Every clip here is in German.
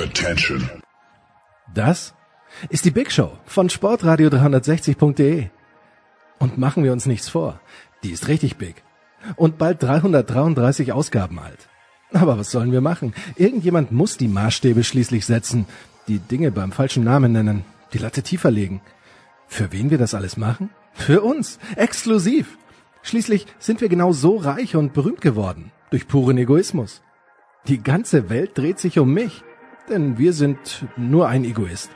Attention. Das ist die Big Show von Sportradio 360.de. Und machen wir uns nichts vor, die ist richtig big. Und bald 333 Ausgaben alt. Aber was sollen wir machen? Irgendjemand muss die Maßstäbe schließlich setzen, die Dinge beim falschen Namen nennen, die Latte tiefer legen. Für wen wir das alles machen? Für uns, exklusiv. Schließlich sind wir genau so reich und berühmt geworden, durch puren Egoismus. Die ganze Welt dreht sich um mich, denn wir sind nur ein Egoist.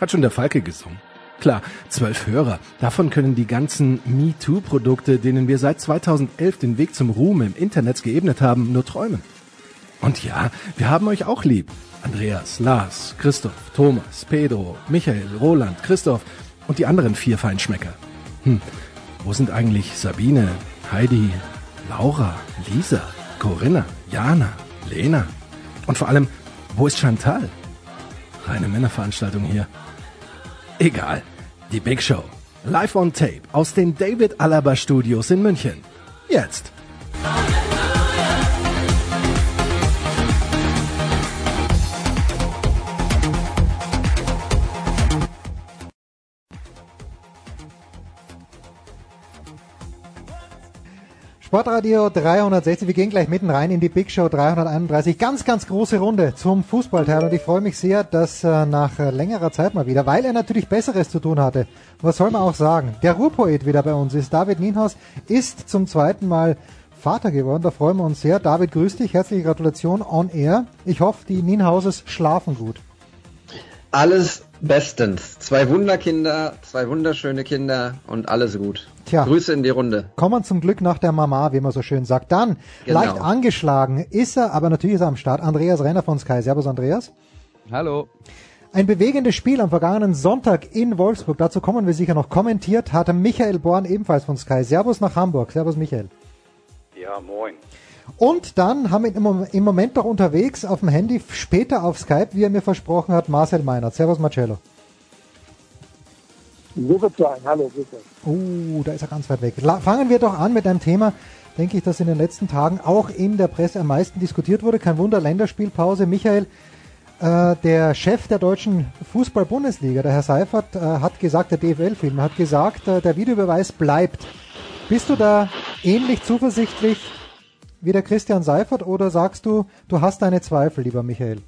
Hat schon der Falke gesungen. Klar, zwölf Hörer. Davon können die ganzen MeToo-Produkte, denen wir seit 2011 den Weg zum Ruhm im Internet geebnet haben, nur träumen. Und ja, wir haben euch auch lieb. Andreas, Lars, Christoph, Thomas, Pedro, Michael, Roland, Christoph und die anderen vier Feinschmecker. Hm, wo sind eigentlich Sabine, Heidi, Laura, Lisa, Corinna, Jana, Lena? Und vor allem, wo ist Chantal? Reine Männerveranstaltung hier. Egal. Die Big Show. Live on Tape aus den David Alaba Studios in München. Jetzt. Sportradio 360, wir gehen gleich mitten rein in die Big Show 331. Ganz, ganz große Runde zum Fußballteil und ich freue mich sehr, dass äh, nach äh, längerer Zeit mal wieder, weil er natürlich Besseres zu tun hatte, was soll man auch sagen, der Ruhrpoet wieder bei uns ist. David Nienhaus ist zum zweiten Mal Vater geworden, da freuen wir uns sehr. David, grüß dich, herzliche Gratulation on air. Ich hoffe, die Nienhauses schlafen gut. Alles bestens. Zwei Wunderkinder, zwei wunderschöne Kinder und alles gut. Tja. Grüße in die Runde. Kommen zum Glück nach der Mama, wie man so schön sagt. Dann, Genau. leicht angeschlagen ist er, aber natürlich ist er am Start. Andreas Renner von Sky. Servus, Andreas. Hallo. Ein bewegendes Spiel am vergangenen Sonntag in Wolfsburg, dazu kommen wir sicher noch, kommentiert hatte Michael Born ebenfalls von Sky. Servus nach Hamburg. Servus, Michael. Ja, moin. Und dann haben wir im Mom- im Moment noch unterwegs auf dem Handy, später auf Skype, wie er mir versprochen hat, Marcel Meinert. Servus, Marcello. Sein. Hallo, bitte. Oh, da ist er ganz weit weg. Fangen wir doch an mit einem Thema, denke ich, das in den letzten Tagen auch in der Presse am meisten diskutiert wurde. Kein Wunder, Länderspielpause. Michael, äh, der Chef der deutschen Fußball-Bundesliga, der Herr Seifert, äh, hat gesagt, der DFL-Film hat gesagt, äh, der Videobeweis bleibt. Bist du da ähnlich zuversichtlich wie der Christian Seifert oder sagst du, du hast deine Zweifel, lieber Michael?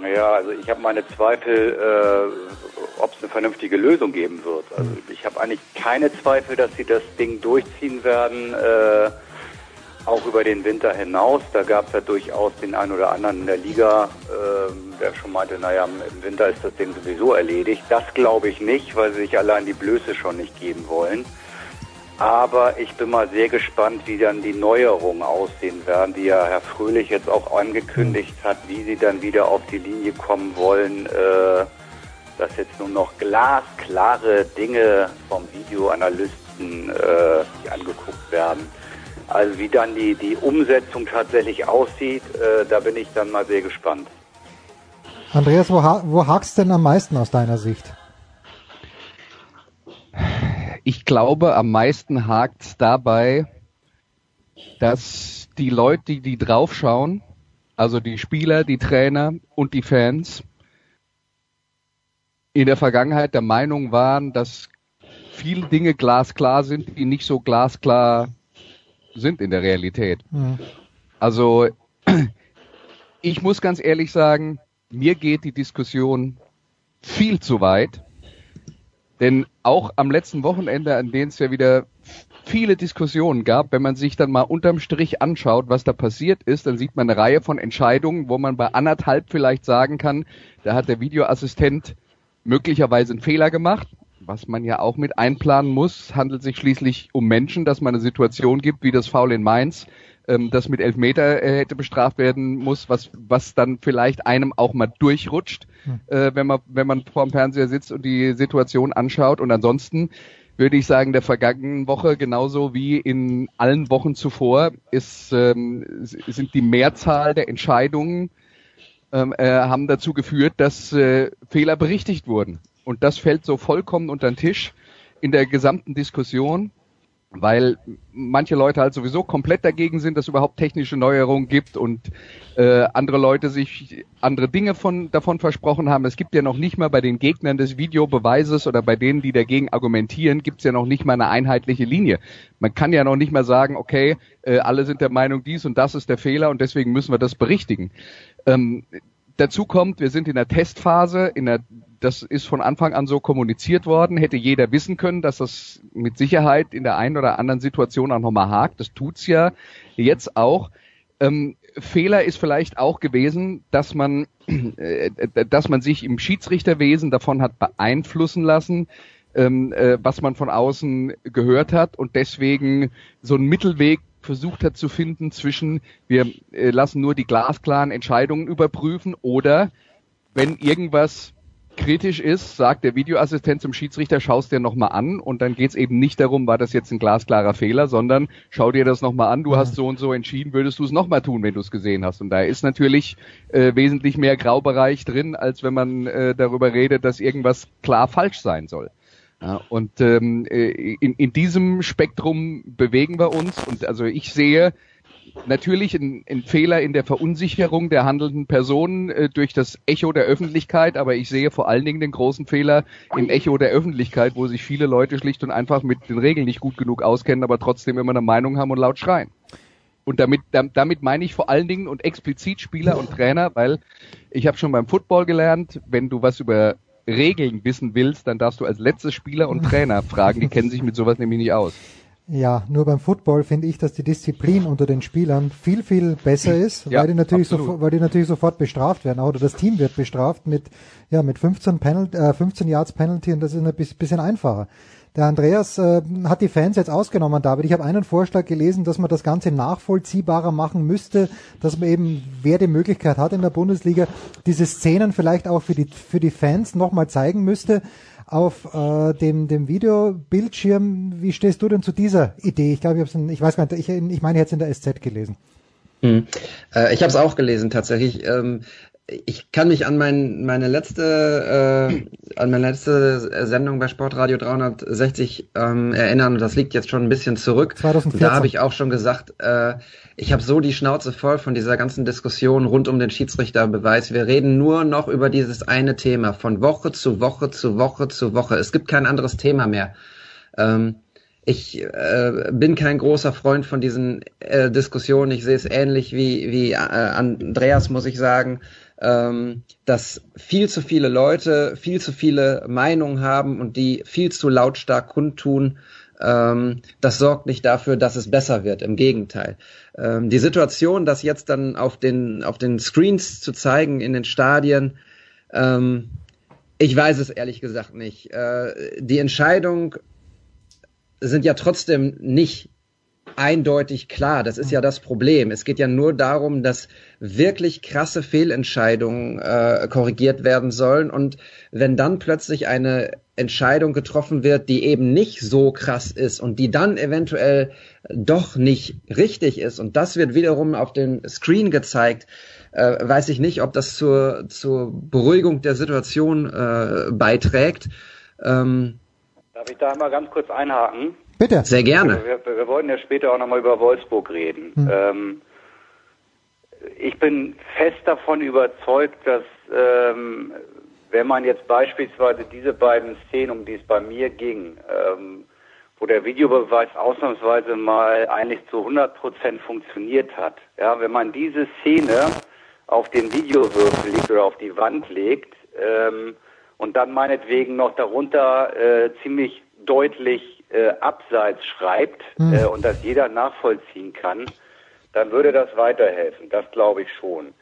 Naja, also ich habe meine Zweifel, äh, ob es eine vernünftige Lösung geben wird. Also ich habe eigentlich keine Zweifel, dass sie das Ding durchziehen werden, äh, auch über den Winter hinaus. Da gab es ja durchaus den einen oder anderen in der Liga, äh, der schon meinte, naja, im Winter ist das Ding sowieso erledigt. Das glaube ich nicht, weil sie sich allein die Blöße schon nicht geben wollen. Aber ich bin mal sehr gespannt, wie dann die Neuerungen aussehen werden, die ja Herr Fröhlich jetzt auch angekündigt hat, wie sie dann wieder auf die Linie kommen wollen, äh, dass jetzt nur noch glasklare Dinge vom Videoanalysten äh, angeguckt werden. Also wie dann die, die Umsetzung tatsächlich aussieht, äh, da bin ich dann mal sehr gespannt. Andreas, wo, ha wo hakst denn am meisten aus deiner Sicht? Ich glaube, am meisten hakt's dabei, dass die Leute, die draufschauen, also die Spieler, die Trainer und die Fans, in der Vergangenheit der Meinung waren, dass viele Dinge glasklar sind, die nicht so glasklar sind in der Realität. Hm. Also ich muss ganz ehrlich sagen, mir geht die Diskussion viel zu weit. Denn auch am letzten Wochenende, an dem es ja wieder viele Diskussionen gab, wenn man sich dann mal unterm Strich anschaut, was da passiert ist, dann sieht man eine Reihe von Entscheidungen, wo man bei anderthalb vielleicht sagen kann, da hat der Videoassistent möglicherweise einen Fehler gemacht, was man ja auch mit einplanen muss, handelt sich schließlich um Menschen, dass man eine Situation gibt, wie das Foul in Mainz, ähm, das mit Elfmeter äh, hätte bestraft werden muss, was, was dann vielleicht einem auch mal durchrutscht, äh, wenn man, wenn man vorm Fernseher sitzt und die Situation anschaut. Und ansonsten würde ich sagen, der vergangenen Woche genauso wie in allen Wochen zuvor ist, ähm, sind die Mehrzahl der Entscheidungen ähm, äh, haben dazu geführt, dass äh, Fehler berichtigt wurden. Und das fällt so vollkommen unter den Tisch in der gesamten Diskussion. Weil manche Leute halt sowieso komplett dagegen sind, dass es überhaupt technische Neuerungen gibt und äh, andere Leute sich andere Dinge von, davon versprochen haben. Es gibt ja noch nicht mal bei den Gegnern des Videobeweises oder bei denen, die dagegen argumentieren, gibt es ja noch nicht mal eine einheitliche Linie. Man kann ja noch nicht mal sagen, okay, äh, alle sind der Meinung, dies und das ist der Fehler und deswegen müssen wir das berichtigen. Ähm, dazu kommt, wir sind in der Testphase, in der das ist von Anfang an so kommuniziert worden. Hätte jeder wissen können, dass das mit Sicherheit in der einen oder anderen Situation auch nochmal hakt. Das tut's ja jetzt auch. Ähm, Fehler ist vielleicht auch gewesen, dass man, äh, dass man sich im Schiedsrichterwesen davon hat beeinflussen lassen, ähm, äh, was man von außen gehört hat und deswegen so einen Mittelweg versucht hat zu finden zwischen wir äh, lassen nur die glasklaren Entscheidungen überprüfen oder wenn irgendwas kritisch ist, sagt der Videoassistent zum Schiedsrichter, schaust dir nochmal an. Und dann geht's eben nicht darum, war das jetzt ein glasklarer Fehler, sondern schau dir das nochmal an, du hast so und so entschieden, würdest du es nochmal tun, wenn du es gesehen hast. Und da ist natürlich äh, wesentlich mehr Graubereich drin, als wenn man äh, darüber redet, dass irgendwas klar falsch sein soll. Ja, und ähm, äh, in, in diesem Spektrum bewegen wir uns. Und also ich sehe natürlich ein, ein, Fehler in der Verunsicherung der handelnden Personen äh, durch das Echo der Öffentlichkeit, aber ich sehe vor allen Dingen den großen Fehler im Echo der Öffentlichkeit, wo sich viele Leute schlicht und einfach mit den Regeln nicht gut genug auskennen, aber trotzdem immer eine Meinung haben und laut schreien. Und damit, damit meine ich vor allen Dingen und explizit Spieler und Trainer, weil ich habe schon beim Football gelernt, wenn du was über Regeln wissen willst, dann darfst du als letztes Spieler und Trainer fragen, die kennen sich mit sowas nämlich nicht aus. Ja, nur beim Football finde ich, dass die Disziplin unter den Spielern viel, viel besser ist, ja, weil, die natürlich so, weil die natürlich sofort bestraft werden. Oder das Team wird bestraft mit, ja, mit 15, Penalty, äh, 15 Yards Penalty und das ist ein bisschen einfacher. Der Andreas äh, hat die Fans jetzt ausgenommen, David. Ich habe einen Vorschlag gelesen, dass man das Ganze nachvollziehbarer machen müsste, dass man eben, wer die Möglichkeit hat in der Bundesliga, diese Szenen vielleicht auch für die, für die Fans nochmal zeigen müsste auf äh, dem, dem Videobildschirm. Wie stehst du denn zu dieser Idee? Ich glaube, ich habe ich weiß gar nicht, ich, ich meine jetzt in der SZ gelesen. Hm. Äh, ich habe es auch gelesen tatsächlich. Ähm, ich kann mich an mein, meine letzte äh, an meine letzte Sendung bei Sportradio 360 ähm, erinnern und das liegt jetzt schon ein bisschen zurück. 2014. Da habe ich auch schon gesagt, äh, ich habe so die Schnauze voll von dieser ganzen Diskussion rund um den Schiedsrichterbeweis. Wir reden nur noch über dieses eine Thema von Woche zu Woche zu Woche zu Woche. Es gibt kein anderes Thema mehr. Ähm, ich äh, bin kein großer Freund von diesen äh, Diskussionen. Ich sehe es ähnlich wie, wie äh, Andreas, muss ich sagen, ähm, dass viel zu viele Leute viel zu viele Meinungen haben und die viel zu lautstark kundtun ähm, das sorgt nicht dafür, dass es besser wird. Im Gegenteil. Ähm, die Situation, das jetzt dann auf den, auf den Screens zu zeigen in den Stadien, ähm, ich weiß es ehrlich gesagt nicht. Äh, die Entscheidung sind ja trotzdem nicht eindeutig klar. Das ist ja das Problem. Es geht ja nur darum, dass wirklich krasse Fehlentscheidungen äh, korrigiert werden sollen. Und wenn dann plötzlich eine Entscheidung getroffen wird, die eben nicht so krass ist und die dann eventuell doch nicht richtig ist, und das wird wiederum auf dem Screen gezeigt, äh, weiß ich nicht, ob das zur, zur Beruhigung der Situation äh, beiträgt. Ähm, Darf ich da mal ganz kurz einhaken? Bitte. Sehr gerne. Wir, wir, wir wollten ja später auch nochmal über Wolfsburg reden. Hm. Ähm, ich bin fest davon überzeugt, dass ähm, wenn man jetzt beispielsweise diese beiden Szenen, um die es bei mir ging, ähm, wo der Videobeweis ausnahmsweise mal eigentlich zu 100 Prozent funktioniert hat, ja, wenn man diese Szene auf den Videowürfel legt oder auf die Wand legt ähm, und dann meinetwegen noch darunter äh, ziemlich deutlich äh, abseits schreibt mhm. äh, und das jeder nachvollziehen kann, dann würde das weiterhelfen. Das glaube ich schon.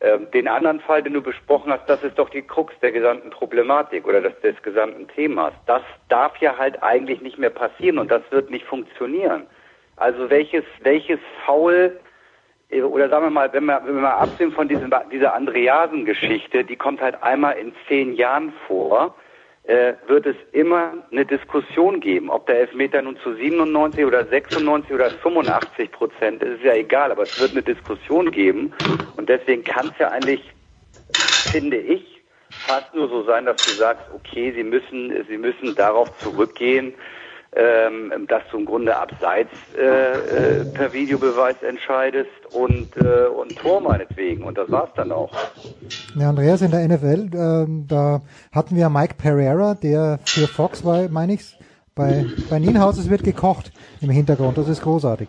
Ähm, den anderen Fall, den du besprochen hast, das ist doch die Krux der gesamten Problematik oder des, des gesamten Themas. Das darf ja halt eigentlich nicht mehr passieren und das wird nicht funktionieren. Also welches, welches Foul äh, oder sagen wir mal, wenn wir, wenn wir mal absehen von diesem, dieser Andreasen-Geschichte, die kommt halt einmal in zehn Jahren vor äh, wird es immer eine Diskussion geben, ob der Elfmeter nun zu 97 oder 96 oder 85 Prozent ist, ist ja egal, aber es wird eine Diskussion geben. Und deswegen kann es ja eigentlich, finde ich, fast nur so sein, dass du sagst, okay, sie müssen, sie müssen darauf zurückgehen, ähm, dass du im Grunde abseits äh, äh, per Videobeweis entscheidest und, äh, und Tor meinetwegen. Und das war's dann auch. Ja, Andreas, in der NFL, äh, da hatten wir Mike Pereira, der für Fox war, meine ich, bei, bei Nienhaus, wird gekocht im Hintergrund. Das ist großartig.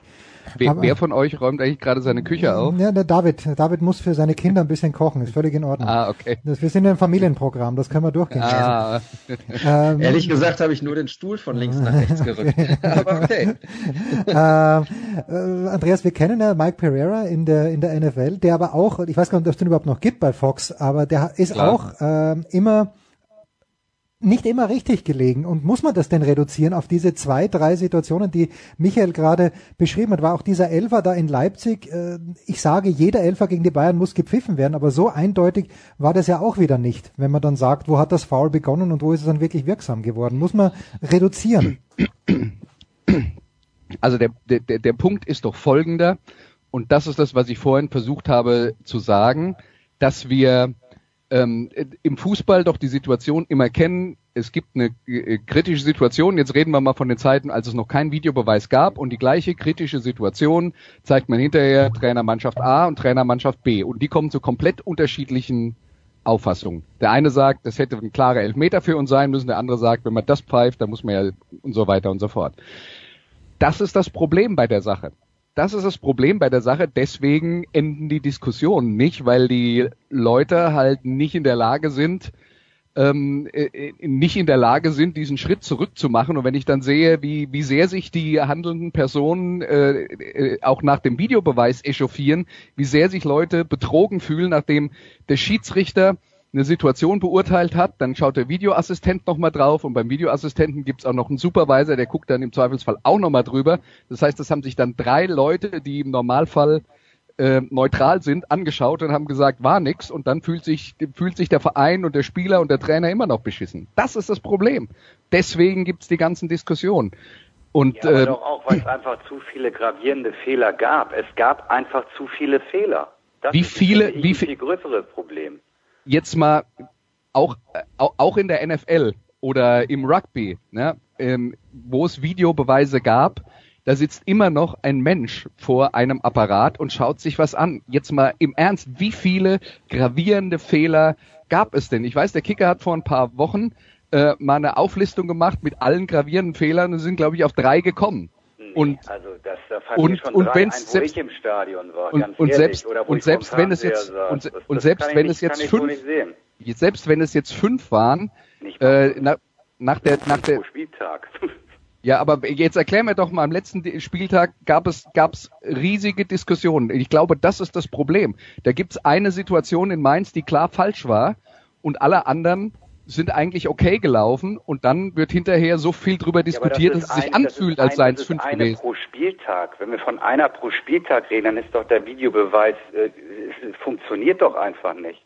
Wer, Aber, wer, von euch räumt eigentlich gerade seine Küche auf? Ja, der David. David muss für seine Kinder ein bisschen kochen. Ist völlig in Ordnung. Ah, okay. Das, wir sind ein Familienprogramm. Das können wir durchgehen. Ah. Ähm, Ehrlich gesagt habe ich nur den Stuhl von links nach rechts gerückt. Aber okay. ähm, äh, Andreas, wir kennen ja Mike Pereira in der in der NFL, der aber auch, ich weiß gar nicht, ob es den überhaupt noch gibt bei Fox, aber der ist Klar. auch äh, immer nicht immer richtig gelegen. Und muss man das denn reduzieren auf diese zwei, drei Situationen, die Michael gerade beschrieben hat? War auch dieser Elfer da in Leipzig, äh, ich sage, jeder Elfer gegen die Bayern muss gepfiffen werden, aber so eindeutig war das ja auch wieder nicht, wenn man dann sagt, wo hat das Foul begonnen und wo ist es dann wirklich wirksam geworden? Muss man reduzieren. Also der, der, der Punkt ist doch folgender, und das ist das, was ich vorhin versucht habe zu sagen, dass wir ähm, im Fußball doch die Situation immer kennen, es gibt eine äh, kritische Situation, jetzt reden wir mal von den Zeiten, als es noch keinen Videobeweis gab. Und die gleiche kritische Situation zeigt man hinterher Trainermannschaft A und Trainermannschaft B. Und die kommen zu komplett unterschiedlichen Auffassungen. Der eine sagt, das hätte ein klarer Elfmeter für uns sein müssen, der andere sagt, wenn man das pfeift, dann muss man ja und so weiter und so fort. Das ist das Problem bei der Sache das ist das Problem bei der Sache. Deswegen enden die Diskussionen nicht, weil die Leute halt nicht in der Lage sind, ähm, äh, nicht in der Lage sind, diesen Schritt zurückzumachen. Und wenn ich dann sehe, wie, wie sehr sich die handelnden Personen äh, äh, auch nach dem Videobeweis echauffieren, wie sehr sich Leute betrogen fühlen, nachdem der Schiedsrichter eine Situation beurteilt hat, dann schaut der Videoassistent nochmal drauf und beim Videoassistenten gibt's auch noch einen Supervisor, der guckt dann im Zweifelsfall auch nochmal drüber. Das heißt, das haben sich dann drei Leute, die im Normalfall äh, neutral sind, angeschaut und haben gesagt, war nix und dann fühlt sich, fühlt sich der Verein und der Spieler und der Trainer immer noch beschissen. Das ist das Problem. Deswegen gibt's die ganzen Diskussionen. Und, ja, aber äh, doch auch, weil es einfach zu viele gravierende Fehler gab. Es gab einfach zu viele Fehler. Das wie viele, ist wie viel größere Problem jetzt mal auch, auch in der NFL oder im Rugby, ne, ähm, wo es Videobeweise gab, da sitzt immer noch ein Mensch vor einem Apparat und schaut sich was an. Jetzt mal im Ernst, wie viele gravierende Fehler gab es denn? Ich weiß, der Kicker hat vor ein paar Wochen äh, mal eine Auflistung gemacht mit allen gravierenden Fehlern und sind, glaube ich, auf drei gekommen. Und, also das, da und, schon und wenn es selbst im Stadion war, und, und selbst und selbst wenn es jetzt und, das, und selbst wenn es jetzt fünf selbst wenn es jetzt fünf waren äh, nach, nach der nach der Spieltag. Ja, aber jetzt erklär mir doch mal, am letzten Spieltag gab es gab's riesige Diskussionen. Ich glaube, das ist das Problem. Da gibt's eine Situation in Mainz, die klar falsch war und alle anderen sind eigentlich okay gelaufen und dann wird hinterher so viel drüber diskutiert, ja, dass es sich ein, anfühlt, als seien es fünf eine gewesen. pro Spieltag. Wenn wir von einer pro Spieltag reden, dann ist doch der Videobeweis äh, funktioniert doch einfach nicht.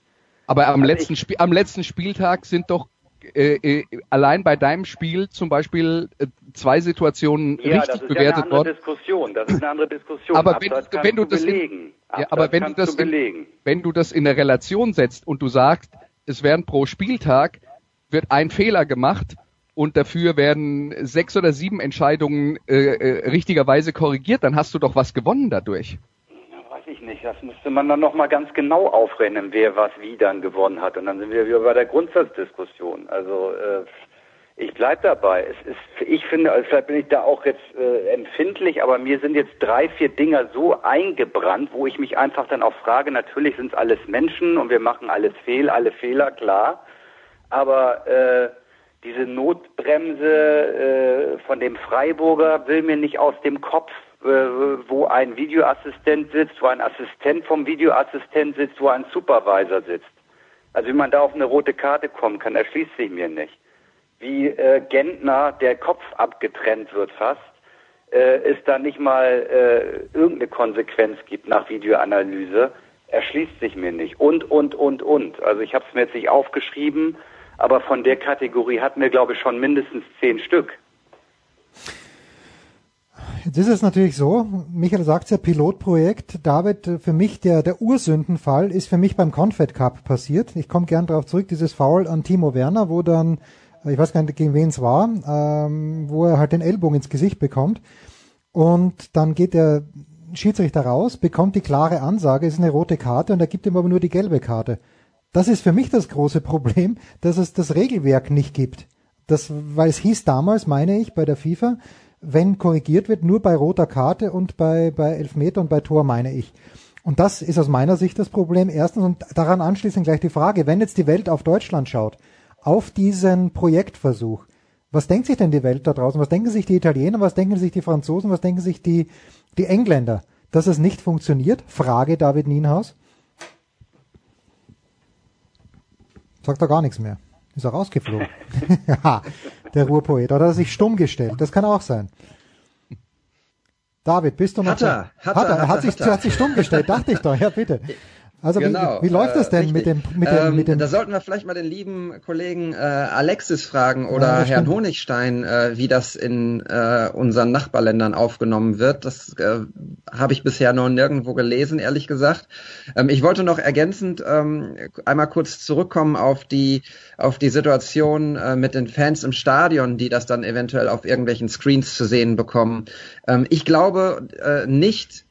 Aber am also letzten Spiel, am letzten Spieltag sind doch äh, äh, allein bei deinem Spiel zum Beispiel äh, zwei Situationen ja, richtig bewertet worden. Ja, das ist eine andere Diskussion. Das ist eine andere Diskussion. aber wenn, wenn du das in, ja, aber wenn du das in, wenn du das in der Relation setzt und du sagst, es wären pro Spieltag wird ein Fehler gemacht und dafür werden sechs oder sieben Entscheidungen äh, äh, richtigerweise korrigiert, dann hast du doch was gewonnen dadurch. Ja, weiß ich nicht. Das müsste man dann nochmal ganz genau aufrennen, wer was wie dann gewonnen hat. Und dann sind wir wieder bei der Grundsatzdiskussion. Also äh, ich bleib dabei. Es ist, ich finde, also vielleicht bin ich da auch jetzt äh, empfindlich, aber mir sind jetzt drei, vier Dinger so eingebrannt, wo ich mich einfach dann auch frage, natürlich sind es alles Menschen und wir machen alles fehl, alle Fehler, klar aber äh, diese Notbremse äh, von dem Freiburger will mir nicht aus dem Kopf, äh, wo ein Videoassistent sitzt, wo ein Assistent vom Videoassistent sitzt, wo ein Supervisor sitzt. Also wie man da auf eine rote Karte kommen kann, erschließt sich mir nicht. Wie äh, Gentner der Kopf abgetrennt wird fast, äh, es da nicht mal äh, irgendeine Konsequenz gibt nach Videoanalyse, erschließt sich mir nicht. Und, und, und, und. Also ich habe es mir jetzt nicht aufgeschrieben, aber von der Kategorie hatten wir, glaube ich, schon mindestens zehn Stück. Jetzt ist es natürlich so, Michael sagt ja, Pilotprojekt. David, für mich der, der Ursündenfall ist für mich beim Confed Cup passiert. Ich komme gern darauf zurück, dieses Foul an Timo Werner, wo dann ich weiß gar nicht, gegen wen es war, ähm, wo er halt den Ellbogen ins Gesicht bekommt. Und dann geht der Schiedsrichter raus, bekommt die klare Ansage, es ist eine rote Karte und er gibt ihm aber nur die gelbe Karte. Das ist für mich das große Problem, dass es das Regelwerk nicht gibt. Das, weil es hieß damals, meine ich, bei der FIFA, wenn korrigiert wird, nur bei roter Karte und bei, bei Elfmeter und bei Tor, meine ich. Und das ist aus meiner Sicht das Problem. Erstens und daran anschließend gleich die Frage, wenn jetzt die Welt auf Deutschland schaut, auf diesen Projektversuch, was denkt sich denn die Welt da draußen? Was denken sich die Italiener? Was denken sich die Franzosen? Was denken sich die, die Engländer? Dass es nicht funktioniert? Frage David Nienhaus. Sagt er gar nichts mehr. Ist er rausgeflogen. ja, der Ruhrpoet. Oder hat er sich stumm gestellt. Das kann auch sein. David, bist du noch hat er, hat, hat er, er, hat, sich, hat sich stumm gestellt, dachte ich doch. Ja, bitte. Also genau, wie, wie läuft das denn äh, mit dem, mit dem, ähm, mit dem? Da sollten wir vielleicht mal den lieben Kollegen äh, Alexis fragen oder ja, Herrn Honigstein, äh, wie das in äh, unseren Nachbarländern aufgenommen wird. Das äh, habe ich bisher noch nirgendwo gelesen, ehrlich gesagt. Ähm, ich wollte noch ergänzend ähm, einmal kurz zurückkommen auf die auf die Situation äh, mit den Fans im Stadion, die das dann eventuell auf irgendwelchen Screens zu sehen bekommen. Ähm, ich glaube äh, nicht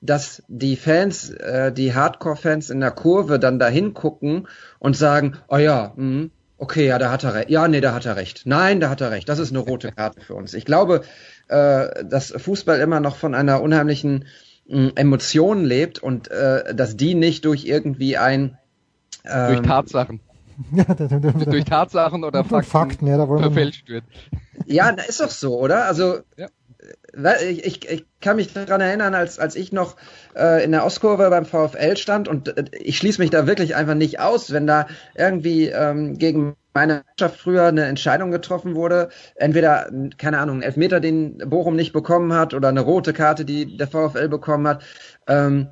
dass die Fans, äh, die Hardcore-Fans in der Kurve dann dahin gucken und sagen, oh ja, mh, okay, ja, da hat er recht. Ja, nee, da hat er recht. Nein, da hat er recht. Das ist eine rote Karte für uns. Ich glaube, äh, dass Fußball immer noch von einer unheimlichen äh, Emotion lebt und äh, dass die nicht durch irgendwie ein ähm, durch Tatsachen. durch Tatsachen oder Fakten, Fakten ja, verfälscht wird. Ja, ist doch so, oder? Also ja ich, ich, ich kann mich daran erinnern, als, als ich noch äh, in der Ostkurve beim VfL stand und äh, ich schließe mich da wirklich einfach nicht aus, wenn da irgendwie ähm, gegen meine Mannschaft früher eine Entscheidung getroffen wurde, entweder, keine Ahnung, ein Elfmeter, den Bochum nicht bekommen hat oder eine rote Karte, die der VfL bekommen hat. Ähm,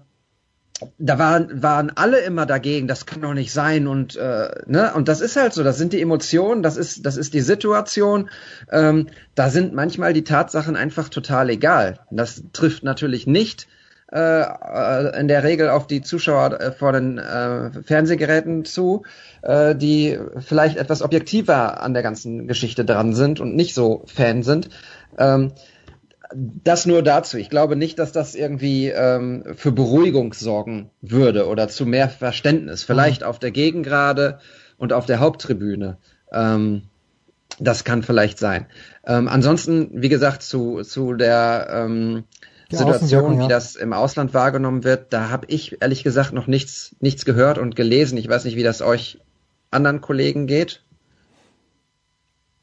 da waren, waren alle immer dagegen, das kann doch nicht sein und äh, ne und das ist halt so, das sind die Emotionen, das ist das ist die Situation. Ähm, da sind manchmal die Tatsachen einfach total egal. Das trifft natürlich nicht äh, äh in der Regel auf die Zuschauer äh, vor den äh, Fernsehgeräten zu, äh, die vielleicht etwas objektiver an der ganzen Geschichte dran sind und nicht so Fan sind. Ähm, das nur dazu. Ich glaube nicht, dass das irgendwie ähm, für Beruhigung sorgen würde oder zu mehr Verständnis. Vielleicht mhm. auf der Gegengrade und auf der Haupttribüne. Ähm, das kann vielleicht sein. Ähm, ansonsten, wie gesagt, zu, zu der ähm, Situation, wie das im Ausland wahrgenommen wird, da habe ich ehrlich gesagt noch nichts, nichts gehört und gelesen. Ich weiß nicht, wie das euch anderen Kollegen geht.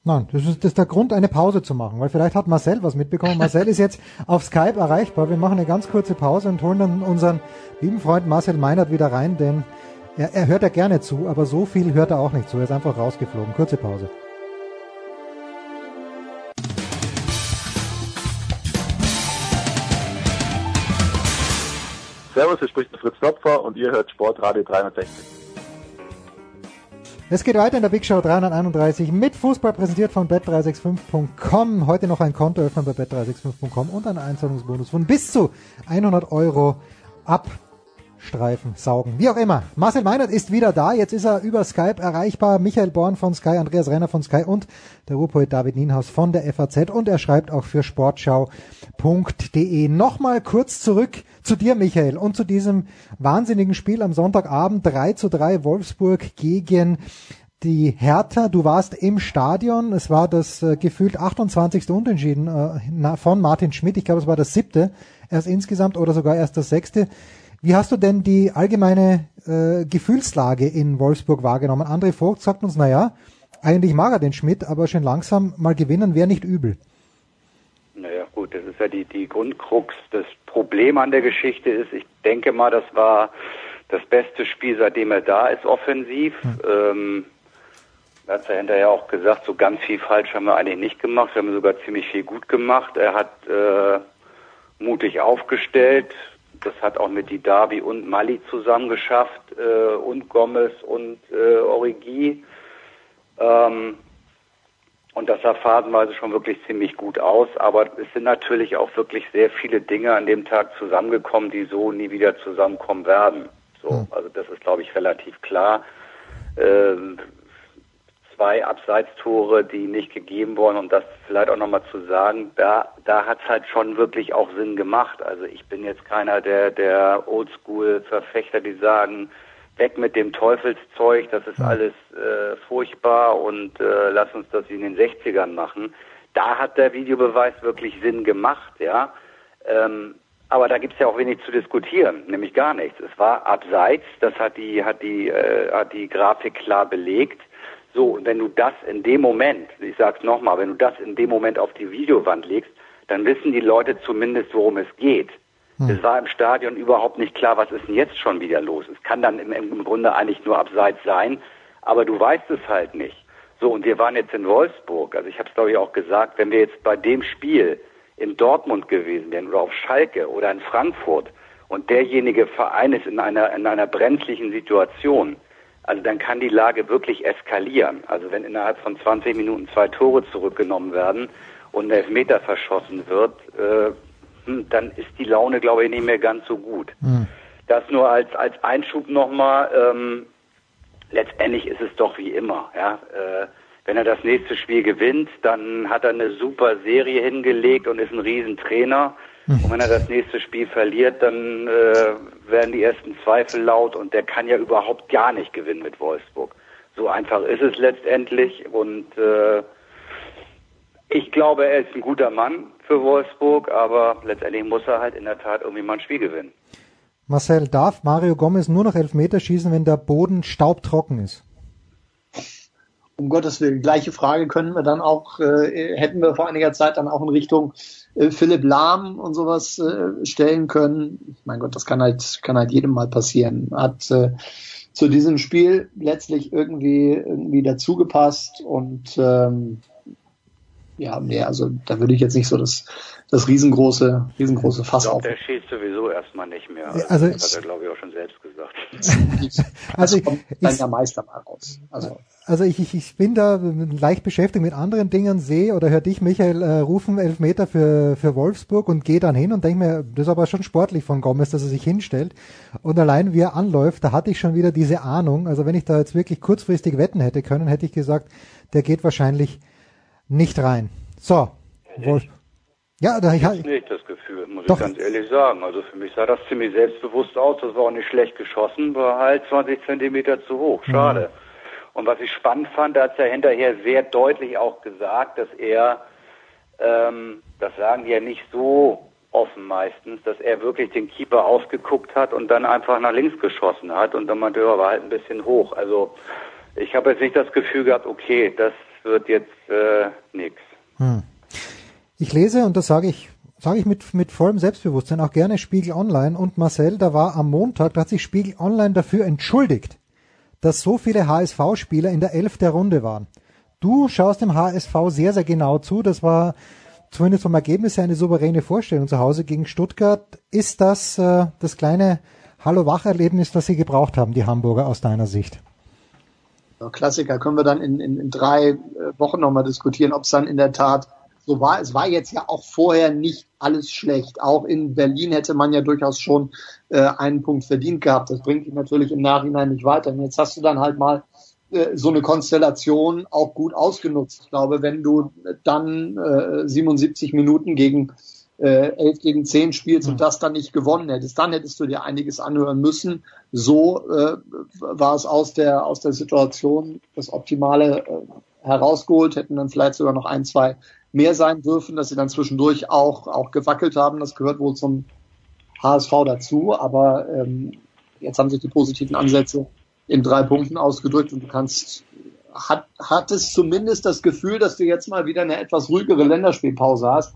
Nein, das ist, das ist der Grund, eine Pause zu machen, weil vielleicht hat Marcel was mitbekommen. Marcel ist jetzt auf Skype erreichbar. Wir machen eine ganz kurze Pause und holen dann unseren lieben Freund Marcel Meinert wieder rein, denn er, er hört ja gerne zu, aber so viel hört er auch nicht zu. Er ist einfach rausgeflogen. Kurze Pause. Servus, hier spricht der Fritz Topfer und ihr hört Sportradio 360. Es geht weiter in der Big Show 331 mit Fußball präsentiert von bet365.com. Heute noch ein Konto öffnen bei bet365.com und ein Einzahlungsbonus von bis zu 100 Euro abstreifen, saugen, wie auch immer. Marcel Meinert ist wieder da. Jetzt ist er über Skype erreichbar. Michael Born von Sky, Andreas Renner von Sky und der Ruhrpoet David Nienhaus von der FAZ und er schreibt auch für sportschau.de. Nochmal kurz zurück zu dir, Michael, und zu diesem wahnsinnigen Spiel am Sonntagabend 3 zu 3 Wolfsburg gegen die Hertha. Du warst im Stadion. Es war das äh, gefühlt 28. Unentschieden äh, von Martin Schmidt. Ich glaube, es war das siebte erst insgesamt oder sogar erst das sechste. Wie hast du denn die allgemeine äh, Gefühlslage in Wolfsburg wahrgenommen? André Vogt sagt uns, naja, eigentlich mag er den Schmidt, aber schön langsam mal gewinnen wäre nicht übel. Naja, gut, das ist ja die, die Grundkrux. Das Problem an der Geschichte ist, ich denke mal, das war das beste Spiel, seitdem er da ist, offensiv. Hm. Ähm, er hat ja hinterher auch gesagt, so ganz viel falsch haben wir eigentlich nicht gemacht. Wir haben sogar ziemlich viel gut gemacht. Er hat äh, mutig aufgestellt. Das hat auch mit Didavi und Mali zusammen geschafft äh, und Gomez und äh, Origi. Ähm, und das sah phasenweise schon wirklich ziemlich gut aus. Aber es sind natürlich auch wirklich sehr viele Dinge an dem Tag zusammengekommen, die so nie wieder zusammenkommen werden. So, hm. also das ist, glaube ich, relativ klar. Ähm, zwei Abseitstore, die nicht gegeben wurden, um das vielleicht auch nochmal zu sagen, da, da hat's halt schon wirklich auch Sinn gemacht. Also ich bin jetzt keiner der, der Oldschool-Verfechter, die sagen, weg mit dem Teufelszeug, das ist alles äh, furchtbar und äh, lass uns das wie in den 60ern machen. Da hat der Videobeweis wirklich Sinn gemacht, ja. Ähm, aber da gibt's ja auch wenig zu diskutieren, nämlich gar nichts. Es war abseits, das hat die, hat die, äh, hat die Grafik klar belegt. So, und wenn du das in dem Moment, ich sag's nochmal, wenn du das in dem Moment auf die Videowand legst, dann wissen die Leute zumindest, worum es geht. Es war im Stadion überhaupt nicht klar, was ist denn jetzt schon wieder los. Es kann dann im, im Grunde eigentlich nur abseits sein, aber du weißt es halt nicht. So, und wir waren jetzt in Wolfsburg. Also ich habe es glaube ich auch gesagt, wenn wir jetzt bei dem Spiel in Dortmund gewesen wären oder auf Schalke oder in Frankfurt und derjenige Verein ist in einer, in einer brenzlichen Situation, also dann kann die Lage wirklich eskalieren. Also wenn innerhalb von 20 Minuten zwei Tore zurückgenommen werden und ein Elfmeter verschossen wird, äh, hm, dann ist die Laune, glaube ich, nicht mehr ganz so gut. Das nur als, als Einschub nochmal. Ähm, letztendlich ist es doch wie immer. Ja? Äh, wenn er das nächste Spiel gewinnt, dann hat er eine super Serie hingelegt und ist ein Riesentrainer. Und wenn er das nächste Spiel verliert, dann äh, werden die ersten Zweifel laut und der kann ja überhaupt gar nicht gewinnen mit Wolfsburg. So einfach ist es letztendlich und äh, ich glaube, er ist ein guter Mann für Wolfsburg, aber letztendlich muss er halt in der Tat irgendwie mal ein Spiel gewinnen. Marcel, darf Mario Gomez nur noch Elfmeter schießen, wenn der Boden staubtrocken ist? um Gottes Willen. Gleiche Frage können wir dann auch, äh, hätten wir vor einiger Zeit dann auch in Richtung äh, Philipp Lahm und sowas äh, stellen können. Mein Gott, das kann halt, kann halt jedem mal passieren. Hat äh, zu diesem Spiel letztlich irgendwie, irgendwie dazugepasst und ähm, ja, nee, also da würde ich jetzt nicht so das, das riesengroße, riesengroße Fass auf. der schießt sowieso erstmal nicht mehr. Ja, also- das hat er, glaube ich, auch schon selbst gesagt. Also ich- kommt dann ich- ja Meister mal raus. Also Also ich, ich, ich bin da leicht beschäftigt mit anderen Dingen, sehe oder höre dich, Michael, äh, rufen Elfmeter für, für Wolfsburg und gehe dann hin und denke mir, das ist aber schon sportlich von Gomez, dass er sich hinstellt. Und allein wie er anläuft, da hatte ich schon wieder diese Ahnung. Also wenn ich da jetzt wirklich kurzfristig wetten hätte können, hätte ich gesagt, der geht wahrscheinlich nicht rein. So. Wolf. Ja, da, ich, Ich nicht das Gefühl, muss Doch. ich ganz ehrlich sagen. Also für mich sah das ziemlich selbstbewusst aus. Das war auch nicht schlecht geschossen, war halt 20 Zentimeter zu hoch. Schade. Und was ich spannend fand, da hat er hinterher sehr deutlich auch gesagt, dass er, ähm, das sagen die ja nicht so offen meistens, dass er wirklich den Keeper ausgeguckt hat und dann einfach nach links geschossen hat und dann meinte, er war halt ein bisschen hoch. Also ich habe jetzt nicht das Gefühl gehabt, okay, das wird jetzt äh, nix. Ich lese, und das sage ich, sage ich mit, mit vollem Selbstbewusstsein, auch gerne Spiegel Online und Marcel, da war am Montag, da hat sich Spiegel Online dafür entschuldigt, dass so viele HSV-Spieler in der Elf der Runde waren. Du schaust dem HSV sehr, sehr genau zu. Das war zumindest vom Ergebnis her eine souveräne Vorstellung zu Hause gegen Stuttgart. Ist das äh, das kleine Hallo-Wach-Erlebnis, das sie gebraucht haben, die Hamburger aus deiner Sicht? Klassiker können wir dann in, in, in drei äh, Wochen nochmal diskutieren, ob es dann in der Tat so war. Es war jetzt ja auch vorher nicht alles schlecht. Auch in Berlin hätte man ja durchaus schon äh, einen Punkt verdient gehabt. Das bringt dich natürlich im Nachhinein nicht weiter. Und jetzt hast du dann halt mal äh, so eine Konstellation auch gut ausgenutzt. Ich glaube, wenn du dann äh, 77 Minuten gegen äh, 11 gegen 10 spielst und das dann nicht gewonnen hättest, dann hättest du dir einiges anhören müssen. So äh, war es aus der aus der Situation das Optimale äh, herausgeholt, hätten dann vielleicht sogar noch ein, zwei mehr sein dürfen, dass sie dann zwischendurch auch auch gewackelt haben. Das gehört wohl zum HSV dazu, aber ähm, jetzt haben sich die positiven Ansätze in drei Punkten ausgedrückt und du kannst hat, hattest zumindest das Gefühl, dass du jetzt mal wieder eine etwas ruhigere Länderspielpause hast.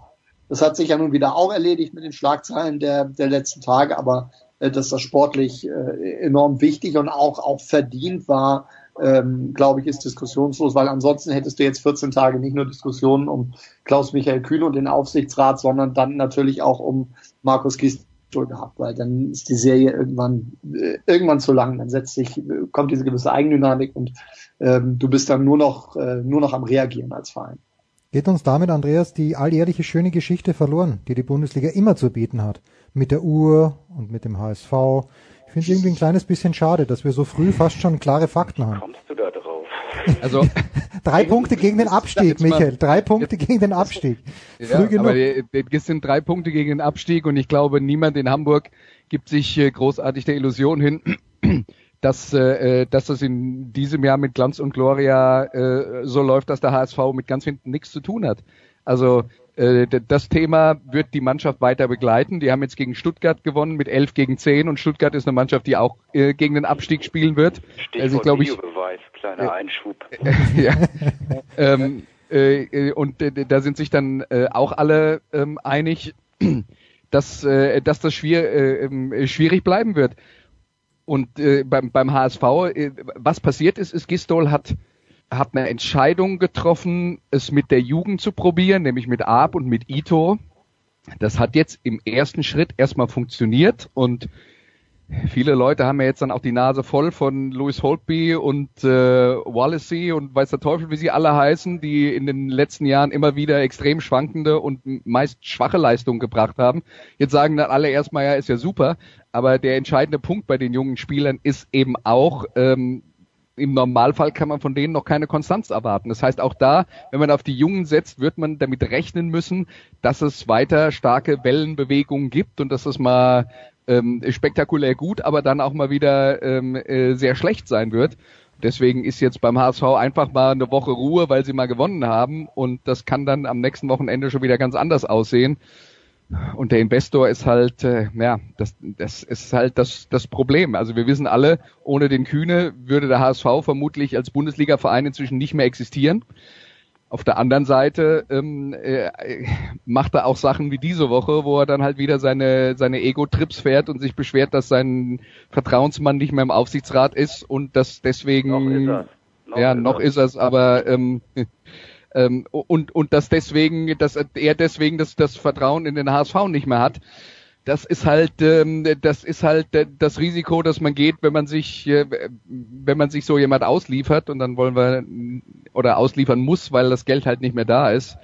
Das hat sich ja nun wieder auch erledigt mit den Schlagzeilen der, der letzten Tage, aber äh, dass das sportlich äh, enorm wichtig und auch, auch verdient war, ähm, glaube ich, ist diskussionslos, weil ansonsten hättest du jetzt 14 Tage nicht nur Diskussionen um Klaus-Michael Kühn und den Aufsichtsrat, sondern dann natürlich auch um Markus Gisdol gehabt, weil dann ist die Serie irgendwann äh, irgendwann zu lang, dann setzt sich, äh, kommt diese gewisse Eigendynamik und ähm, du bist dann nur noch äh, nur noch am Reagieren als Verein. Geht uns damit, Andreas, die alljährliche schöne Geschichte verloren, die die Bundesliga immer zu bieten hat. Mit der Uhr und mit dem HSV. Ich finde es irgendwie ein kleines bisschen schade, dass wir so früh fast schon klare Fakten haben. Kommst du da drauf? Also drei Punkte gegen den Abstieg, Michael. Drei Punkte gegen den Abstieg. Ja, aber es sind drei Punkte gegen den Abstieg und ich glaube, niemand in Hamburg gibt sich äh, großartig der Illusion hin, dass, äh, dass das in diesem Jahr mit Glanz und Gloria äh, so läuft, dass der HSV mit ganz hinten nichts zu tun hat. Also äh, das Thema wird die Mannschaft weiter begleiten. Die haben jetzt gegen Stuttgart gewonnen mit 11 gegen 10 und Stuttgart ist eine Mannschaft, die auch äh, gegen den Abstieg spielen wird. Stichwort also, glaube ich, Videobeweis, kleiner äh, Einschub. ja, ähm, äh, und äh, da sind sich dann äh, auch alle ähm, einig, dass, äh, dass das schwier äh, ähm, schwierig bleiben wird. Und äh, beim, beim HSV, äh, was passiert ist, ist Gistol hat hat eine Entscheidung getroffen, es mit der Jugend zu probieren, nämlich mit Aab und mit Ito. Das hat jetzt im ersten Schritt erstmal funktioniert und viele Leute haben ja jetzt dann auch die Nase voll von Louis Holtby und äh, Wallacey und weiß der Teufel, wie sie alle heißen, die in den letzten Jahren immer wieder extrem schwankende und meist schwache Leistungen gebracht haben. Jetzt sagen dann alle erstmal, ja, ist ja super, aber der entscheidende Punkt bei den jungen Spielern ist eben auch, ähm, im Normalfall kann man von denen noch keine Konstanz erwarten. Das heißt, auch da, wenn man auf die Jungen setzt, wird man damit rechnen müssen, dass es weiter starke Wellenbewegungen gibt und dass es mal ähm, spektakulär gut, aber dann auch mal wieder ähm, äh, sehr schlecht sein wird. Deswegen ist jetzt beim HSV einfach mal eine Woche Ruhe, weil sie mal gewonnen haben und das kann dann am nächsten Wochenende schon wieder ganz anders aussehen. Und der Investor ist halt, äh, ja, das, das ist halt das, das Problem. Also wir wissen alle, ohne den Kühne würde der HSV vermutlich als Bundesliga-Verein inzwischen nicht mehr existieren. Auf der anderen Seite ähm, äh, macht er auch Sachen wie diese Woche, wo er dann halt wieder seine, seine Ego-Trips fährt und sich beschwert, dass sein Vertrauensmann nicht mehr im Aufsichtsrat ist und dass deswegen... Noch ist er. Noch ja, ist noch er. ist es, aber ähm, ähm, und, und dass deswegen, dass er deswegen das, das Vertrauen in den HSV nicht mehr hat. Das ist halt, ähm, das ist halt das Risiko, dass man geht, wenn man sich, äh, wenn man sich so jemand ausliefert und dann wollen wir oder ausliefern muss, weil das Geld halt nicht mehr da ist.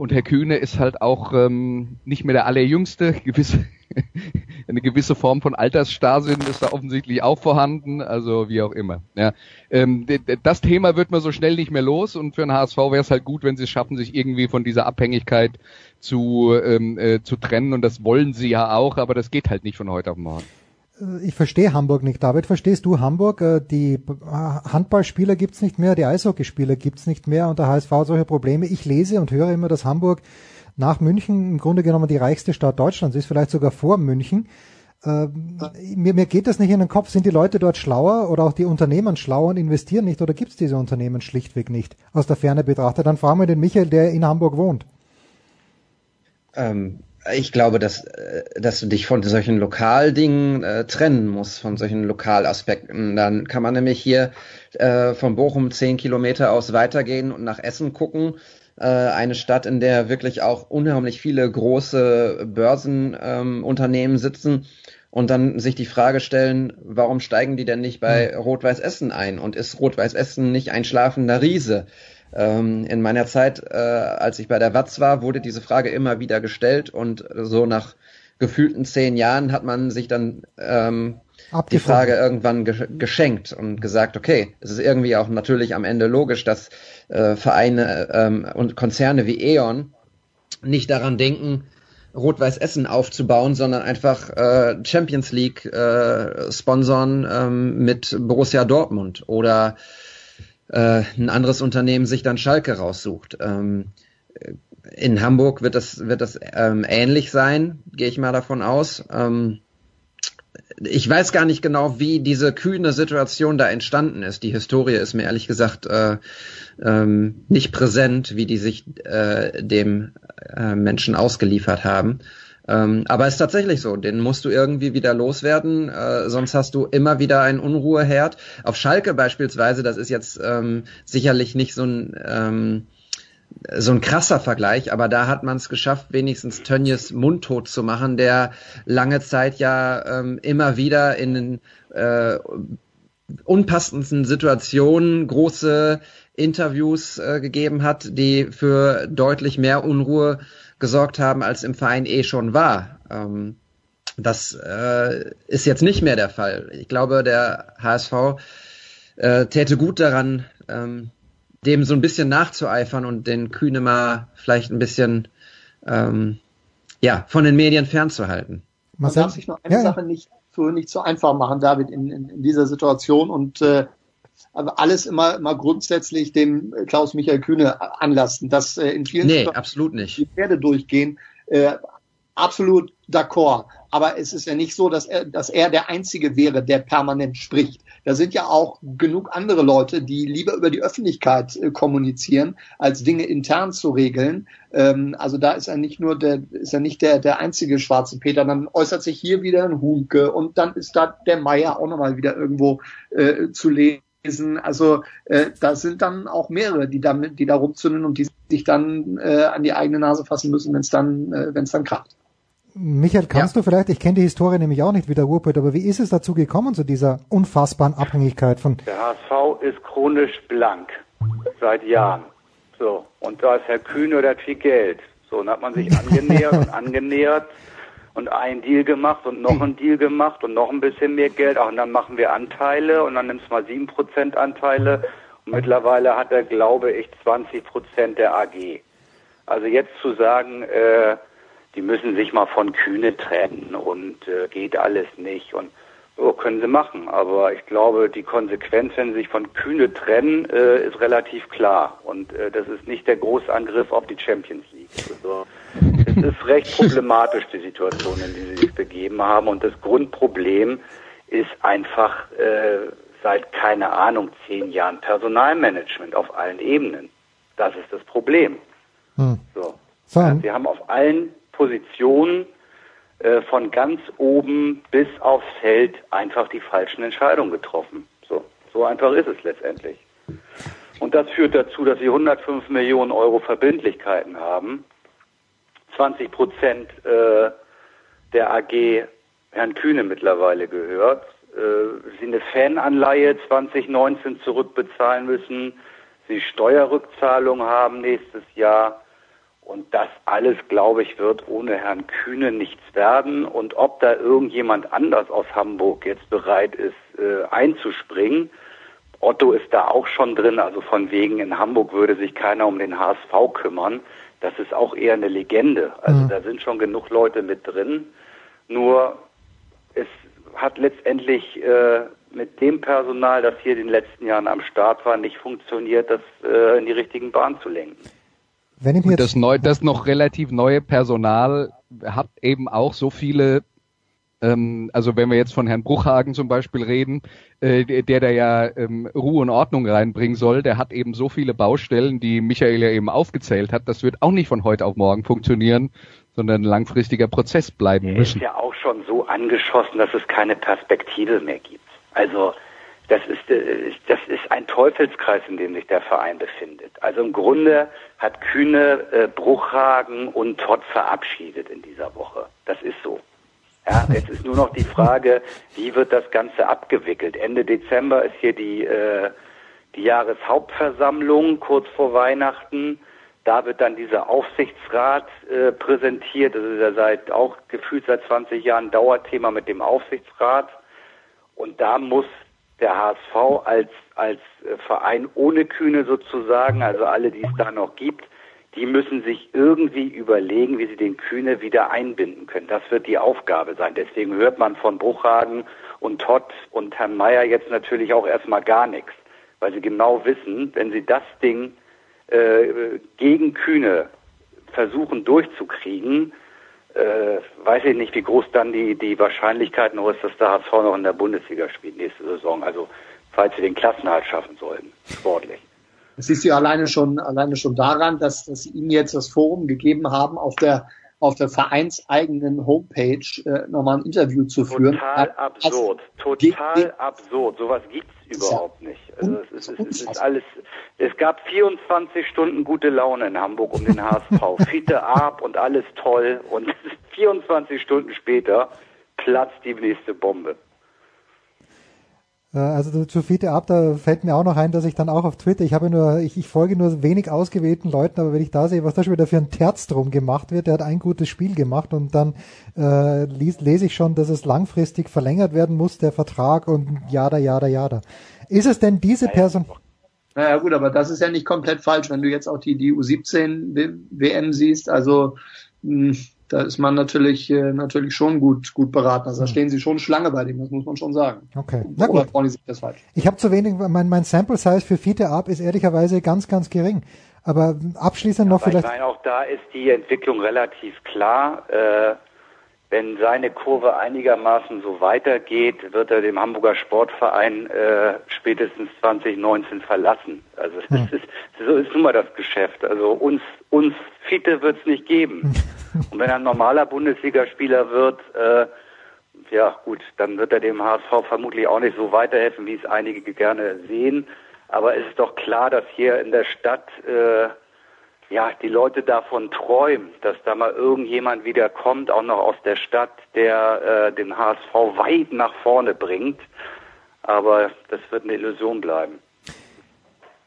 Und Herr Kühne ist halt auch ähm, nicht mehr der allerjüngste. Gewisse, eine gewisse Form von Altersstarrsinn ist da offensichtlich auch vorhanden. Also wie auch immer. Ja. Ähm, das Thema wird man so schnell nicht mehr los. Und für den HSV wäre es halt gut, wenn sie es schaffen, sich irgendwie von dieser Abhängigkeit zu, ähm, äh, zu trennen. Und das wollen sie ja auch, aber das geht halt nicht von heute auf morgen. Äh, ich verstehe Hamburg nicht. David, verstehst du Hamburg? Äh, die äh, Handballspieler gibt's nicht mehr, die Eishockeyspieler gibt's nicht mehr und der HSV hat solche Probleme. Ich lese und höre immer, dass Hamburg nach München im Grunde genommen die reichste Stadt Deutschlands ist, vielleicht sogar vor München. mir, mir geht das nicht in den Kopf. Sind die Leute dort schlauer oder auch die Unternehmen schlauer und investieren nicht oder gibt's diese Unternehmen schlichtweg nicht aus der Ferne betrachtet? Dann fragen wir den Michael, der in Hamburg wohnt. Ähm, ich glaube, dass, äh, dass du dich von solchen Lokaldingen äh, trennen musst, von solchen Lokalaspekten. Dann kann man nämlich hier äh, von Bochum zehn Kilometer aus weitergehen und nach Essen gucken. Äh, eine Stadt, in der wirklich auch unheimlich viele große Börsenunternehmen ähm, sitzen und dann sich die Frage stellen, warum steigen die denn nicht bei hm. Rot-Weiß Essen ein? Und ist Rot-Weiß Essen nicht ein schlafender Riese? Ähm, in meiner Zeit, äh, als ich bei der Watz war, wurde diese Frage immer wieder gestellt und so nach gefühlten zehn Jahren hat man sich dann ähm, die Frage irgendwann ge geschenkt und gesagt, okay, es ist irgendwie auch natürlich am Ende logisch, dass äh, Vereine ähm, und Konzerne wie E.ON nicht daran denken, Rot-Weiß Essen aufzubauen, sondern einfach äh, Champions League äh, sponsern ähm, mit Borussia Dortmund oder äh, ein anderes Unternehmen sich dann Schalke raussucht. Ähm, in Hamburg wird das, wird das ähm, ähnlich sein, gehe ich mal davon aus. Ähm, ich weiß gar nicht genau, wie diese kühne Situation da entstanden ist. Die Historie ist mir ehrlich gesagt äh, ähm, nicht präsent, wie die sich äh, dem äh, Menschen ausgeliefert haben. Ähm, aber ist tatsächlich so, den musst du irgendwie wieder loswerden, äh, sonst hast du immer wieder einen Unruheherd. Auf Schalke beispielsweise, das ist jetzt ähm, sicherlich nicht so ein ähm, so ein krasser Vergleich, aber da hat man es geschafft, wenigstens Tönnies mundtot zu machen, der lange Zeit ja ähm, immer wieder in äh, unpassendsten Situationen große Interviews äh, gegeben hat, die für deutlich mehr Unruhe gesorgt haben, als im Verein eh schon war. Ähm, das äh, ist jetzt nicht mehr der Fall. Ich glaube, der HSV äh, täte gut daran, ähm, dem so ein bisschen nachzueifern und den Kühne mal vielleicht ein bisschen ähm, ja, von den Medien fernzuhalten. Man darf sich nur eine ja, Sache nicht so, nicht so einfach machen, David, in, in, in dieser Situation und äh, alles immer, immer grundsätzlich dem Klaus-Michael Kühne anlasten. Das äh, in vielen nee, absolut nicht. die Pferde durchgehen. Äh, absolut d'accord. Aber es ist ja nicht so, dass er, dass er der Einzige wäre, der permanent spricht. Da sind ja auch genug andere Leute, die lieber über die Öffentlichkeit äh, kommunizieren, als Dinge intern zu regeln. Ähm, also da ist er nicht nur der, ist er nicht der, der einzige schwarze Peter. Dann äußert sich hier wieder ein Hunke und dann ist da der Meier auch nochmal wieder irgendwo äh, zu lesen also äh, da sind dann auch mehrere, die da, die da rumzünden und die sich dann äh, an die eigene Nase fassen müssen, wenn es dann, äh, wenn es dann kracht. Michael, kannst ja. du vielleicht, ich kenne die Historie nämlich auch nicht wie der Ruhrpott, aber wie ist es dazu gekommen, zu dieser unfassbaren Abhängigkeit von... Der HSV ist chronisch blank, seit Jahren. So, und da ist Herr Kühne, der hat viel Geld. So, und hat man sich angenähert und angenähert und einen Deal gemacht und noch einen Deal gemacht und noch ein bisschen mehr Geld. Ach, und dann machen wir Anteile und dann nimmst du mal sieben Prozent Anteile. Und mittlerweile hat er, glaube ich, 20 Prozent der AG. Also jetzt zu sagen, äh, die müssen sich mal von Kühne trennen und äh, geht alles nicht und so können sie machen. Aber ich glaube, die Konsequenz, wenn sie sich von Kühne trennen, äh, ist relativ klar. Und äh, das ist nicht der Großangriff auf die Champions League. Also, es ist recht problematisch, die Situation, in die sie sich begeben haben. Und das Grundproblem ist einfach äh, seit, keine Ahnung, zehn Jahren Personalmanagement auf allen Ebenen. Das ist das Problem. Hm. So. Ja, sie haben auf allen Positionen äh, von ganz oben bis aufs Feld einfach die falschen Entscheidungen getroffen. So, so einfach ist es letztendlich. Und das führt dazu, dass sie 105 Millionen Euro Verbindlichkeiten haben. 20 Prozent äh, der AG Herrn Kühne mittlerweile gehört. Äh, sie eine Fananleihe 2019 zurückbezahlen müssen. Sie Steuerrückzahlung haben nächstes Jahr. Und das alles, glaube ich, wird ohne Herrn Kühne nichts werden. Und ob da irgendjemand anders aus Hamburg jetzt bereit ist, äh, einzuspringen, Otto ist da auch schon drin, also von wegen in Hamburg würde sich keiner um den HSV kümmern. Das ist auch eher eine Legende. Also mhm. da sind schon genug Leute mit drin. Nur es hat letztendlich äh, mit dem Personal, das hier in den letzten Jahren am Start war, nicht funktioniert, das äh, in die richtigen Bahn zu lenken. Wenn ich mir das, neu, das noch relativ neue Personal hat eben auch so viele, also wenn wir jetzt von Herrn Bruchhagen zum Beispiel reden, äh, der da ja ähm, Ruhe und Ordnung reinbringen soll, der hat eben so viele Baustellen, die Michael ja eben aufgezählt hat. Das wird auch nicht von heute auf morgen funktionieren, sondern ein langfristiger Prozess bleiben müssen. Er ist ja auch schon so angeschossen, dass es keine Perspektive mehr gibt. Also das ist, äh, das ist ein Teufelskreis, in dem sich der Verein befindet. Also im Grunde hat Kühne, äh, Bruchhagen und Todd verabschiedet in dieser Woche. Das ist so. Ja, jetzt ist nur noch die Frage, wie wird das Ganze abgewickelt? Ende Dezember ist hier die, äh, die Jahreshauptversammlung kurz vor Weihnachten. Da wird dann dieser Aufsichtsrat äh, präsentiert. Das ist ja seit auch gefühlt seit 20 Jahren Dauerthema mit dem Aufsichtsrat. Und da muss der HSV als, als äh, Verein ohne Kühne sozusagen, also alle, die es da noch gibt, die müssen sich irgendwie überlegen, wie sie den Kühne wieder einbinden können. Das wird die Aufgabe sein. Deswegen hört man von Bruchhagen und Todd und Herrn Mayer jetzt natürlich auch erstmal gar nichts, weil sie genau wissen, wenn sie das Ding äh, gegen Kühne versuchen durchzukriegen, äh, weiß ich nicht, wie groß dann die, die Wahrscheinlichkeit noch ist, dass der HSV noch in der Bundesliga spielt nächste Saison. Also falls sie den Klassenhalt schaffen sollten, sportlich. Das siehst du alleine schon, alleine schon daran, dass, dass sie ihm jetzt das Forum gegeben haben, auf der auf der vereinseigenen Homepage äh, nochmal ein Interview zu führen. Total absurd, total absurd. Sowas gibt's überhaupt nicht. Also es, ist, es ist alles. Es gab 24 Stunden gute Laune in Hamburg um den HSV. Fiete ab und alles toll. Und 24 Stunden später platzt die nächste Bombe. Äh, also zu Fiete ab, da fällt mir auch noch ein, dass ich dann auch auf Twitter, ich habe nur, ich, ich folge nur wenig ausgewählten Leuten, aber wenn ich da sehe, was da schon wieder für ein Terz drum gemacht wird, der hat ein gutes Spiel gemacht und dann äh, lies, lese ich schon, dass es langfristig verlängert werden muss, der Vertrag und jada, jada, jada. Ist es denn diese Person? Naja gut, aber das ist ja nicht komplett falsch, wenn du jetzt auch die, die U17 WM siehst. Also mh, hm, da ist man natürlich äh, natürlich schon gut gut beraten. Also da hm. stehen sie schon Schlange bei dem, das muss man schon sagen. Okay. Na gut. Oder sich das falsch? Ich habe zu wenig, mein, mein Sample Size für Fiete Up ist ehrlicherweise ganz, ganz gering. Aber abschließend ja, noch vielleicht. Ich meine, auch da ist die Entwicklung relativ klar. Äh, wenn seine Kurve einigermaßen so weitergeht, wird er dem Hamburger Sportverein äh, spätestens 2019 verlassen. Also hm. ist, so ist nun mal das Geschäft. Also uns uns Fiete wird es nicht geben. Und wenn er ein normaler Bundesligaspieler wird, äh, ja gut, dann wird er dem HSV vermutlich auch nicht so weiterhelfen, wie es einige gerne sehen. Aber es ist doch klar, dass hier in der Stadt äh, ja die Leute davon träumen, dass da mal irgendjemand wieder kommt, auch noch aus der Stadt, der äh, den HSV weit nach vorne bringt. Aber das wird eine Illusion bleiben.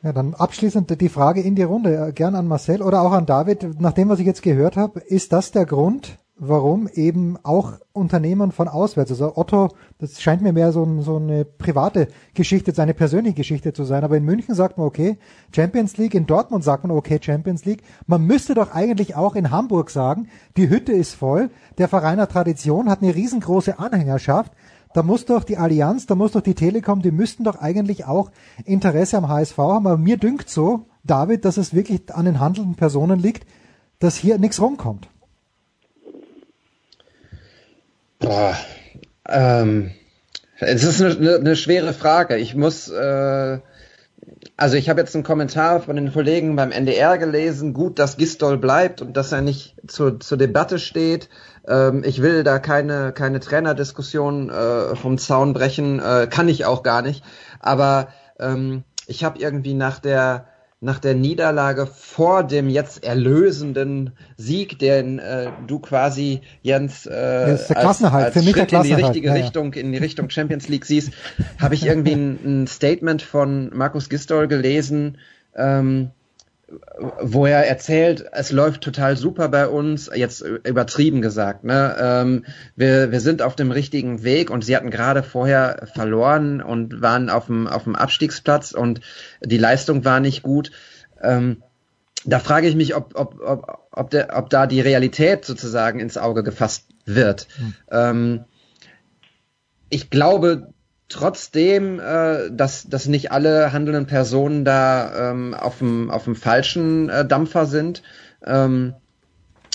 Ja, dann abschließend die Frage in die Runde, gern an Marcel oder auch an David. Nach dem, was ich jetzt gehört habe, ist das der Grund, warum eben auch Unternehmen von auswärts, also Otto, das scheint mir mehr so, so eine private Geschichte, eine persönliche Geschichte zu sein, aber in München sagt man okay, Champions League, in Dortmund sagt man okay, Champions League. Man müsste doch eigentlich auch in Hamburg sagen, die Hütte ist voll, der Verein hat Tradition, hat eine riesengroße Anhängerschaft, da muss doch die Allianz, da muss doch die Telekom, die müssten doch eigentlich auch Interesse am HSV haben. Aber mir dünkt so, David, dass es wirklich an den handelnden Personen liegt, dass hier nichts rumkommt. Boah, ähm, es ist eine, eine, schwere Frage. Ich muss, äh, also ich habe jetzt einen Kommentar von den Kollegen beim NDR gelesen, gut, dass Gistol bleibt und dass er nicht zur, zur Debatte steht. Ähm, ich will da keine, keine Trainerdiskussion äh, vom Zaun brechen, äh, kann ich auch gar nicht. Aber ähm, ich habe irgendwie nach der nach der Niederlage vor dem jetzt erlösenden Sieg, den äh, du quasi Jens äh, als, als Für mich Schritt in die richtige ja, Richtung, in die Richtung Champions League siehst, habe ich irgendwie ein, ein, Statement von Markus Gistol gelesen, ähm, wo er erzählt, es läuft total super bei uns, jetzt übertrieben gesagt, ne? Ähm, wir, wir sind auf dem richtigen Weg und sie hatten gerade vorher verloren und waren auf dem, auf dem Abstiegsplatz und die Leistung war nicht gut. Ähm, da frage ich mich, ob, ob, ob, ob, der, ob da die Realität sozusagen ins Auge gefasst wird. Hm. Ähm, ich glaube, trotzdem, äh, dass, dass nicht alle handelnden Personen da ähm, auf dem auf dem falschen äh, Dampfer sind. Ähm,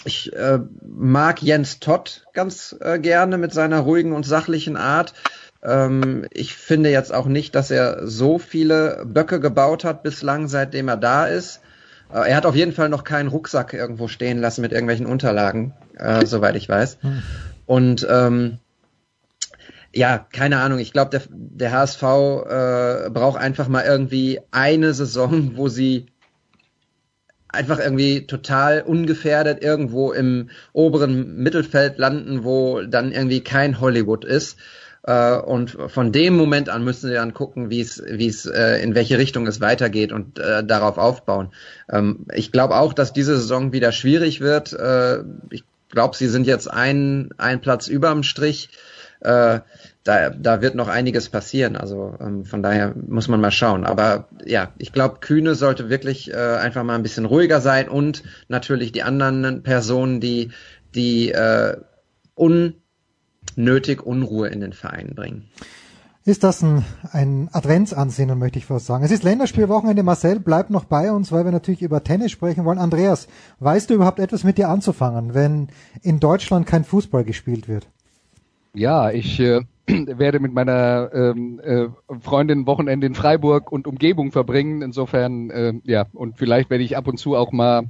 ich äh, mag Jens Todd ganz äh, gerne mit seiner ruhigen und sachlichen Art. Ähm, ich finde jetzt auch nicht, dass er so viele Böcke gebaut hat bislang, seitdem er da ist. Äh, er hat auf jeden Fall noch keinen Rucksack irgendwo stehen lassen mit irgendwelchen Unterlagen, äh, soweit ich weiß. Hm. Und ähm, ja, keine Ahnung. Ich glaube, der, der HSV äh, braucht einfach mal irgendwie eine Saison, wo sie einfach irgendwie total ungefährdet irgendwo im oberen Mittelfeld landen, wo dann irgendwie kein Hollywood ist. Äh, und von dem Moment an müssen sie dann gucken, wie es, wie es, äh, in welche Richtung es weitergeht und äh, darauf aufbauen. Ähm, ich glaube auch, dass diese Saison wieder schwierig wird. Äh, ich glaube, sie sind jetzt ein, ein Platz überm Strich äh, da, da wird noch einiges passieren. Also ähm, von daher muss man mal schauen. Aber ja, ich glaube, Kühne sollte wirklich äh, einfach mal ein bisschen ruhiger sein und natürlich die anderen Personen, die, die äh, unnötig Unruhe in den Verein bringen. Ist das ein, ein Adventsansinnen, möchte ich fast sagen. Es ist Länderspielwochenende. Marcel bleibt noch bei uns, weil wir natürlich über Tennis sprechen wollen. Andreas, weißt du überhaupt etwas mit dir anzufangen, wenn in Deutschland kein Fußball gespielt wird? Ja, ich äh, werde mit meiner ähm, äh, Freundin Wochenende in Freiburg und Umgebung verbringen. Insofern, äh, ja, und vielleicht werde ich ab und zu auch mal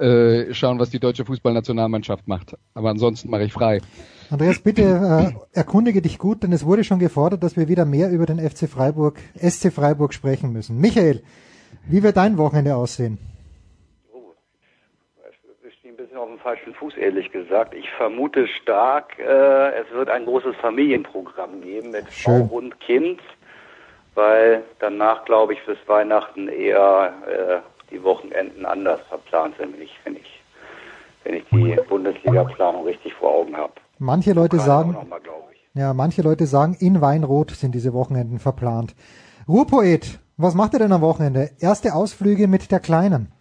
äh, schauen, was die deutsche Fußballnationalmannschaft macht. Aber ansonsten mache ich frei. Andreas, bitte äh, erkundige dich gut, denn es wurde schon gefordert, dass wir wieder mehr über den FC Freiburg, SC Freiburg sprechen müssen. Michael, wie wird dein Wochenende aussehen? Bisschen auf dem falschen Fuß, ehrlich gesagt. Ich vermute stark, äh, es wird ein großes Familienprogramm geben mit Schön. Frau und Kind, weil danach, glaube ich, fürs Weihnachten eher äh, die Wochenenden anders verplant sind, wenn ich, wenn ich, wenn ich die Bundesliga-Planung richtig vor Augen habe. Manche Leute sagen, mal, ja, manche Leute sagen, in Weinrot sind diese Wochenenden verplant. Ruhrpoet, Was macht ihr denn am Wochenende? Erste Ausflüge mit der Kleinen.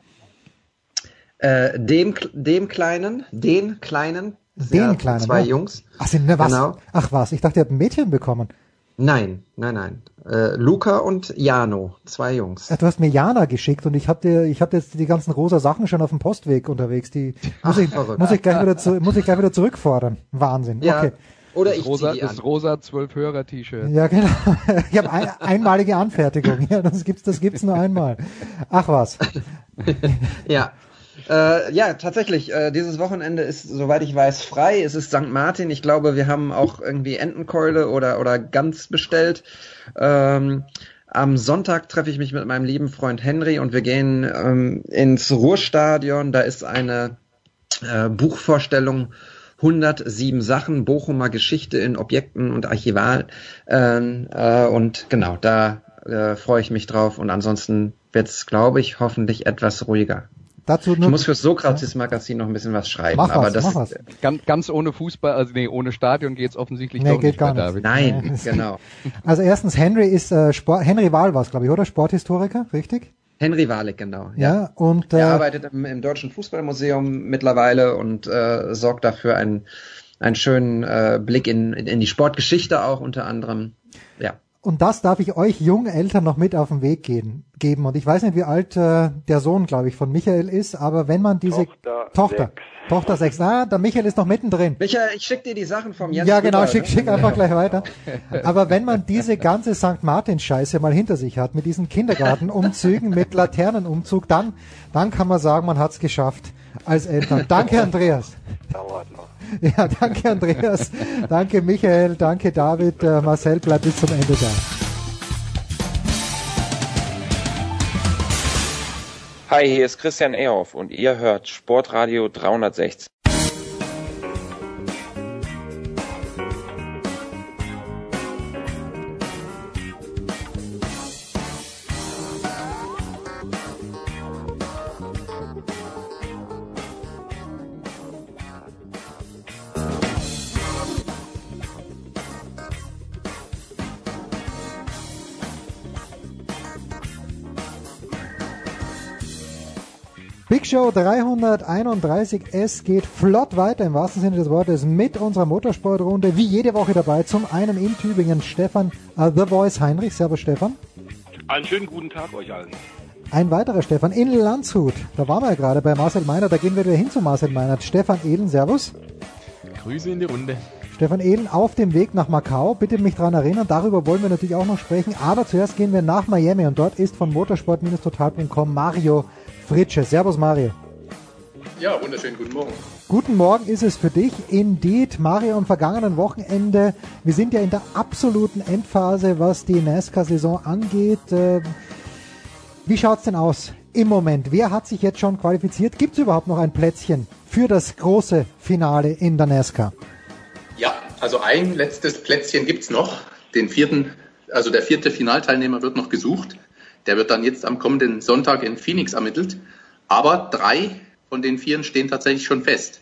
Äh, dem, dem Kleinen, den Kleinen, Den ja, Kleinen, zwei ja. Jungs. Ach, sind, ne, was? Genau. Ach was, ich dachte, ihr habt ein Mädchen bekommen. Nein, nein, nein. Äh, Luca und Jano, zwei Jungs. Ja, du hast mir Jana geschickt und ich habe dir, ich habe jetzt die ganzen rosa Sachen schon auf dem Postweg unterwegs. Die muss, Ach, ich, verrückt. muss ich gleich wieder zu, muss ich gleich wieder zurückfordern. Wahnsinn. Ja. Okay. Oder ich Rosa, zieh die an. das rosa Zwölf-Hörer-T-Shirt. Ja, genau. Ich habe ein, einmalige Anfertigung. Ja, das gibt's, das gibt's nur einmal. Ach was. Ja. Äh, ja, tatsächlich. Äh, dieses Wochenende ist, soweit ich weiß, frei. Es ist St. Martin. Ich glaube, wir haben auch irgendwie Entenkeule oder, oder Gans bestellt. Ähm, am Sonntag treffe ich mich mit meinem lieben Freund Henry und wir gehen ähm, ins Ruhrstadion. Da ist eine äh, Buchvorstellung 107 Sachen, Bochumer Geschichte in Objekten und Archival. Ähm, äh, und genau, da äh, freue ich mich drauf. Und ansonsten wird's, glaube ich, hoffentlich etwas ruhiger. Dazu Ich nur. muss fürs Sokrates-Magazin noch ein bisschen was schreiben. Mach aber was, das mach was. Ganz, ganz ohne Fußball, also nee, ohne Stadion geht's offensichtlich Nee, doch geht nicht gar mehr, nicht. David. Nein, genau. Also erstens, Henry ist äh, Sport, Henry Wahl war glaube ich, oder? Sporthistoriker, richtig? Henry Walik, genau. Ja. Und Er äh, arbeitet im, im Deutschen Fußballmuseum mittlerweile und äh, sorgt dafür einen, einen schönen äh, Blick in, in, in die Sportgeschichte auch unter anderem. Ja. Und das darf ich euch jungen Eltern noch mit auf den Weg gehen, geben. Und ich weiß nicht, wie alt äh, der Sohn, glaube ich, von Michael ist, aber wenn man diese Tochter Tochter, sechs. Tochter sechs, ah, der Michael ist noch mittendrin. Michael, ich schick dir die Sachen vom Jens Ja, genau, schick, ne? schick einfach gleich weiter. Aber wenn man diese ganze St. Martin-Scheiße mal hinter sich hat, mit diesen Kindergartenumzügen, mit Laternenumzug, dann, dann kann man sagen, man hat's geschafft als Eltern. Danke, Andreas. Dauert noch. Ja, danke, Andreas. Danke, Michael. Danke, David. Äh, Marcel bleibt bis zum Ende da. Hi, hier ist Christian Ehoff und ihr hört Sportradio 360. Big Show 331. Es geht flott weiter im wahrsten Sinne des Wortes mit unserer Motorsportrunde. Wie jede Woche dabei. Zum einen in Tübingen Stefan äh, The Voice Heinrich. Servus Stefan. Einen schönen guten Tag euch allen. Ein weiterer Stefan in Landshut. Da waren wir ja gerade bei Marcel Meinert. Da gehen wir wieder hin zu Marcel Meinert. Stefan Ehlen, Servus. Grüße in die Runde. Stefan Ehlen auf dem Weg nach Macau. Bitte mich daran erinnern, darüber wollen wir natürlich auch noch sprechen. Aber zuerst gehen wir nach Miami und dort ist von motorsport-total.com Mario Fritsche. Servus Mario. Ja, wunderschönen guten Morgen. Guten Morgen ist es für dich. Indeed, Mario, am vergangenen Wochenende. Wir sind ja in der absoluten Endphase, was die NASCAR-Saison angeht. Äh, Wie schaut's denn aus im Moment? Wer hat sich jetzt schon qualifiziert? Gibt es überhaupt noch ein Plätzchen für das große Finale in der NASCAR? Also ein letztes Plätzchen gibt's noch. Den vierten, also der vierte Finalteilnehmer wird noch gesucht. Der wird dann jetzt am kommenden Sonntag in Phoenix ermittelt. Aber drei von den vieren stehen tatsächlich schon fest.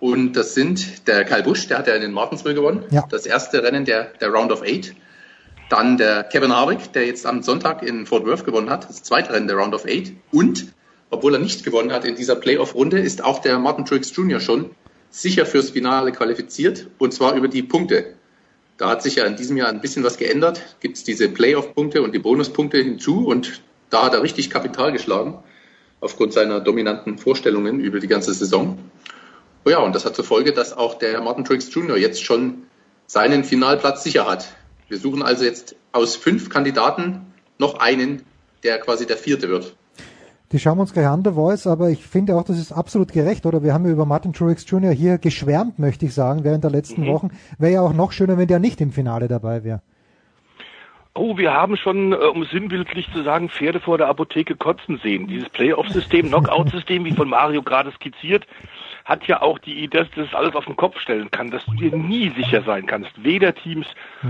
Und das sind der Kyle Busch, der hat ja in den Martinsville gewonnen. Ja. Das erste Rennen der, der Round of Eight. Dann der Kevin Harvick, der jetzt am Sonntag in Fort Worth gewonnen hat. Das zweite Rennen der Round of Eight. Und, obwohl er nicht gewonnen hat in dieser Playoff-Runde, ist auch der Martin Truex Jr. schon sicher fürs Finale qualifiziert. Und zwar über die Punkte. Da hat sich ja in diesem Jahr ein bisschen was geändert. Gibt es diese Playoff-Punkte und die Bonuspunkte hinzu. Und da hat er richtig Kapital geschlagen. Aufgrund seiner dominanten Vorstellungen über die ganze Saison. Oh ja, und das hat zur Folge, dass auch der Martin Truex Jr. jetzt schon seinen Finalplatz sicher hat. Wir suchen also jetzt aus fünf Kandidaten noch einen, der quasi der vierte wird. Die schauen wir uns gleich an, The Voice, aber ich finde auch, das ist absolut gerecht, oder? Wir haben ja über Martin Truex Jr. hier geschwärmt, möchte ich sagen, während der letzten Mhm. Wochen. Wäre ja auch noch schöner, wenn der nicht im Finale dabei wäre. Oh, wir haben schon, äh, um sinnbildlich zu sagen, Pferde vor der Apotheke kotzen sehen. Dieses Playoff-System, Knockout-System, wie von Mario gerade skizziert, hat ja auch die Idee, dass das alles auf den Kopf stellen kann, dass du dir nie sicher sein kannst. Weder Teams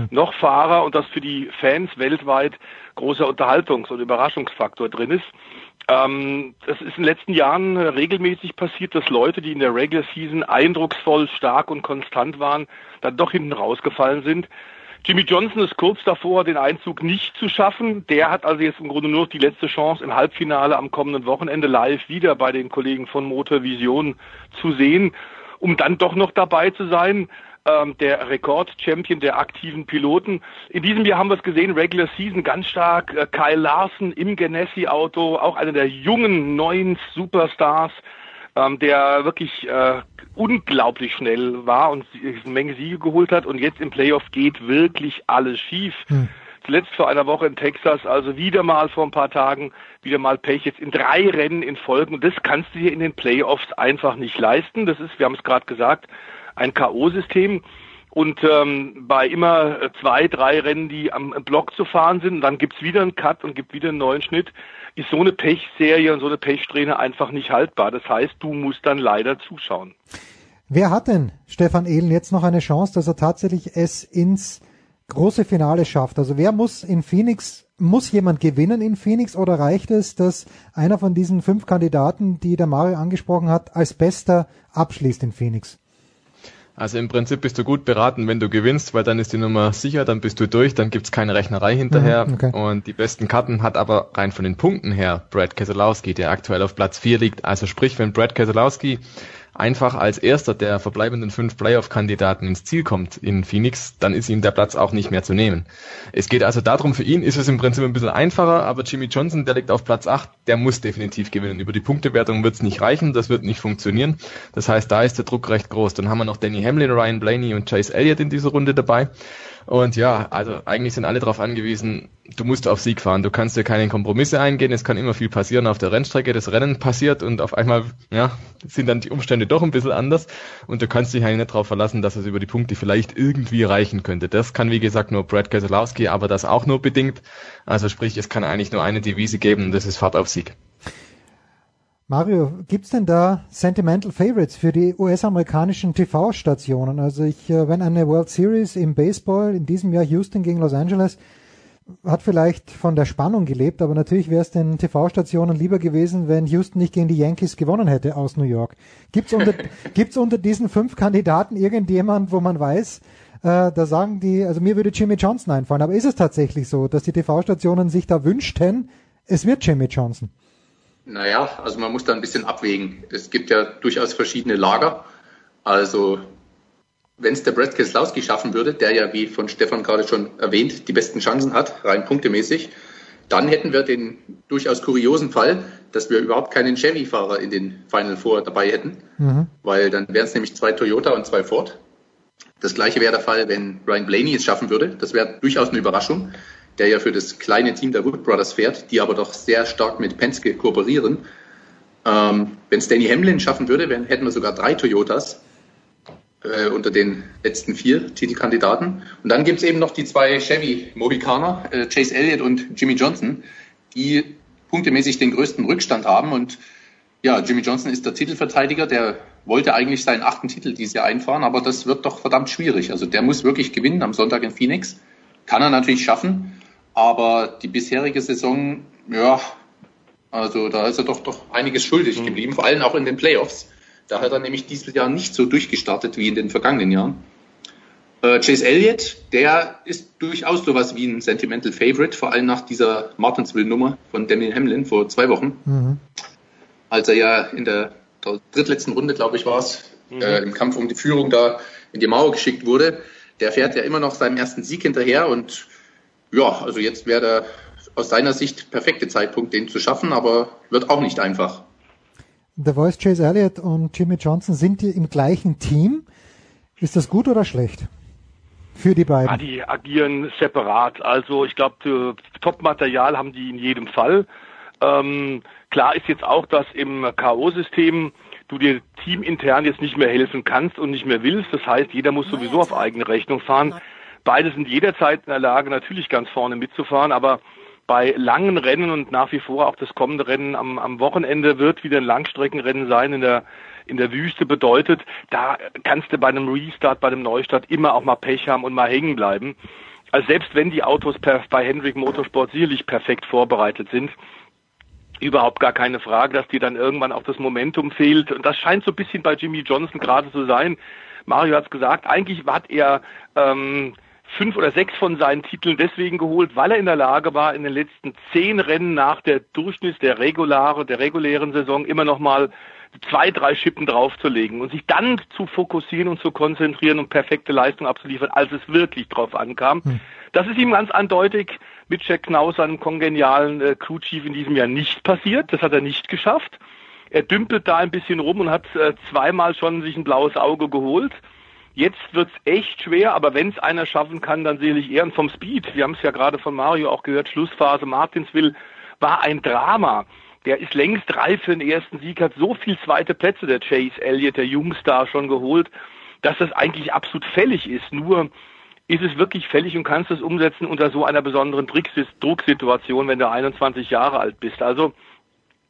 noch Fahrer und dass für die Fans weltweit großer Unterhaltungs- und Überraschungsfaktor drin ist. Ähm, das ist in den letzten Jahren regelmäßig passiert, dass Leute, die in der Regular Season eindrucksvoll, stark und konstant waren, dann doch hinten rausgefallen sind. Jimmy Johnson ist kurz davor, den Einzug nicht zu schaffen. Der hat also jetzt im Grunde nur noch die letzte Chance im Halbfinale am kommenden Wochenende live wieder bei den Kollegen von Motor Vision zu sehen, um dann doch noch dabei zu sein ähm, der Rekord-Champion der aktiven Piloten. In diesem Jahr haben wir es gesehen, Regular Season ganz stark. Äh, Kyle Larson im Genesi-Auto, auch einer der jungen neuen Superstars, ähm, der wirklich äh, unglaublich schnell war und eine Menge Siege geholt hat. Und jetzt im Playoff geht wirklich alles schief. Hm. Zuletzt vor einer Woche in Texas, also wieder mal vor ein paar Tagen, wieder mal Pech, jetzt in drei Rennen in Folgen. Und das kannst du dir in den Playoffs einfach nicht leisten. Das ist, wir haben es gerade gesagt, ein K.O.-System. Und ähm, bei immer zwei, drei Rennen, die am Block zu fahren sind, dann gibt's wieder einen Cut und gibt wieder einen neuen Schnitt, ist so eine Pechserie und so eine Pechsträhne einfach nicht haltbar. Das heißt, du musst dann leider zuschauen. Wer hat denn Stefan Ehlen jetzt noch eine Chance, dass er tatsächlich es ins große Finale schafft? Also wer muss in Phoenix, muss jemand gewinnen in Phoenix oder reicht es, dass einer von diesen fünf Kandidaten, die der Mario angesprochen hat, als bester abschließt in Phoenix? Also im Prinzip bist du gut beraten, wenn du gewinnst, weil dann ist die Nummer sicher, dann bist du durch, dann gibt's keine Rechnerei hinterher. Mhm, okay. Und die besten Karten hat aber rein von den Punkten her Brad Keselowski, der aktuell auf Platz 4 liegt. Also sprich, wenn Brad Keselowski einfach als erster der verbleibenden fünf Playoff-Kandidaten ins Ziel kommt in Phoenix, dann ist ihm der Platz auch nicht mehr zu nehmen. Es geht also darum, für ihn ist es im Prinzip ein bisschen einfacher, aber Jimmy Johnson, der liegt auf Platz 8, der muss definitiv gewinnen. Über die Punktewertung wird es nicht reichen, das wird nicht funktionieren. Das heißt, da ist der Druck recht groß. Dann haben wir noch Danny Hamlin, Ryan Blaney und Chase Elliott in dieser Runde dabei. Und ja, also eigentlich sind alle darauf angewiesen, du musst auf Sieg fahren. Du kannst dir keine Kompromisse eingehen. Es kann immer viel passieren auf der Rennstrecke. Das Rennen passiert und auf einmal, ja, sind dann die Umstände doch ein bisschen anders. Und du kannst dich eigentlich nicht darauf verlassen, dass es über die Punkte vielleicht irgendwie reichen könnte. Das kann, wie gesagt, nur Brad Keselowski, aber das auch nur bedingt. Also sprich, es kann eigentlich nur eine Devise geben und das ist Fahrt auf Sieg. Mario, gibt's denn da Sentimental Favorites für die US-amerikanischen TV-Stationen? Also ich, äh, wenn eine World Series im Baseball in diesem Jahr Houston gegen Los Angeles hat vielleicht von der Spannung gelebt, aber natürlich wäre es den TV-Stationen lieber gewesen, wenn Houston nicht gegen die Yankees gewonnen hätte aus New York. Gibt's unter, gibt's unter diesen fünf Kandidaten irgendjemand, wo man weiß, äh, da sagen die, also mir würde Jimmy Johnson einfallen, aber ist es tatsächlich so, dass die TV-Stationen sich da wünschten, es wird Jimmy Johnson? Naja, also man muss da ein bisschen abwägen. Es gibt ja durchaus verschiedene Lager. Also wenn es der Brad Keselowski schaffen würde, der ja, wie von Stefan gerade schon erwähnt, die besten Chancen hat, rein punktemäßig, dann hätten wir den durchaus kuriosen Fall, dass wir überhaupt keinen Chevy-Fahrer in den Final Four dabei hätten, mhm. weil dann wären es nämlich zwei Toyota und zwei Ford. Das gleiche wäre der Fall, wenn Ryan Blaney es schaffen würde. Das wäre durchaus eine Überraschung der ja für das kleine Team der Wood Brothers fährt, die aber doch sehr stark mit Penske kooperieren. Ähm, Wenn es Danny Hamlin schaffen würde, wenn, hätten wir sogar drei Toyotas äh, unter den letzten vier Titelkandidaten. Und dann gibt es eben noch die zwei Chevy-Mohikaner, äh, Chase Elliott und Jimmy Johnson, die punktemäßig den größten Rückstand haben. Und ja, Jimmy Johnson ist der Titelverteidiger, der wollte eigentlich seinen achten Titel dieses Jahr einfahren, aber das wird doch verdammt schwierig. Also der muss wirklich gewinnen am Sonntag in Phoenix. Kann er natürlich schaffen. Aber die bisherige Saison, ja, also da ist er doch, doch einiges schuldig mhm. geblieben, vor allem auch in den Playoffs. Da hat er nämlich dieses Jahr nicht so durchgestartet wie in den vergangenen Jahren. Äh, Chase Elliott, der ist durchaus sowas wie ein Sentimental Favorite, vor allem nach dieser Martinsville-Nummer von Daniel Hamlin vor zwei Wochen, mhm. als er ja in der drittletzten Runde, glaube ich, war es, mhm. äh, im Kampf um die Führung da in die Mauer geschickt wurde. Der fährt ja immer noch seinem ersten Sieg hinterher und ja, also jetzt wäre der aus seiner Sicht perfekte Zeitpunkt, den zu schaffen, aber wird auch nicht einfach. Der Voice Chase Elliott und Jimmy Johnson sind die im gleichen Team. Ist das gut oder schlecht? Für die beiden? Ja, die agieren separat. Also ich glaube, Top-Material haben die in jedem Fall. Ähm, klar ist jetzt auch, dass im K.O.-System du dir teamintern jetzt nicht mehr helfen kannst und nicht mehr willst. Das heißt, jeder muss sowieso auf eigene Rechnung fahren. Beide sind jederzeit in der Lage, natürlich ganz vorne mitzufahren, aber bei langen Rennen und nach wie vor auch das kommende Rennen am, am Wochenende wird wieder ein Langstreckenrennen sein in der in der Wüste bedeutet, da kannst du bei einem Restart, bei einem Neustart immer auch mal Pech haben und mal hängen bleiben. Also selbst wenn die Autos per, bei Hendrick Motorsport sicherlich perfekt vorbereitet sind, überhaupt gar keine Frage, dass dir dann irgendwann auch das Momentum fehlt. Und das scheint so ein bisschen bei Jimmy Johnson gerade zu sein. Mario hat es gesagt, eigentlich hat er ähm, fünf oder sechs von seinen Titeln deswegen geholt, weil er in der Lage war, in den letzten zehn Rennen nach der Durchschnitt der regulare, der regulären Saison immer noch mal zwei, drei Schippen draufzulegen und sich dann zu fokussieren und zu konzentrieren und perfekte Leistung abzuliefern, als es wirklich drauf ankam. Hm. Das ist ihm ganz eindeutig mit Jack Knaus, seinem kongenialen äh, Crew Chief in diesem Jahr nicht passiert. Das hat er nicht geschafft. Er dümpelt da ein bisschen rum und hat äh, zweimal schon sich ein blaues Auge geholt. Jetzt wird's echt schwer, aber wenn es einer schaffen kann, dann sehe ich eher vom Speed. Wir haben es ja gerade von Mario auch gehört, Schlussphase Martinsville war ein Drama. Der ist längst reif für den ersten Sieg, hat so viel zweite Plätze, der Chase Elliott, der Jungstar, schon geholt, dass das eigentlich absolut fällig ist. Nur ist es wirklich fällig und kannst es umsetzen unter so einer besonderen Drucksituation, wenn du 21 Jahre alt bist. Also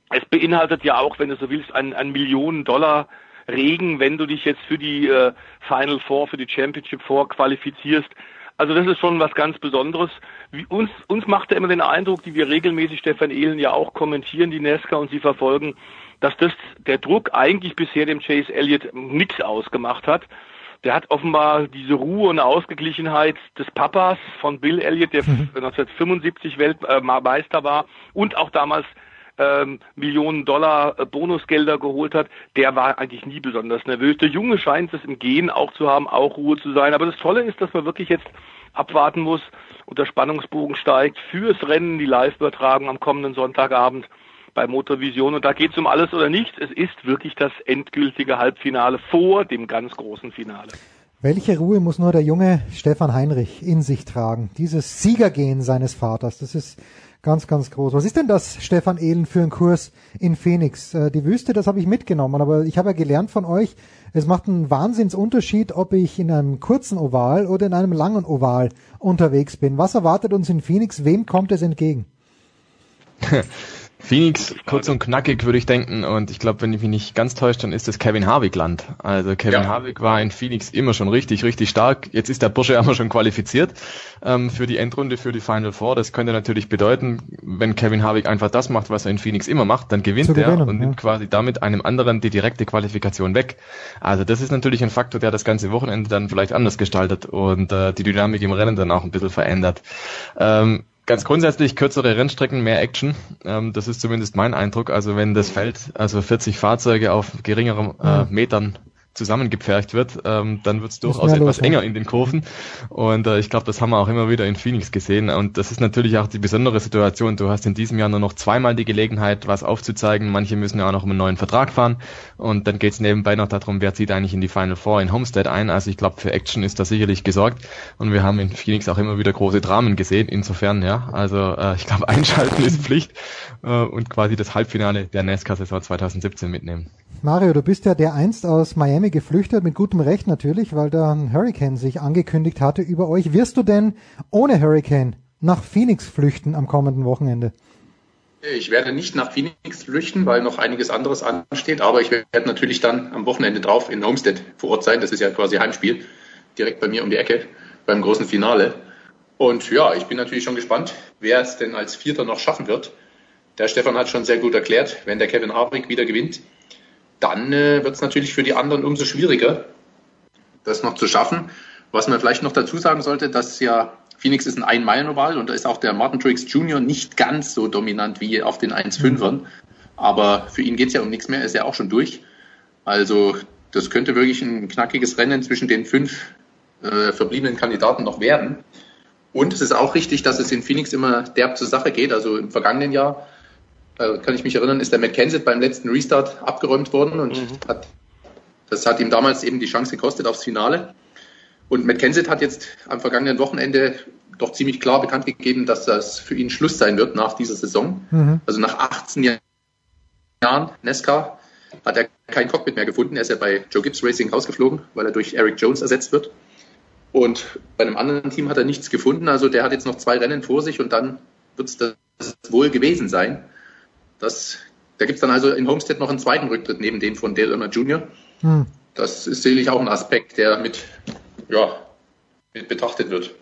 es beinhaltet ja auch, wenn du so willst, ein, ein Millionen Dollar Regen, wenn du dich jetzt für die äh, Final Four, für die Championship Four qualifizierst. Also das ist schon was ganz Besonderes. Wie uns, uns macht er immer den Eindruck, die wir regelmäßig Stefan Ehlen ja auch kommentieren, die Nesca und sie verfolgen, dass das der Druck eigentlich bisher dem Chase Elliott nichts ausgemacht hat. Der hat offenbar diese Ruhe und Ausgeglichenheit des Papas von Bill Elliott, der mhm. 1975 Weltmeister äh, war und auch damals ähm, Millionen Dollar äh, Bonusgelder geholt hat, der war eigentlich nie besonders nervös. Der Junge scheint es im Gehen auch zu haben, auch Ruhe zu sein. Aber das Tolle ist, dass man wirklich jetzt abwarten muss und der Spannungsbogen steigt fürs Rennen, die Live-Übertragung am kommenden Sonntagabend bei Motorvision. Und da geht es um alles oder nichts. Es ist wirklich das endgültige Halbfinale vor dem ganz großen Finale. Welche Ruhe muss nur der junge Stefan Heinrich in sich tragen? Dieses Siegergehen seines Vaters, das ist Ganz, ganz groß. Was ist denn das, Stefan Ehlen, für ein Kurs in Phoenix? Äh, die Wüste, das habe ich mitgenommen, aber ich habe ja gelernt von euch, es macht einen Wahnsinnsunterschied, ob ich in einem kurzen Oval oder in einem langen Oval unterwegs bin. Was erwartet uns in Phoenix? Wem kommt es entgegen? Phoenix, kurz und knackig würde ich denken. Und ich glaube, wenn ich mich nicht ganz täusche, dann ist das Kevin Harvick Land. Also Kevin ja. Harvick war in Phoenix immer schon richtig, richtig stark. Jetzt ist der Bursche aber schon qualifiziert ähm, für die Endrunde, für die Final Four. Das könnte natürlich bedeuten, wenn Kevin Harvick einfach das macht, was er in Phoenix immer macht, dann gewinnt er und nimmt ja. quasi damit einem anderen die direkte Qualifikation weg. Also das ist natürlich ein Faktor, der das ganze Wochenende dann vielleicht anders gestaltet und äh, die Dynamik im Rennen dann auch ein bisschen verändert. Ähm, Ganz grundsätzlich kürzere Rennstrecken, mehr Action. Ähm, das ist zumindest mein Eindruck. Also wenn das Feld, also 40 Fahrzeuge auf geringeren äh, Metern zusammengepfercht wird, ähm, dann wird es durchaus etwas los, enger ja. in den Kurven. Und äh, ich glaube, das haben wir auch immer wieder in Phoenix gesehen. Und das ist natürlich auch die besondere Situation. Du hast in diesem Jahr nur noch zweimal die Gelegenheit, was aufzuzeigen. Manche müssen ja auch noch um einen neuen Vertrag fahren. Und dann geht es nebenbei noch darum, wer zieht eigentlich in die Final Four in Homestead ein. Also ich glaube, für Action ist da sicherlich gesorgt. Und wir haben in Phoenix auch immer wieder große Dramen gesehen. Insofern, ja, also äh, ich glaube, einschalten ist Pflicht äh, und quasi das Halbfinale der NASCAR-Saison 2017 mitnehmen. Mario, du bist ja der einst aus Miami geflüchtet, mit gutem Recht natürlich, weil da ein Hurricane sich angekündigt hatte über euch. Wirst du denn ohne Hurricane nach Phoenix flüchten am kommenden Wochenende? Ich werde nicht nach Phoenix flüchten, weil noch einiges anderes ansteht, aber ich werde natürlich dann am Wochenende drauf in Homestead vor Ort sein. Das ist ja quasi Heimspiel, direkt bei mir um die Ecke beim großen Finale. Und ja, ich bin natürlich schon gespannt, wer es denn als Vierter noch schaffen wird. Der Stefan hat schon sehr gut erklärt, wenn der Kevin Harvick wieder gewinnt, dann äh, wird es natürlich für die anderen umso schwieriger, das noch zu schaffen. Was man vielleicht noch dazu sagen sollte, dass ja Phoenix ist ein Ein-Meilen-Oval und da ist auch der Martin Triggs Jr. nicht ganz so dominant wie auf den 1-5ern. Aber für ihn geht es ja um nichts mehr, er ist ja auch schon durch. Also das könnte wirklich ein knackiges Rennen zwischen den fünf äh, verbliebenen Kandidaten noch werden. Und es ist auch richtig, dass es in Phoenix immer derb zur Sache geht. Also im vergangenen Jahr äh, kann ich mich erinnern, ist der McKenzie beim letzten Restart abgeräumt worden und mhm. hat, das hat ihm damals eben die Chance gekostet aufs Finale. Und McKenzie hat jetzt am vergangenen Wochenende doch ziemlich klar bekannt gegeben, dass das für ihn Schluss sein wird nach dieser Saison. Mhm. Also nach 18 Jahren Nesca hat er kein Cockpit mehr gefunden. Er ist ja bei Joe Gibbs Racing rausgeflogen, weil er durch Eric Jones ersetzt wird. Und bei einem anderen Team hat er nichts gefunden. Also der hat jetzt noch zwei Rennen vor sich und dann wird es das wohl gewesen sein. Das, da gibt es dann also in Homestead noch einen zweiten Rücktritt neben dem von Dale Earner Jr. Hm. Das ist sicherlich auch ein Aspekt, der mit, ja, mit betrachtet wird.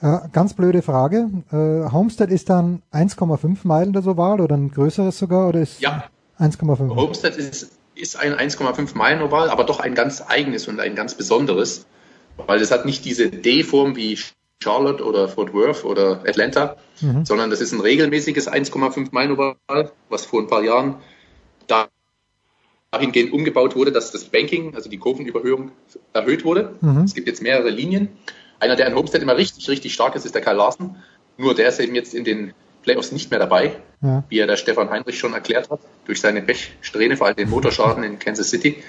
Äh, ganz blöde Frage. Äh, Homestead ist dann 1,5 Meilen der Oval oder ein größeres sogar oder ist ja. 1,5? Homestead ist, ist ein 1,5 Meilen Oval, aber doch ein ganz eigenes und ein ganz besonderes, weil es hat nicht diese D-Form wie Charlotte oder Fort Worth oder Atlanta, mhm. sondern das ist ein regelmäßiges 1,5 Meilen Oval, was vor ein paar Jahren dahingehend umgebaut wurde, dass das Banking, also die Kurvenüberhöhung, erhöht wurde. Mhm. Es gibt jetzt mehrere Linien. Einer, der in Homestead immer richtig, richtig stark ist, ist der Karl Larsen. Nur der ist eben jetzt in den Playoffs nicht mehr dabei, ja. wie er der Stefan Heinrich schon erklärt hat, durch seine Pechsträhne, vor allem den Motorschaden in Kansas City.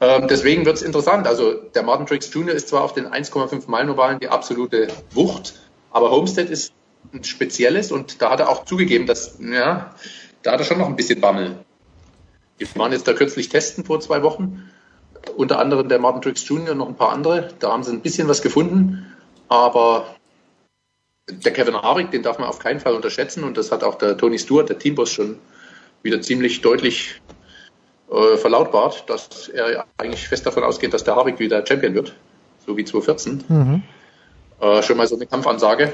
Ähm, deswegen wird es interessant. Also der Martin Trix Jr. ist zwar auf den 1,5 Meilen Ovalen die absolute Wucht, aber Homestead ist ein spezielles und da hat er auch zugegeben, dass, ja, da hat er schon noch ein bisschen Bammel. Wir waren jetzt da kürzlich testen vor zwei Wochen, unter anderem der Martin Trix Jr. und noch ein paar andere. Da haben sie ein bisschen was gefunden, aber der Kevin Harvick, den darf man auf keinen Fall unterschätzen und das hat auch der Tony Stewart, der Teamboss, schon wieder ziemlich deutlich äh, verlautbart, dass er eigentlich fest davon ausgeht, dass der Harvick wieder Champion wird, so wie 2014. Mhm. Äh, schon mal so eine Kampfansage.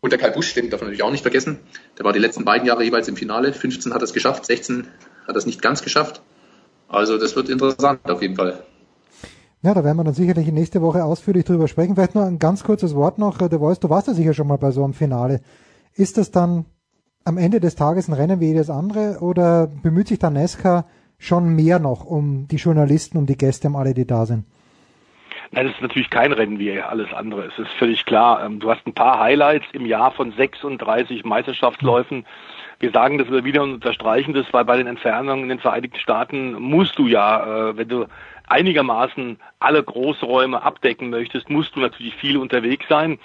Und der Kai Busch, den darf man natürlich auch nicht vergessen. Der war die letzten beiden Jahre jeweils im Finale. 15 hat er es geschafft, 16 hat er es nicht ganz geschafft. Also das wird interessant auf jeden Fall. Ja, da werden wir dann sicherlich nächste Woche ausführlich drüber sprechen. Vielleicht nur ein ganz kurzes Wort noch. Der Voice, du warst ja sicher schon mal bei so einem Finale. Ist das dann am Ende des Tages ein Rennen wie jedes andere oder bemüht sich der Nesca schon mehr noch um die Journalisten, um die Gäste, um alle, die da sind? Nein, das ist natürlich kein Rennen wie alles andere. Es ist völlig klar. Ähm, du hast ein paar Highlights im Jahr von 36 Meisterschaftsläufen. Wir sagen das wieder und unterstreichen das, weil bei den Entfernungen in den Vereinigten Staaten musst du ja, äh, wenn du einigermaßen alle Großräume abdecken möchtest, musst du natürlich viel unterwegs sein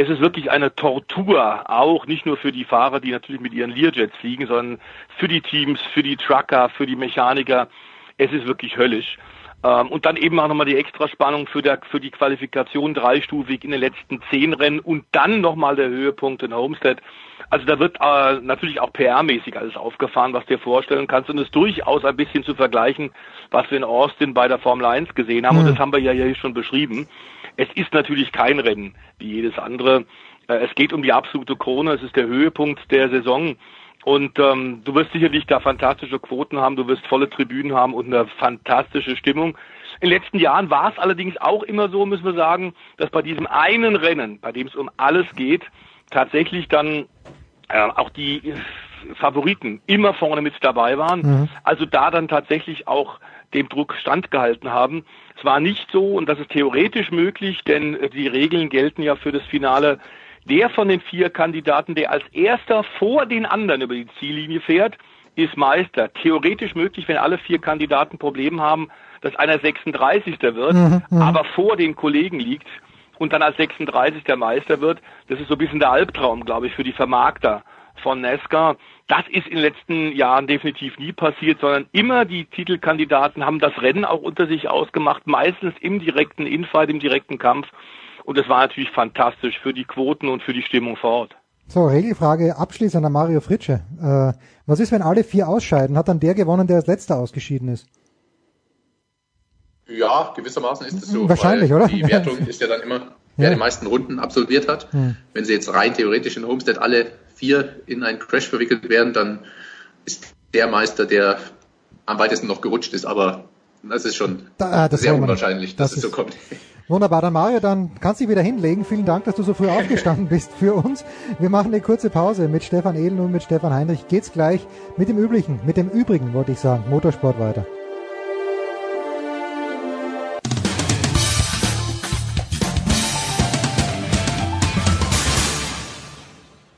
es ist wirklich eine Tortur, auch nicht nur für die Fahrer, die natürlich mit ihren Learjets fliegen, sondern für die Teams, für die Trucker, für die Mechaniker. Es ist wirklich höllisch. Ähm, und dann eben auch nochmal die Extraspannung für, der, für die Qualifikation dreistufig in den letzten zehn Rennen und dann nochmal der Höhepunkt in Homestead. Also da wird äh, natürlich auch PR-mäßig alles aufgefahren, was dir vorstellen kannst und es durchaus ein bisschen zu vergleichen, was wir in Austin bei der Formel 1 gesehen haben. Mhm. Und das haben wir ja hier schon beschrieben. Es ist natürlich kein Rennen wie jedes andere. Äh, es geht um die absolute Krone. Es ist der Höhepunkt der Saison. Und ähm, du wirst sicherlich da fantastische Quoten haben, du wirst volle Tribünen haben und eine fantastische Stimmung. In den letzten Jahren war es allerdings auch immer so, müssen wir sagen, dass bei diesem einen Rennen, bei dem es um alles geht, tatsächlich dann äh, auch die Favoriten immer vorne mit dabei waren. Mhm. Also da dann tatsächlich auch dem Druck standgehalten haben. Es war nicht so, und das ist theoretisch möglich, denn die Regeln gelten ja für das Finale. Der von den vier Kandidaten, der als erster vor den anderen über die Ziellinie fährt, ist Meister. Theoretisch möglich, wenn alle vier Kandidaten Probleme haben, dass einer 36. wird, mhm, mhm, aber vor den Kollegen liegt und dann als 36. der Meister wird. Das ist so ein bisschen der Albtraum, glaube ich, für die Vermarkter von Nesca. Das ist in den letzten Jahren definitiv nie passiert, sondern immer die Titelkandidaten haben das Rennen auch unter sich ausgemacht, meistens im direkten Infight, im direkten Kampf. Und das war natürlich fantastisch für die Quoten und für die Stimmung vor Ort. So, Regelfrage abschließend an Mario Fritsche. Äh, was ist, wenn alle vier ausscheiden? Hat dann der gewonnen, der als letzter ausgeschieden ist? Ja, gewissermaßen ist es so. Wahrscheinlich, oder? Die Wertung ist ja dann immer, wer ja. die meisten Runden absolviert hat. Hm. Wenn sie jetzt rein theoretisch in Homestead alle vier in einen Crash verwickelt werden, dann ist der Meister, der am weitesten noch gerutscht ist, aber das ist schon da, ah, das sehr unwahrscheinlich, dass das es so kommt. Wunderbar, dann Mario, dann kannst du dich wieder hinlegen. Vielen Dank, dass du so früh aufgestanden bist für uns. Wir machen eine kurze Pause mit Stefan Ehlen und mit Stefan Heinrich. Geht's gleich mit dem üblichen, mit dem übrigen, wollte ich sagen, Motorsport weiter.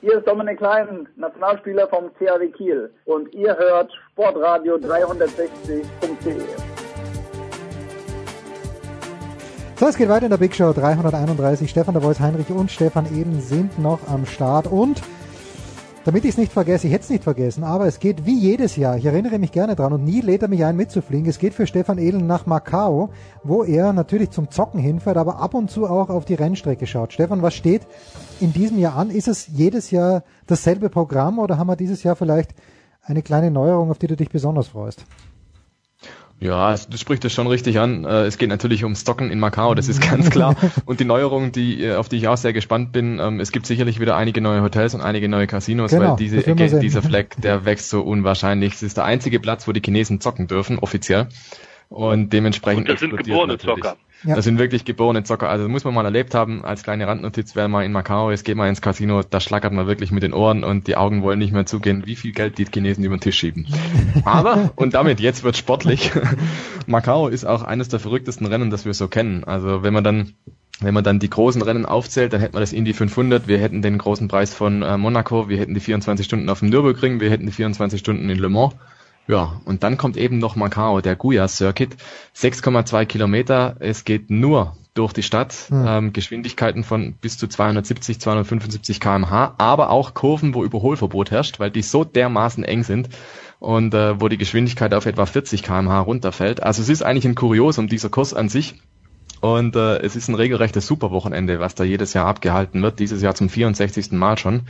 Hier ist Dominik Klein, Nationalspieler vom CAW Kiel und ihr hört Sportradio 360.de. So, es geht weiter in der Big Show 331. Stefan der Voice Heinrich und Stefan Eden sind noch am Start und damit ich es nicht vergesse, ich hätte es nicht vergessen, aber es geht wie jedes Jahr, ich erinnere mich gerne dran und nie lädt er mich ein mitzufliegen. Es geht für Stefan Ehlen nach Macau, wo er natürlich zum Zocken hinfährt, aber ab und zu auch auf die Rennstrecke schaut. Stefan, was steht in diesem Jahr an? Ist es jedes Jahr dasselbe Programm oder haben wir dieses Jahr vielleicht eine kleine Neuerung, auf die du dich besonders freust? Ja, also du sprichst das schon richtig an. Äh, es geht natürlich um Stocken in Macau, das ist ganz klar. Und die Neuerung, die, äh, auf die ich auch sehr gespannt bin, ähm, es gibt sicherlich wieder einige neue Hotels und einige neue Casinos, genau, weil diese Ecke, dieser Fleck, der wächst so unwahrscheinlich. Es ist der einzige Platz, wo die Chinesen zocken dürfen, offiziell. Und dementsprechend. Und das sind geborene Zocker. Ja. Das sind wirklich geborene Zocker. Also muss man mal erlebt haben, als kleine Randnotiz, wer mal in Macau ist, geht mal ins Casino, da schlackert man wirklich mit den Ohren und die Augen wollen nicht mehr zugehen, wie viel Geld die Chinesen über den Tisch schieben. Aber, und damit, jetzt wird sportlich. Macau ist auch eines der verrücktesten Rennen, das wir so kennen. Also wenn man dann wenn man dann die großen Rennen aufzählt, dann hätten wir das Indy 500, wir hätten den großen Preis von äh, Monaco, wir hätten die 24 Stunden auf dem Nürburgring, wir hätten die 24 Stunden in Le Mans. Ja, und dann kommt eben noch Macau, der Guya Circuit. 6,2 Kilometer. Es geht nur durch die Stadt. Hm. Ähm, Geschwindigkeiten von bis zu 270, 275 kmh, aber auch Kurven, wo Überholverbot herrscht, weil die so dermaßen eng sind und äh, wo die Geschwindigkeit auf etwa 40 kmh runterfällt. Also es ist eigentlich ein Kuriosum, dieser Kurs an sich. Und äh, es ist ein regelrechtes Superwochenende, was da jedes Jahr abgehalten wird, dieses Jahr zum 64. Mal schon.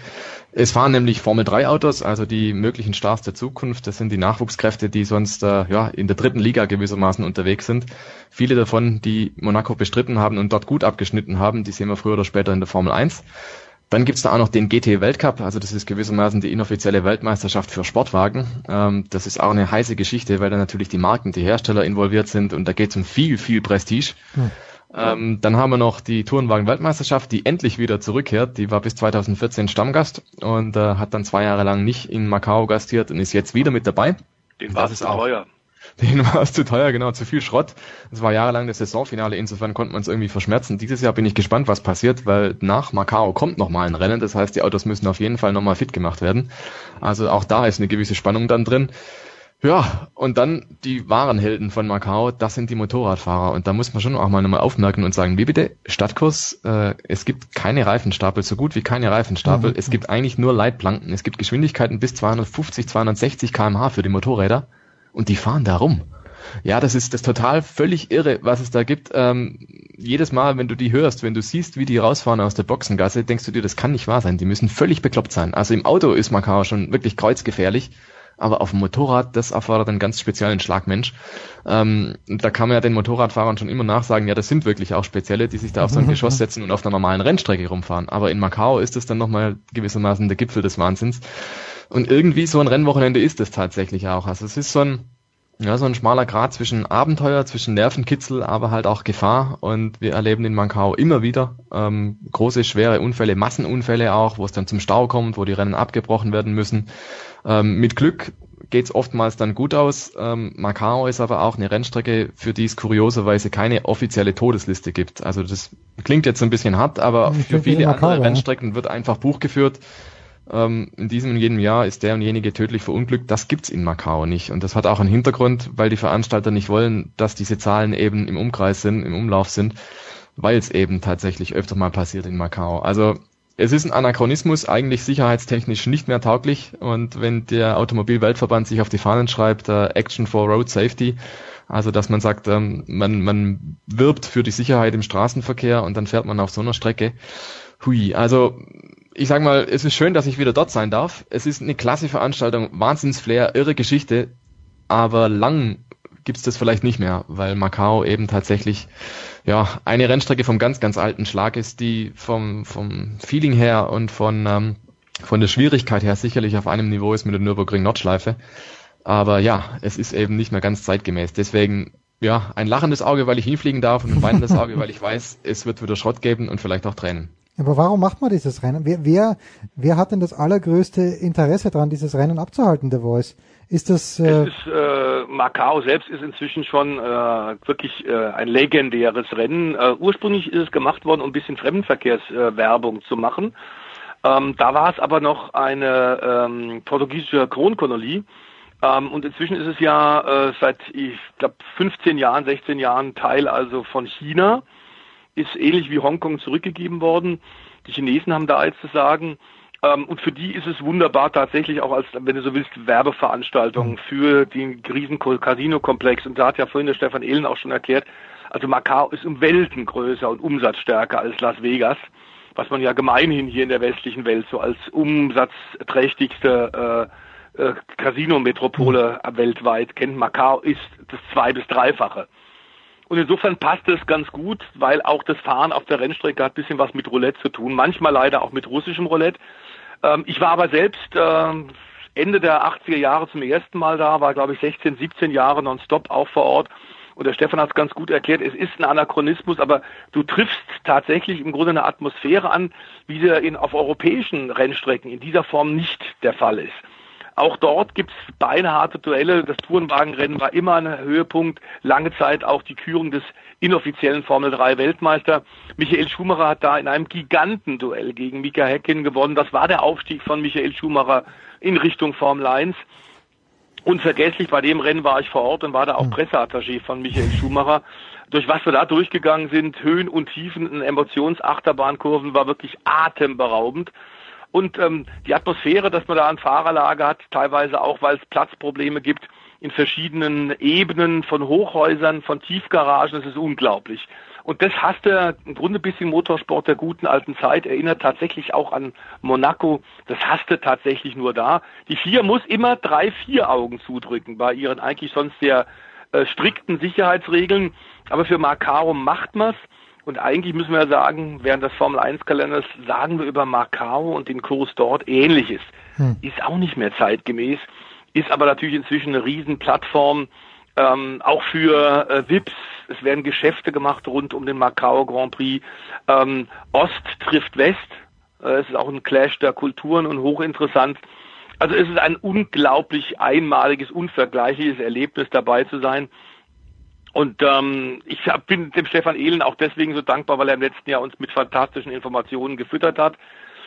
Es fahren nämlich Formel 3 Autos, also die möglichen Stars der Zukunft. Das sind die Nachwuchskräfte, die sonst äh, ja in der dritten Liga gewissermaßen unterwegs sind. Viele davon, die Monaco bestritten haben und dort gut abgeschnitten haben, die sehen wir früher oder später in der Formel 1. Dann gibt's da auch noch den GT Weltcup, also das ist gewissermaßen die inoffizielle Weltmeisterschaft für Sportwagen. Ähm, das ist auch eine heiße Geschichte, weil da natürlich die Marken, die Hersteller involviert sind und da geht's um viel, viel Prestige. Hm. Ähm, dann haben wir noch die Tourenwagen-Weltmeisterschaft, die endlich wieder zurückkehrt. Die war bis 2014 Stammgast und äh, hat dann zwei Jahre lang nicht in Macau gastiert und ist jetzt wieder mit dabei. Den war es auch teuer. Den war es zu teuer, genau, zu viel Schrott. Es war jahrelang das Saisonfinale, insofern konnte man es irgendwie verschmerzen. Dieses Jahr bin ich gespannt, was passiert, weil nach Macau kommt nochmal ein Rennen, das heißt, die Autos müssen auf jeden Fall nochmal fit gemacht werden. Also auch da ist eine gewisse Spannung dann drin. Ja, und dann die wahren Helden von Macau, das sind die Motorradfahrer. Und da muss man schon auch mal nochmal aufmerken und sagen, wie bitte, Stadtkurs, äh, es gibt keine Reifenstapel, so gut wie keine Reifenstapel. Mhm. Es gibt eigentlich nur Leitplanken. Es gibt Geschwindigkeiten bis 250, 260 kmh für die Motorräder und die fahren da rum. Ja, das ist das total völlig irre, was es da gibt. Ähm, jedes Mal, wenn du die hörst, wenn du siehst, wie die rausfahren aus der Boxengasse, denkst du dir, das kann nicht wahr sein. Die müssen völlig bekloppt sein. Also im Auto ist Macau schon wirklich kreuzgefährlich, aber auf dem Motorrad, das erfordert einen ganz speziellen Schlagmensch. Ähm, da kann man ja den Motorradfahrern schon immer nachsagen, ja, das sind wirklich auch Spezielle, die sich da auf so ein Geschoss setzen und auf einer normalen Rennstrecke rumfahren. Aber in Macau ist es dann nochmal gewissermaßen der Gipfel des Wahnsinns. Und irgendwie so ein Rennwochenende ist es tatsächlich auch. Also es ist so ein, ja, so ein schmaler Grad zwischen Abenteuer, zwischen Nervenkitzel, aber halt auch Gefahr. Und wir erleben in Macau immer wieder ähm, große, schwere Unfälle, Massenunfälle auch, wo es dann zum Stau kommt, wo die Rennen abgebrochen werden müssen. Ähm, mit Glück geht's oftmals dann gut aus. Ähm, Macau ist aber auch eine Rennstrecke, für die es kurioserweise keine offizielle Todesliste gibt. Also das klingt jetzt ein bisschen hart, aber ich für viele andere Rennstrecken wird einfach Buch geführt ähm, in diesem und jedem Jahr ist der und jenige tödlich verunglückt. Das gibt's in Macau nicht. Und das hat auch einen Hintergrund, weil die Veranstalter nicht wollen, dass diese Zahlen eben im Umkreis sind, im Umlauf sind, weil es eben tatsächlich öfter mal passiert in Macau. Also es ist ein Anachronismus, eigentlich sicherheitstechnisch nicht mehr tauglich. Und wenn der Automobilweltverband sich auf die Fahnen schreibt, äh, Action for Road Safety, also dass man sagt, ähm, man, man wirbt für die Sicherheit im Straßenverkehr und dann fährt man auf so einer Strecke. Hui, also ich sag mal, es ist schön, dass ich wieder dort sein darf. Es ist eine klasse Veranstaltung, Wahnsinnsflair, irre Geschichte, aber lang gibt's das vielleicht nicht mehr, weil Macau eben tatsächlich ja eine Rennstrecke vom ganz ganz alten Schlag ist, die vom vom Feeling her und von ähm, von der Schwierigkeit her sicherlich auf einem Niveau ist mit der Nürburgring Nordschleife. Aber ja, es ist eben nicht mehr ganz zeitgemäß. Deswegen ja, ein lachendes Auge, weil ich hinfliegen darf und ein weinendes Auge, weil ich weiß, es wird wieder Schrott geben und vielleicht auch Tränen. Aber warum macht man dieses Rennen? Wer, wer, wer hat denn das allergrößte Interesse daran, dieses Rennen abzuhalten, der Voice? Ist das? Äh ist, äh, Macau selbst ist inzwischen schon äh, wirklich äh, ein legendäres Rennen. Äh, ursprünglich ist es gemacht worden, um ein bisschen Fremdenverkehrswerbung äh, zu machen. Ähm, da war es aber noch eine ähm, portugiesische Kronkolonie. Ähm, und inzwischen ist es ja äh, seit, ich glaube, 15 Jahren, 16 Jahren Teil also von China ist ähnlich wie Hongkong zurückgegeben worden. Die Chinesen haben da jetzt zu sagen. Ähm, und für die ist es wunderbar tatsächlich auch als, wenn du so willst, Werbeveranstaltung für den riesen Casino-Komplex. Und da hat ja vorhin der Stefan Ehlen auch schon erklärt, also Macau ist um Welten größer und umsatzstärker als Las Vegas, was man ja gemeinhin hier in der westlichen Welt so als umsatzträchtigste äh, äh, Casino-Metropole weltweit kennt. Macau ist das zwei- bis dreifache. Und insofern passt es ganz gut, weil auch das Fahren auf der Rennstrecke hat ein bisschen was mit Roulette zu tun. Manchmal leider auch mit russischem Roulette. Ähm, ich war aber selbst äh, Ende der 80er Jahre zum ersten Mal da, war glaube ich 16, 17 Jahre nonstop auch vor Ort. Und der Stefan hat es ganz gut erklärt, es ist ein Anachronismus, aber du triffst tatsächlich im Grunde eine Atmosphäre an, wie sie in, auf europäischen Rennstrecken in dieser Form nicht der Fall ist. Auch dort gibt es beinharte Duelle. Das Tourenwagenrennen war immer ein Höhepunkt. Lange Zeit auch die Kürung des inoffiziellen Formel 3 Weltmeister. Michael Schumacher hat da in einem Gigantenduell gegen Mika Häkkinen gewonnen. Das war der Aufstieg von Michael Schumacher in Richtung Formel 1. Unvergesslich, bei dem Rennen war ich vor Ort und war da auch hm. Presseattaché von Michael Schumacher. Durch was wir da durchgegangen sind, Höhen und Tiefen Emotionsachterbahnkurven, war wirklich atemberaubend. Und ähm, die Atmosphäre, dass man da ein Fahrerlager hat, teilweise auch, weil es Platzprobleme gibt in verschiedenen Ebenen von Hochhäusern, von Tiefgaragen, das ist unglaublich. Und das hasste im Grunde ein bisschen Motorsport der guten alten Zeit, erinnert tatsächlich auch an Monaco. Das hasste tatsächlich nur da. Die vier muss immer drei, vier Augen zudrücken bei ihren eigentlich sonst sehr äh, strikten Sicherheitsregeln. Aber für Macaro macht man's. Und eigentlich müssen wir sagen, während des Formel 1 Kalenders sagen wir über Macau und den Kurs dort ähnliches. Hm. Ist auch nicht mehr zeitgemäß, ist aber natürlich inzwischen eine Riesenplattform, ähm, auch für äh, VIPs. Es werden Geschäfte gemacht rund um den Macau Grand Prix. Ähm, Ost trifft West. Äh, es ist auch ein Clash der Kulturen und hochinteressant. Also es ist ein unglaublich einmaliges, unvergleichliches Erlebnis dabei zu sein. Und ähm, ich hab, bin dem Stefan Ehlen auch deswegen so dankbar, weil er im letzten Jahr uns mit fantastischen Informationen gefüttert hat.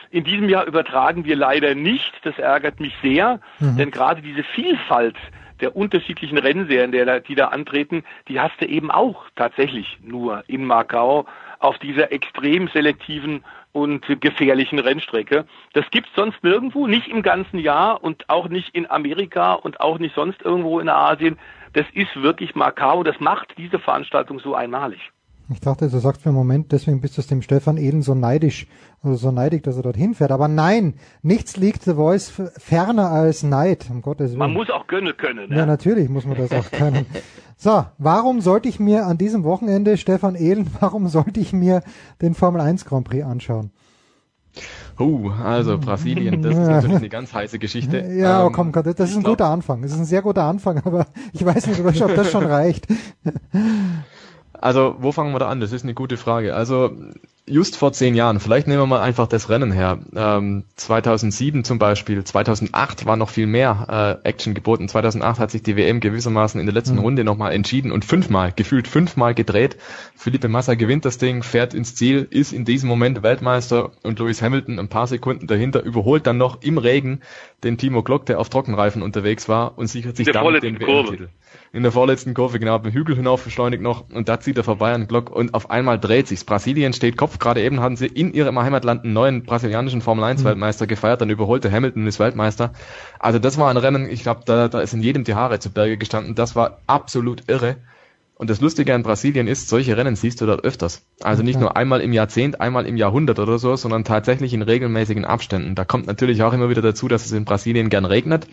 In diesem Jahr übertragen wir leider nicht. Das ärgert mich sehr, mhm. denn gerade diese Vielfalt der unterschiedlichen Rennserien, der, die da antreten, die hast du eben auch tatsächlich nur in Macau auf dieser extrem selektiven und gefährlichen Rennstrecke. Das gibt's sonst nirgendwo, nicht im ganzen Jahr und auch nicht in Amerika und auch nicht sonst irgendwo in Asien das ist wirklich Macau, das macht diese Veranstaltung so einmalig. Ich dachte, du sagst für einen Moment, deswegen bist du dem Stefan Eden so neidisch, also so neidig, dass er dorthin fährt. Aber nein, nichts liegt The Voice ferner als Neid, um Gottes Willen. Man muss auch gönnen können. Ja, ja natürlich muss man das auch können. so, warum sollte ich mir an diesem Wochenende, Stefan Ehlen, warum sollte ich mir den Formel 1 Grand Prix anschauen? Uh, also Brasilien, das ist natürlich eine ganz heiße Geschichte. Ja, oh, komm, das ist ein glaub, guter Anfang. Das ist ein sehr guter Anfang, aber ich weiß nicht, ob das schon reicht. Also, wo fangen wir da an? Das ist eine gute Frage. Also, just vor zehn Jahren, vielleicht nehmen wir mal einfach das Rennen her. Ähm, 2007 zum Beispiel, 2008 war noch viel mehr äh, Action geboten. 2008 hat sich die WM gewissermaßen in der letzten mhm. Runde nochmal entschieden und fünfmal, gefühlt fünfmal gedreht. Felipe Massa gewinnt das Ding, fährt ins Ziel, ist in diesem Moment Weltmeister und Lewis Hamilton ein paar Sekunden dahinter überholt dann noch im Regen den Timo Glock, der auf Trockenreifen unterwegs war und sichert sich damit den WM-Titel in der vorletzten Kurve genau beim Hügel hinauf beschleunigt noch und da zieht er vorbei an Glock und auf einmal dreht sich's. Brasilien steht Kopf. Gerade eben hatten sie in ihrem Heimatland einen neuen brasilianischen Formel 1 mhm. Gefeiert, dann überholte Hamilton ist Weltmeister. Also das war ein Rennen, ich glaube, da, da ist in jedem die Haare zu Berge gestanden. Das war absolut irre. Und das Lustige an Brasilien ist, solche Rennen siehst du dort öfters. Also nicht nur einmal im Jahrzehnt, einmal im Jahrhundert oder so, sondern tatsächlich in regelmäßigen Abständen. Da kommt natürlich auch immer wieder dazu, dass es in Brasilien gern regnet.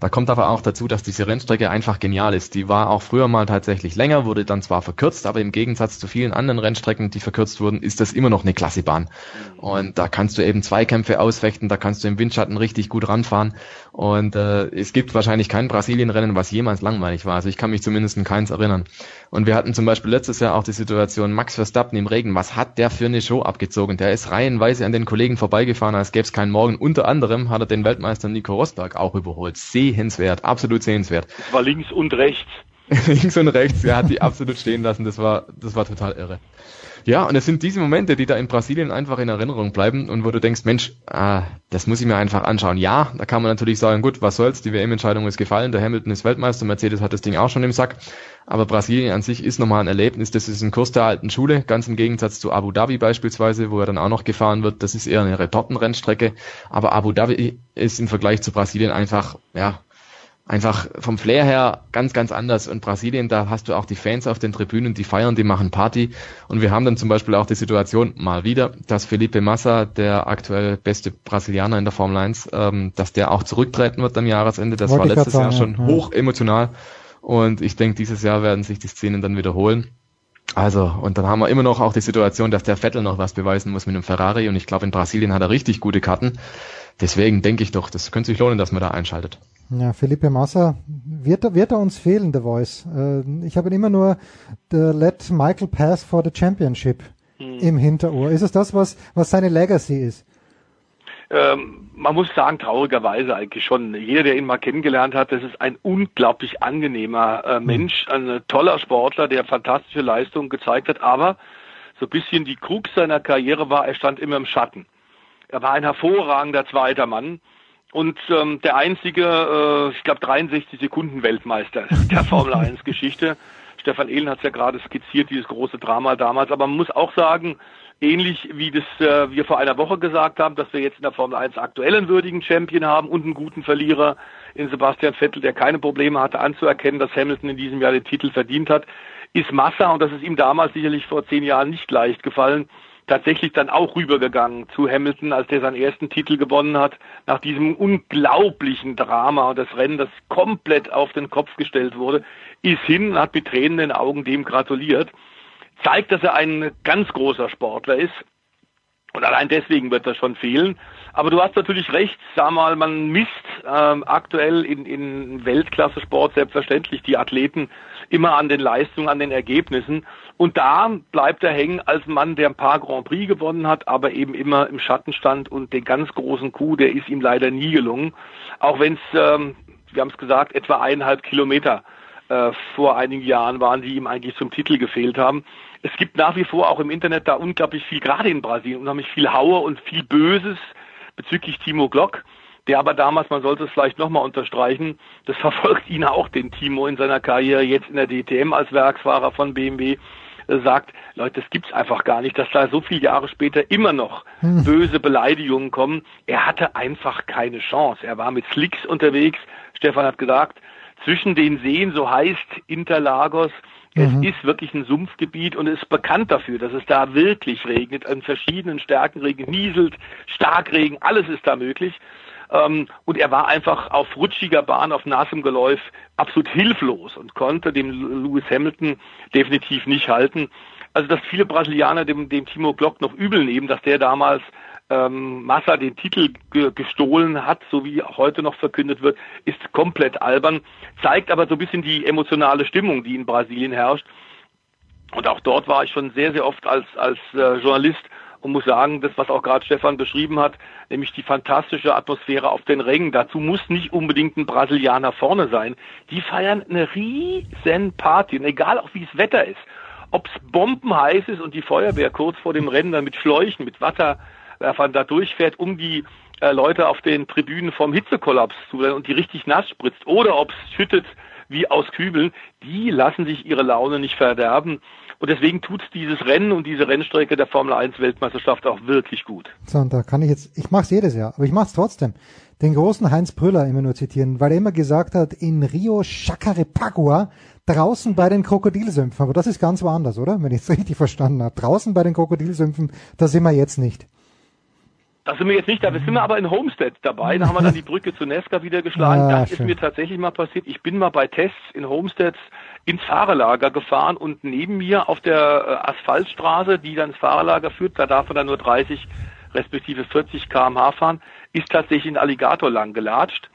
Da kommt aber auch dazu, dass diese Rennstrecke einfach genial ist. Die war auch früher mal tatsächlich länger, wurde dann zwar verkürzt, aber im Gegensatz zu vielen anderen Rennstrecken, die verkürzt wurden, ist das immer noch eine Klassebahn. Und da kannst du eben Zweikämpfe ausfechten, da kannst du im Windschatten richtig gut ranfahren. Und äh, es gibt wahrscheinlich kein Brasilienrennen, was jemals langweilig war. Also ich kann mich zumindest in keins erinnern. Und wir hatten zum Beispiel letztes Jahr auch die Situation, Max Verstappen im Regen, was hat der für eine Show abgezogen? Der ist reihenweise an den Kollegen vorbeigefahren, als gäbe es keinen Morgen. Unter anderem hat er den Weltmeister Nico Rosberg auch überholt. Sehenswert, absolut sehenswert. Das war links und rechts. links und rechts, er hat die absolut stehen lassen, das war, das war total irre. Ja, und es sind diese Momente, die da in Brasilien einfach in Erinnerung bleiben und wo du denkst, Mensch, ah, das muss ich mir einfach anschauen. Ja, da kann man natürlich sagen, gut, was soll's, die WM-Entscheidung ist gefallen, der Hamilton ist Weltmeister, Mercedes hat das Ding auch schon im Sack. Aber Brasilien an sich ist nochmal ein Erlebnis, das ist ein Kurs der alten Schule, ganz im Gegensatz zu Abu Dhabi beispielsweise, wo er dann auch noch gefahren wird. Das ist eher eine Retortenrennstrecke. Aber Abu Dhabi ist im Vergleich zu Brasilien einfach, ja, einfach vom Flair her ganz, ganz anders. Und Brasilien, da hast du auch die Fans auf den Tribünen, die feiern, die machen Party. Und wir haben dann zum Beispiel auch die Situation mal wieder, dass Felipe Massa, der aktuell beste Brasilianer in der Formel 1, ähm, dass der auch zurücktreten wird am Jahresende. Das Wollte war letztes Jahr schon ja. hoch emotional. Und ich denke, dieses Jahr werden sich die Szenen dann wiederholen. Also, und dann haben wir immer noch auch die Situation, dass der Vettel noch was beweisen muss mit einem Ferrari. Und ich glaube, in Brasilien hat er richtig gute Karten. Deswegen denke ich doch, das könnte sich lohnen, dass man da einschaltet. Ja, Felipe Massa, wird, er, wird er uns fehlen, The Voice? Äh, ich habe immer nur the Let Michael Pass for the Championship hm. im Hinterohr. Ist es das, was, was seine Legacy ist? Ähm, man muss sagen, traurigerweise eigentlich schon. Jeder, der ihn mal kennengelernt hat, das ist ein unglaublich angenehmer äh, hm. Mensch, ein toller Sportler, der fantastische Leistungen gezeigt hat, aber so ein bisschen die Krux seiner Karriere war, er stand immer im Schatten. Er war ein hervorragender zweiter Mann und ähm, der einzige, äh, ich glaube 63 Sekunden Weltmeister der Formel 1 Geschichte. Stefan Ehlen hat es ja gerade skizziert, dieses große Drama damals, aber man muss auch sagen, ähnlich wie das äh, wir vor einer Woche gesagt haben, dass wir jetzt in der Formel 1 aktuell einen würdigen Champion haben und einen guten Verlierer in Sebastian Vettel, der keine Probleme hatte anzuerkennen, dass Hamilton in diesem Jahr den Titel verdient hat, ist Massa, und das ist ihm damals sicherlich vor zehn Jahren nicht leicht gefallen, tatsächlich dann auch rübergegangen zu Hamilton, als der seinen ersten Titel gewonnen hat, nach diesem unglaublichen Drama und das Rennen, das komplett auf den Kopf gestellt wurde, ist hin und hat mit Tränen in den Augen dem gratuliert. Zeigt, dass er ein ganz großer Sportler ist. Und allein deswegen wird das schon fehlen. Aber du hast natürlich recht, sag mal, man misst ähm, aktuell in, in Weltklasse-Sport selbstverständlich die Athleten immer an den Leistungen, an den Ergebnissen. Und da bleibt er hängen als Mann, der ein paar Grand Prix gewonnen hat, aber eben immer im Schatten stand und den ganz großen Coup, der ist ihm leider nie gelungen. Auch wenn es, ähm, wir haben es gesagt, etwa eineinhalb Kilometer äh, vor einigen Jahren waren, die ihm eigentlich zum Titel gefehlt haben. Es gibt nach wie vor auch im Internet da unglaublich viel, gerade in Brasilien, unheimlich viel Haue und viel Böses bezüglich Timo Glock der aber damals, man sollte es vielleicht nochmal unterstreichen, das verfolgt ihn auch, den Timo in seiner Karriere jetzt in der DTM als Werksfahrer von BMW, sagt, Leute, das gibt's einfach gar nicht, dass da so viele Jahre später immer noch hm. böse Beleidigungen kommen. Er hatte einfach keine Chance. Er war mit Slicks unterwegs. Stefan hat gesagt, zwischen den Seen, so heißt Interlagos, es mhm. ist wirklich ein Sumpfgebiet und es ist bekannt dafür, dass es da wirklich regnet, an verschiedenen Stärken regnet, nieselt, Starkregen, alles ist da möglich. Ähm, und er war einfach auf rutschiger Bahn, auf nassem Geläuf absolut hilflos und konnte dem Lewis Hamilton definitiv nicht halten. Also dass viele Brasilianer dem, dem Timo Glock noch übel nehmen, dass der damals ähm, Massa den Titel ge gestohlen hat, so wie heute noch verkündet wird, ist komplett albern, zeigt aber so ein bisschen die emotionale Stimmung, die in Brasilien herrscht. Und auch dort war ich schon sehr, sehr oft als, als äh, Journalist und muss sagen, das, was auch gerade Stefan beschrieben hat, nämlich die fantastische Atmosphäre auf den Rängen. Dazu muss nicht unbedingt ein Brasilianer vorne sein. Die feiern eine riesen Party und egal auch wie das Wetter ist, ob es bombenheiß ist und die Feuerwehr kurz vor dem Rennen dann mit Schläuchen, mit Wasserwerfern da durchfährt, um die äh, Leute auf den Tribünen vom Hitzekollaps zu und die richtig nass spritzt oder ob es schüttet wie aus Kübeln, die lassen sich ihre Laune nicht verderben. Und deswegen tut dieses Rennen und diese Rennstrecke der Formel 1 Weltmeisterschaft auch wirklich gut. So, und da kann ich jetzt, ich mache es jedes Jahr, aber ich mache es trotzdem. Den großen Heinz Brüller immer nur zitieren, weil er immer gesagt hat, in Rio Chacarepagua, draußen bei den Krokodilsümpfen. Aber das ist ganz woanders, oder? Wenn ich es richtig verstanden habe. Draußen bei den Krokodilsümpfen, da sind wir jetzt nicht. Da sind wir jetzt nicht da. Wir sind wir aber in Homestead dabei. Da haben wir dann die Brücke zu Nesca wieder geschlagen. Ah, das schön. ist mir tatsächlich mal passiert. Ich bin mal bei Tests in Homestead ins Fahrerlager gefahren und neben mir auf der äh, Asphaltstraße, die dann ins Fahrerlager führt, da darf man dann nur 30 respektive 40 kmh fahren, ist tatsächlich ein Alligator lang gelatscht.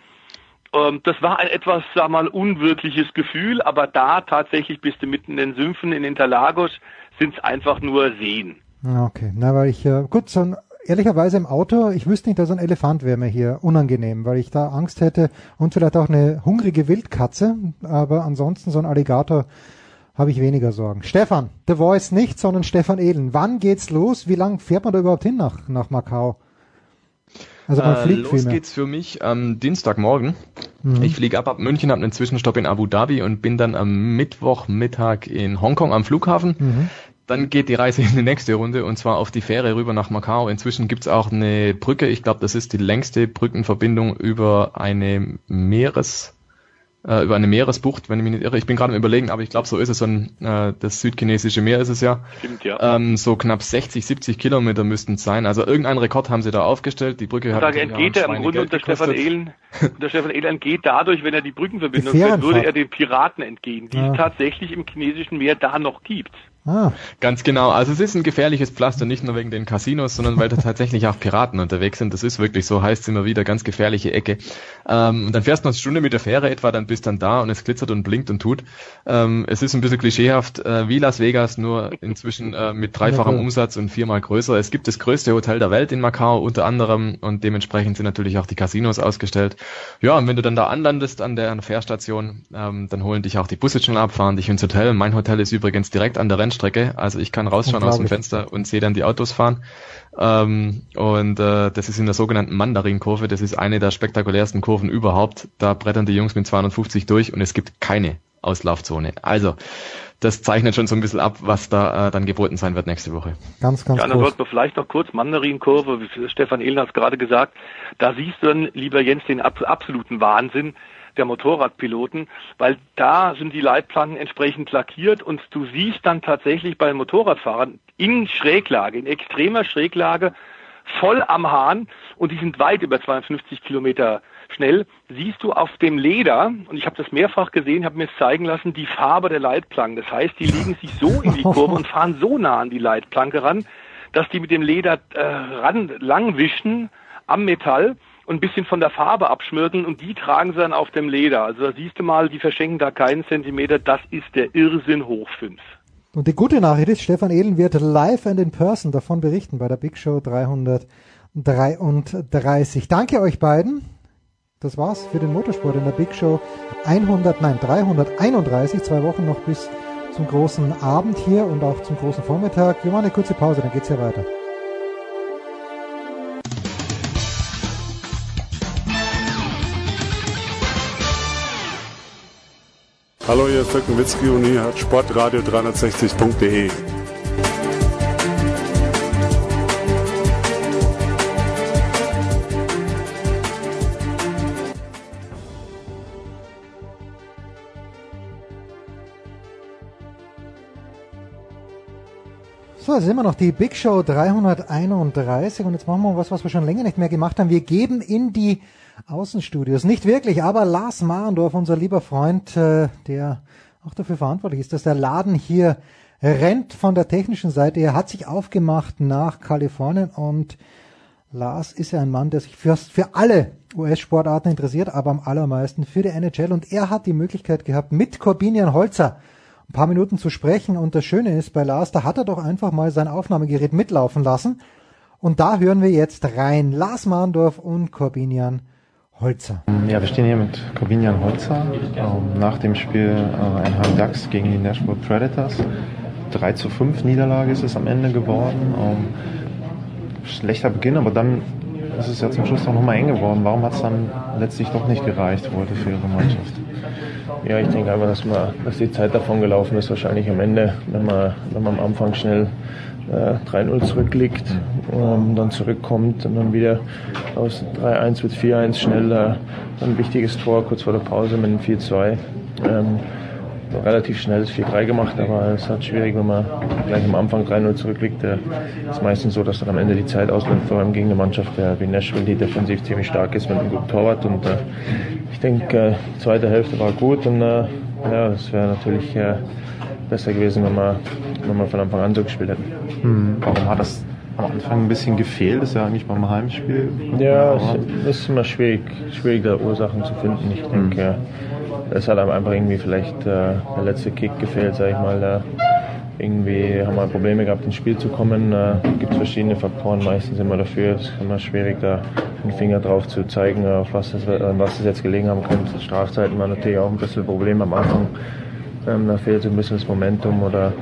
Ähm, das war ein etwas, sag mal, unwirkliches Gefühl, aber da tatsächlich bist du mitten in den Sümpfen in Interlagos, sind es einfach nur Seen. Okay, na, weil ich, äh, gut, so ein ehrlicherweise im Auto, ich wüsste nicht, dass ein Elefant wäre mir hier unangenehm, weil ich da Angst hätte und vielleicht auch eine hungrige Wildkatze, aber ansonsten so ein Alligator habe ich weniger Sorgen. Stefan, The Voice nicht, sondern Stefan Ehlen. Wann geht's los? Wie lang fährt man da überhaupt hin nach, nach Macau? Also man äh, fliegt los geht's für mich am Dienstagmorgen. Mhm. Ich fliege ab ab München, habe einen Zwischenstopp in Abu Dhabi und bin dann am Mittwochmittag in Hongkong am Flughafen. Mhm dann geht die Reise in die nächste Runde und zwar auf die Fähre rüber nach Macau. Inzwischen gibt's auch eine Brücke, ich glaube, das ist die längste Brückenverbindung über eine Meeres, äh, über eine Meeresbucht, wenn ich mich nicht irre. Ich bin gerade am überlegen, aber ich glaube, so ist es. So ein, äh, das südchinesische Meer ist es ja. Stimmt, ja. Ähm, so knapp 60, 70 Kilometer müssten es sein. Also irgendeinen Rekord haben sie da aufgestellt. Die Brücke hat. Da entgeht er im Grunde unter Stefan Ehlen. der Stefan Ehlen entgeht dadurch, wenn er die Brückenverbindung fährt, würde er den Piraten entgehen, die ja. es tatsächlich im chinesischen Meer da noch gibt. Ah. Ganz genau. Also es ist ein gefährliches Pflaster, nicht nur wegen den Casinos, sondern weil da tatsächlich auch Piraten unterwegs sind. Das ist wirklich so, heißt es immer wieder, ganz gefährliche Ecke. Ähm, und dann fährst du eine Stunde mit der Fähre etwa, dann bist dann da und es glitzert und blinkt und tut. Ähm, es ist ein bisschen klischeehaft, äh, wie Las Vegas, nur inzwischen äh, mit dreifachem Umsatz und viermal größer. Es gibt das größte Hotel der Welt in Macau unter anderem und dementsprechend sind natürlich auch die Casinos ausgestellt. Ja, und wenn du dann da anlandest an der, an der Fährstation, ähm, dann holen dich auch die Busse schon ab, fahren dich ins Hotel. Mein Hotel ist übrigens direkt an der Renn Rennstrecke. Also ich kann rausschauen aus dem Fenster und sehe dann die Autos fahren. Ähm, und äh, das ist in der sogenannten Mandarin-Kurve. Das ist eine der spektakulärsten Kurven überhaupt. Da brettern die Jungs mit 250 durch und es gibt keine Auslaufzone. Also das zeichnet schon so ein bisschen ab, was da äh, dann geboten sein wird nächste Woche. Ganz, ganz Ja, dann sollten wir vielleicht noch kurz Mandarin-Kurve, wie Stefan Ehlen hat es gerade gesagt, da siehst du dann, lieber Jens, den ab absoluten Wahnsinn der Motorradpiloten, weil da sind die Leitplanken entsprechend lackiert und du siehst dann tatsächlich bei den Motorradfahrern in Schräglage, in extremer Schräglage, voll am Hahn und die sind weit über 250 Kilometer schnell, siehst du auf dem Leder, und ich habe das mehrfach gesehen, habe mir es zeigen lassen, die Farbe der Leitplanken. Das heißt, die legen sich so in die Kurve und fahren so nah an die Leitplanke ran, dass die mit dem Leder äh, ran langwischen am Metall und ein bisschen von der Farbe abschmirgeln und die tragen sie dann auf dem Leder. Also da siehst du mal, die verschenken da keinen Zentimeter, das ist der Irrsinn hoch fünf. Und die gute Nachricht ist, Stefan Ehlen wird live and in person davon berichten bei der Big Show 333. Danke euch beiden. Das war's für den Motorsport in der Big Show 100, nein 331, zwei Wochen noch bis zum großen Abend hier und auch zum großen Vormittag. Wir machen eine kurze Pause, dann geht's ja weiter. Hallo, hier ist Dirk Nowitzki und hier hat Sportradio 360.de. So, das ist immer noch die Big Show 331 und jetzt machen wir was, was wir schon länger nicht mehr gemacht haben. Wir geben in die Außenstudios. Nicht wirklich, aber Lars Marendorf, unser lieber Freund, äh, der auch dafür verantwortlich ist, dass der Laden hier rennt von der technischen Seite. Er hat sich aufgemacht nach Kalifornien und Lars ist ja ein Mann, der sich für, für alle US-Sportarten interessiert, aber am allermeisten für die NHL und er hat die Möglichkeit gehabt, mit Corbinian Holzer ein paar Minuten zu sprechen und das Schöne ist bei Lars, da hat er doch einfach mal sein Aufnahmegerät mitlaufen lassen und da hören wir jetzt rein. Lars Marendorf und Corbinian Holzer. Ja, wir stehen hier mit Corbinian Holzer ähm, nach dem Spiel äh, Einheim Ducks gegen die Nashville Predators. 3 zu 5 Niederlage ist es am Ende geworden. Ähm, schlechter Beginn, aber dann ist es ja zum Schluss doch nochmal eng geworden. Warum hat es dann letztlich doch nicht gereicht heute für Ihre Mannschaft? Ja, ich denke einfach, dass, man, dass die Zeit davon gelaufen ist, wahrscheinlich am Ende, wenn man, wenn man am Anfang schnell äh, 3-0 zurückliegt, ähm, dann zurückkommt und dann wieder aus 3-1 mit 4-1 schnell ein wichtiges Tor kurz vor der Pause mit einem 4-2. Ähm, relativ schnell das 4-3 gemacht, aber es ist halt schwierig, wenn man gleich am Anfang 3-0 zurückliegt. Es ist meistens so, dass dann am Ende die Zeit ausläuft, vor allem gegen eine Mannschaft wie Nashville, die defensiv ziemlich stark ist mit einem guten Torwart. Und äh, ich denke, äh, die zweite Hälfte war gut und äh, ja, es wäre natürlich äh, besser gewesen, wenn wir, wenn wir von Anfang an so gespielt hätten. Hm. Warum hat das am Anfang ein bisschen gefehlt? Das ist ja eigentlich beim Heimspiel. Ja, es ist immer schwierig, schwierig da Ursachen zu finden. Ich denke, hm. es hat einfach irgendwie vielleicht äh, der letzte Kick gefehlt, sag ich mal. Da irgendwie haben wir Probleme gehabt, ins Spiel zu kommen. Äh, gibt verschiedene Faktoren, meistens immer dafür. Es ist immer schwierig, da den Finger drauf zu zeigen, auf was es, an was es jetzt gelegen haben könnte. Strafzeiten waren natürlich auch ein bisschen ein Problem am Anfang. Ähm, da fehlt so ein bisschen das Momentum oder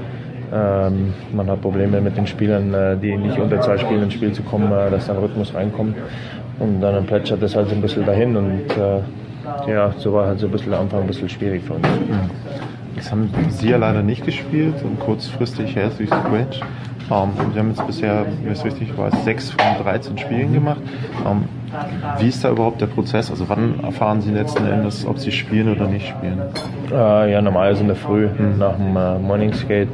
ähm, man hat Probleme mit den Spielern, äh, die nicht unter zwei Spielen ins Spiel zu kommen, äh, dass dann Rhythmus reinkommt. Und dann plätschert das halt so ein bisschen dahin und äh, ja, so war halt so ein bisschen am Anfang ein bisschen schwierig für uns. Jetzt haben Sie ja leider nicht gespielt und kurzfristig Healthy Scratch. Um, Sie haben jetzt bisher, wenn es richtig war, sechs von 13 Spielen gemacht. Um, wie ist da überhaupt der Prozess? Also wann erfahren Sie letzten Endes, ob Sie spielen oder nicht spielen? Äh, ja, normalerweise in der Früh mhm. nach dem äh, Morning Skate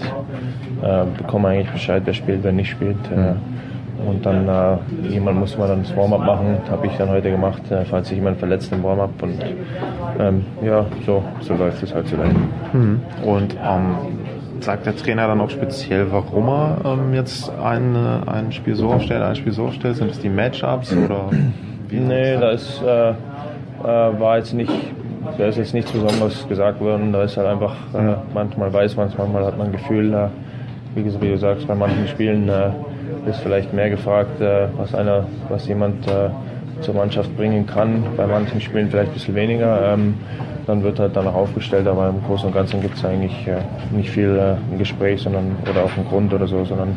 äh, bekommen wir eigentlich Bescheid, wer spielt, wer nicht spielt. Mhm. Und dann äh, jemand muss man dann das Warm-up machen, habe ich dann heute gemacht, äh, falls sich jemand verletzt im Warm-up. Und ähm, ja, so, so läuft es halt so dahin. Mhm. Und ähm, sagt der Trainer dann auch speziell, warum er ähm, jetzt ein, ein Spiel so aufstellt, ein Spiel so aufstellt? Sind es die Matchups oder wie? Nee, da ist, äh, äh, war jetzt nicht, da ist jetzt nichts Besonderes gesagt worden. Da ist halt einfach, äh, manchmal weiß man es, manchmal hat man ein Gefühl, äh, wie, wie du sagst, bei manchen Spielen äh, ist vielleicht mehr gefragt, äh, was einer, was jemand zur Mannschaft bringen kann. Bei manchen Spielen vielleicht ein bisschen weniger. Ähm, dann wird halt danach aufgestellt, aber im Großen und Ganzen gibt es eigentlich äh, nicht viel äh, im Gespräch sondern, oder auf dem Grund oder so, sondern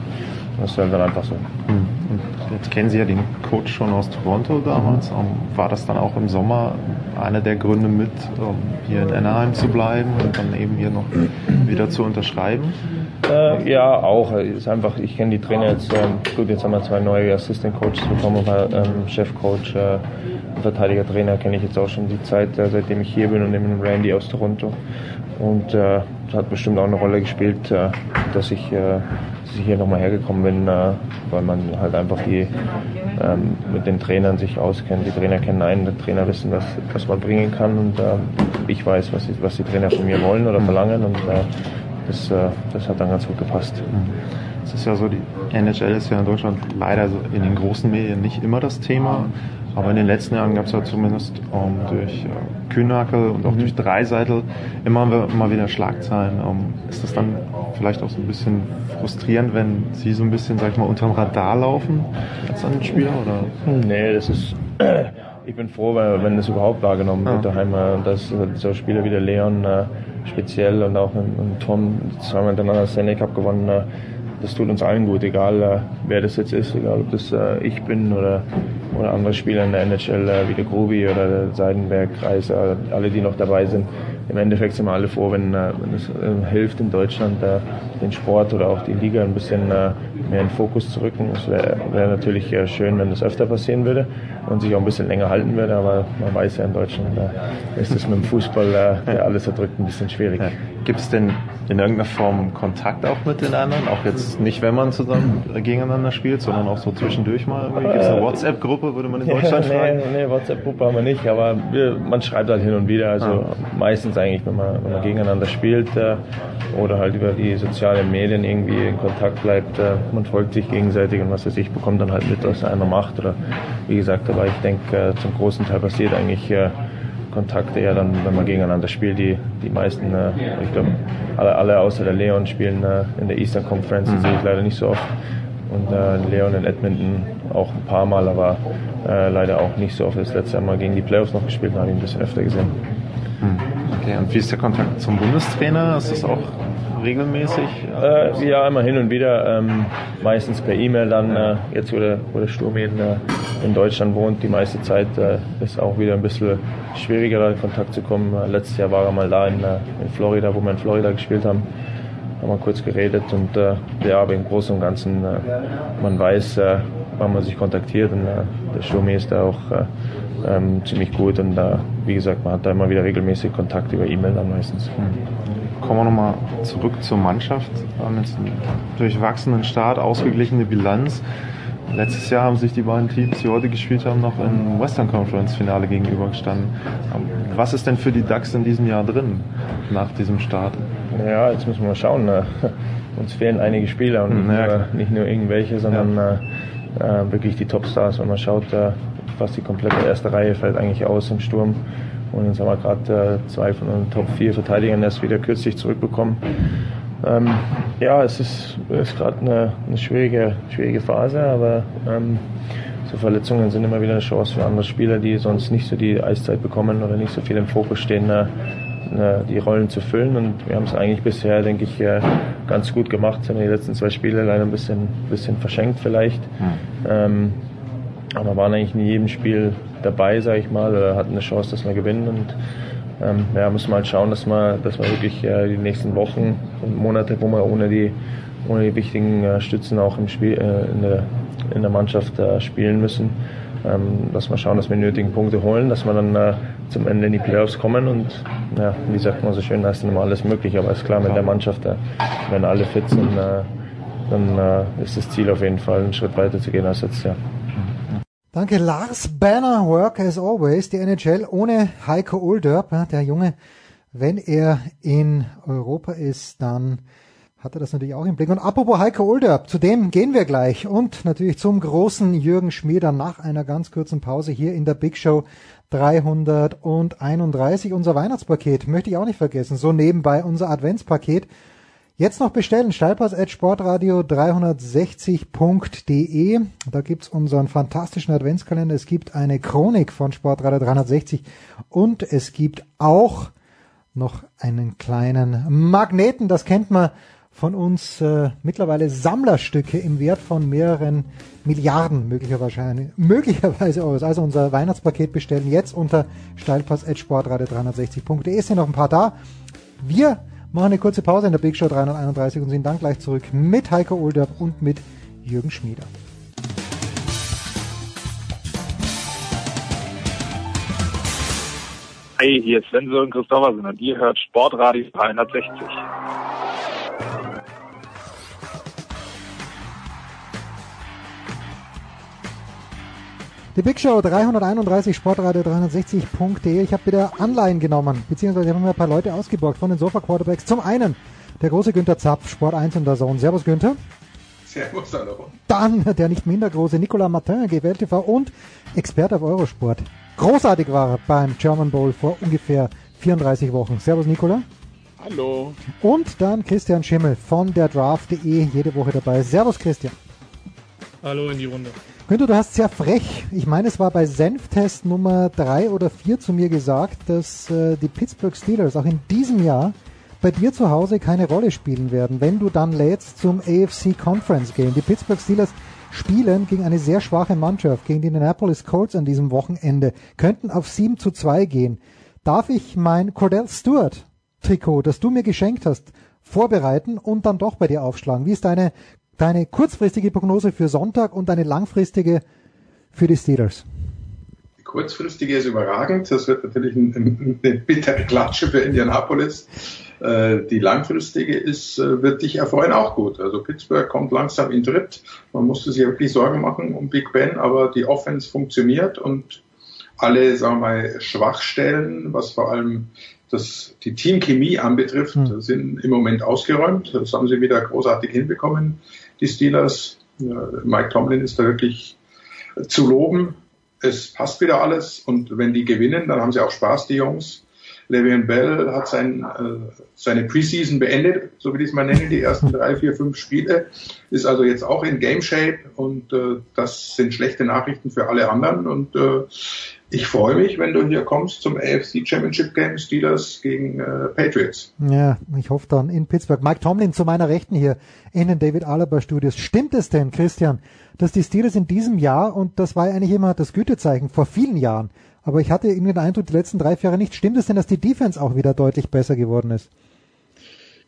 das ist halt dann einfach so. Hm. Und jetzt kennen Sie ja den Coach schon aus Toronto damals. Mhm. War das dann auch im Sommer einer der Gründe mit, hier in Anaheim zu bleiben und dann eben hier noch wieder zu unterschreiben? Äh, ja, auch. Ist einfach, ich kenne die Trainer jetzt. Ähm, gut, jetzt haben wir zwei neue Assistant Coaches bekommen, aber ähm, Chefcoach, äh, Verteidiger-Trainer kenne ich jetzt auch schon die Zeit, äh, seitdem ich hier bin und eben Randy aus Toronto. Und äh, hat bestimmt auch eine Rolle gespielt, äh, dass ich, äh, dass ich hier nochmal hergekommen bin, äh, weil man halt einfach die ähm, mit den Trainern sich auskennt. Die Trainer kennen einen, die Trainer wissen, was, was man bringen kann und äh, ich weiß, was, was die Trainer von mir wollen oder verlangen und das, das hat dann ganz gut gepasst. Es ist ja so, die NHL ist ja in Deutschland leider in den großen Medien nicht immer das Thema. Aber in den letzten Jahren gab es ja zumindest um, ähm, durch äh, Kühnackel und auch mhm. durch Dreiseitel immer, immer wieder Schlagzeilen. Ähm, ist das dann vielleicht auch so ein bisschen frustrierend, wenn Sie so ein bisschen, sag ich mal, unterm Radar laufen als ein Spieler? Oder? Nee, das ist. Ich bin froh, wenn das überhaupt wahrgenommen wird daheim. Äh, dass so Spieler wie der Leon äh, speziell und auch und Tom zweimal hintereinander Stanley Cup gewonnen. Das tut uns allen gut, egal äh, wer das jetzt ist, egal ob das äh, ich bin oder, oder andere Spieler in der NHL äh, wie der Grubi oder der Seidenberg, Reiser, alle, die noch dabei sind. Im Endeffekt sind wir alle froh, wenn, wenn es hilft in Deutschland, den Sport oder auch die Liga ein bisschen mehr in den Fokus zu rücken. Es wäre wär natürlich schön, wenn das öfter passieren würde und sich auch ein bisschen länger halten würde, aber man weiß ja in Deutschland ist es mit dem Fußball, der alles erdrückt, ein bisschen schwierig. Gibt es denn in irgendeiner Form Kontakt auch mit den anderen? Auch jetzt nicht, wenn man zusammen gegeneinander spielt, sondern auch so zwischendurch mal? Gibt es eine WhatsApp-Gruppe, würde man in Deutschland ja, fragen? Nee, nee WhatsApp-Gruppe haben wir nicht, aber wir, man schreibt halt hin und wieder. Also ah. meistens eigentlich, wenn man, wenn man gegeneinander spielt äh, oder halt über die sozialen Medien irgendwie in Kontakt bleibt. Äh, man folgt sich gegenseitig und was weiß ich, bekommt dann halt mit, was einer macht. Oder wie gesagt, aber ich denke, äh, zum großen Teil passiert eigentlich äh, Kontakte eher dann, wenn man gegeneinander spielt. Die, die meisten, äh, ich glaube, alle, alle außer der Leon spielen in der Eastern Conference, mhm. sehe ich leider nicht so oft. Und äh, Leon in Edmonton auch ein paar Mal, aber äh, leider auch nicht so oft. Das letzte Mal gegen die Playoffs noch gespielt, habe ich ihn ein bisschen öfter gesehen. Mhm. Okay, und wie ist der Kontakt zum Bundestrainer? Ist das auch regelmäßig? Äh, ja, immer hin und wieder. Ähm, meistens per E-Mail dann. Äh, jetzt, wo der, wo der Sturm in, äh, in Deutschland wohnt, die meiste Zeit äh, ist auch wieder ein bisschen schwieriger, da in Kontakt zu kommen. Äh, letztes Jahr war er mal da in, äh, in Florida, wo wir in Florida gespielt haben. Haben wir kurz geredet und ja, aber im Großen und Ganzen, man weiß, wann man sich kontaktiert und der Sturm ist da auch ähm, ziemlich gut und wie gesagt, man hat da immer wieder regelmäßig Kontakt über E-Mail dann meistens. Mhm kommen wir nochmal zurück zur Mannschaft. Wir haben jetzt einen durchwachsenen Start, ausgeglichene Bilanz. Letztes Jahr haben sich die beiden Teams, die heute gespielt haben, noch im Western Conference Finale gegenübergestanden. Was ist denn für die Ducks in diesem Jahr drin, nach diesem Start? Ja, jetzt müssen wir mal schauen. Ne? Uns fehlen einige Spieler und ja, nicht, nur, irgendwelche, sondern ja. Äh, äh, wirklich die Topstars. Wenn man schaut, äh, fast die komplette erste Reihe fällt eigentlich aus im Sturm. Und jetzt haben wir gerade äh, zwei von den Top 4 Verteidigern erst wieder kürzlich zurückbekommen. Ähm, ja, es ist, ist gerade eine, eine, schwierige, schwierige Phase, aber ähm, so Verletzungen sind immer wieder eine Chance für andere Spieler, die sonst nicht so die Eiszeit bekommen oder nicht so viel im Fokus stehen, äh, äh die Rollen zu füllen. Und wir haben es eigentlich bisher, denke ich, äh, ganz gut gemacht. Haben die letzten zwei Spiele leider ein bisschen, bisschen verschenkt vielleicht. Mhm. Ähm, aber waren eigentlich in jedem Spiel dabei, sage ich mal, oder hatten eine Chance, dass wir gewinnen. Und ähm, ja, müssen wir halt schauen, dass wir, dass wir wirklich äh, die nächsten Wochen und Monate, wo wir ohne die, ohne die wichtigen äh, Stützen auch im Spiel, äh, in, der, in der Mannschaft äh, spielen müssen. Ähm, dass wir schauen, dass wir die nötigen Punkte holen, dass wir dann äh, zum Ende in die Playoffs kommen und ja, wie sagt man so schön, da ist dann immer alles möglich, aber ist klar, mit der Mannschaft, äh, wenn alle fit sind, dann ist das Ziel auf jeden Fall, einen Schritt weiter zu gehen als jetzt, ja. Danke, Lars Banner, work as always. Die NHL ohne Heiko Olderb, der Junge, wenn er in Europa ist, dann hat er das natürlich auch im Blick. Und apropos Heiko Older, zu dem gehen wir gleich. Und natürlich zum großen Jürgen Schmieder nach einer ganz kurzen Pause hier in der Big Show 331. Unser Weihnachtspaket möchte ich auch nicht vergessen. So nebenbei unser Adventspaket. Jetzt noch bestellen, steilpass at sportradio 360.de. Da gibt's unseren fantastischen Adventskalender. Es gibt eine Chronik von Sportradio 360 und es gibt auch noch einen kleinen Magneten. Das kennt man von uns äh, mittlerweile Sammlerstücke im Wert von mehreren Milliarden möglicherweise, möglicherweise Euros. Also unser Weihnachtspaket bestellen jetzt unter steilpass.sportradio360.de. Es sind noch ein paar da. Wir machen eine kurze Pause in der Big Show 331 und sind dann gleich zurück mit Heiko Olderb und mit Jürgen Schmieder. Hi, hier ist Sven Sören Christoffersen und ihr hört Sportradio 360. Die Big Show 331 Sportradio 360.de. Ich habe wieder Anleihen genommen, beziehungsweise habe mir ein paar Leute ausgeborgt von den Sofa Quarterbacks. Zum einen der große Günther Zapf, Sport 1 und der Zone. Servus Günther. Servus, hallo. Dann der nicht minder große Nicolas Martin, GWL TV und Experte auf Eurosport. Großartig war er beim German Bowl vor ungefähr 34 Wochen. Servus Nicola. Hallo. Und dann Christian Schimmel von der Draft.de jede Woche dabei. Servus Christian. Hallo in die Runde. Günther, du hast sehr frech, ich meine, es war bei Senftest Nummer drei oder vier zu mir gesagt, dass äh, die Pittsburgh Steelers auch in diesem Jahr bei dir zu Hause keine Rolle spielen werden, wenn du dann lädst zum AFC Conference Game. Die Pittsburgh Steelers spielen gegen eine sehr schwache Mannschaft, gegen die Indianapolis Colts an diesem Wochenende, könnten auf 7 zu 2 gehen. Darf ich mein Cordell Stewart Trikot, das du mir geschenkt hast, vorbereiten und dann doch bei dir aufschlagen? Wie ist deine deine kurzfristige Prognose für Sonntag und deine langfristige für die Steelers? Die kurzfristige ist überragend. Das wird natürlich eine bittere Klatsche für Indianapolis. Äh, die langfristige ist, äh, wird dich erfreuen auch gut. Also Pittsburgh kommt langsam in Tritt. Man musste sich wirklich Sorgen machen um Big Ben, aber die Offense funktioniert und alle, sagen wir mal, Schwachstellen, was vor allem das, die Teamchemie anbetrifft, hm. sind im Moment ausgeräumt. Das haben sie wieder großartig hinbekommen die Steelers. Mike Tomlin ist da wirklich zu loben. Es passt wieder alles und wenn die gewinnen, dann haben sie auch Spaß, die Jungs. Le'Veon Bell hat sein, äh, seine Preseason beendet, so wie ich es mal nenne, die ersten drei, vier, fünf Spiele, ist also jetzt auch in Game Shape und äh, das sind schlechte Nachrichten für alle anderen und äh, ich freue mich, wenn du hier kommst zum AFC Championship Game Steelers gegen äh, Patriots. Ja, ich hoffe dann in Pittsburgh. Mike Tomlin zu meiner Rechten hier in den David Alaba Studios. Stimmt es denn, Christian, dass die Steelers in diesem Jahr, und das war ja eigentlich immer das Gütezeichen vor vielen Jahren, aber ich hatte irgendwie den Eindruck, die letzten drei, vier Jahre nicht, stimmt es denn, dass die Defense auch wieder deutlich besser geworden ist?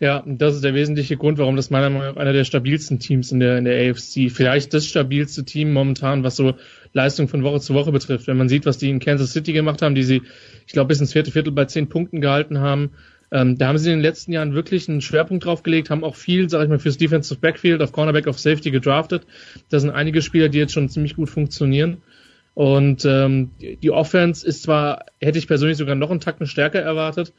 Ja, das ist der wesentliche Grund, warum das meiner Meinung nach einer der stabilsten Teams in der, in der AFC, vielleicht das stabilste Team momentan, was so Leistung von Woche zu Woche betrifft. Wenn man sieht, was die in Kansas City gemacht haben, die sie, ich glaube, bis ins vierte Viertel bei zehn Punkten gehalten haben, ähm, da haben sie in den letzten Jahren wirklich einen Schwerpunkt drauf gelegt, haben auch viel, sage ich mal, fürs Defensive Backfield, auf Cornerback, auf Safety gedraftet. Da sind einige Spieler, die jetzt schon ziemlich gut funktionieren. Und ähm, die Offense ist zwar, hätte ich persönlich sogar noch einen Tacken stärker erwartet,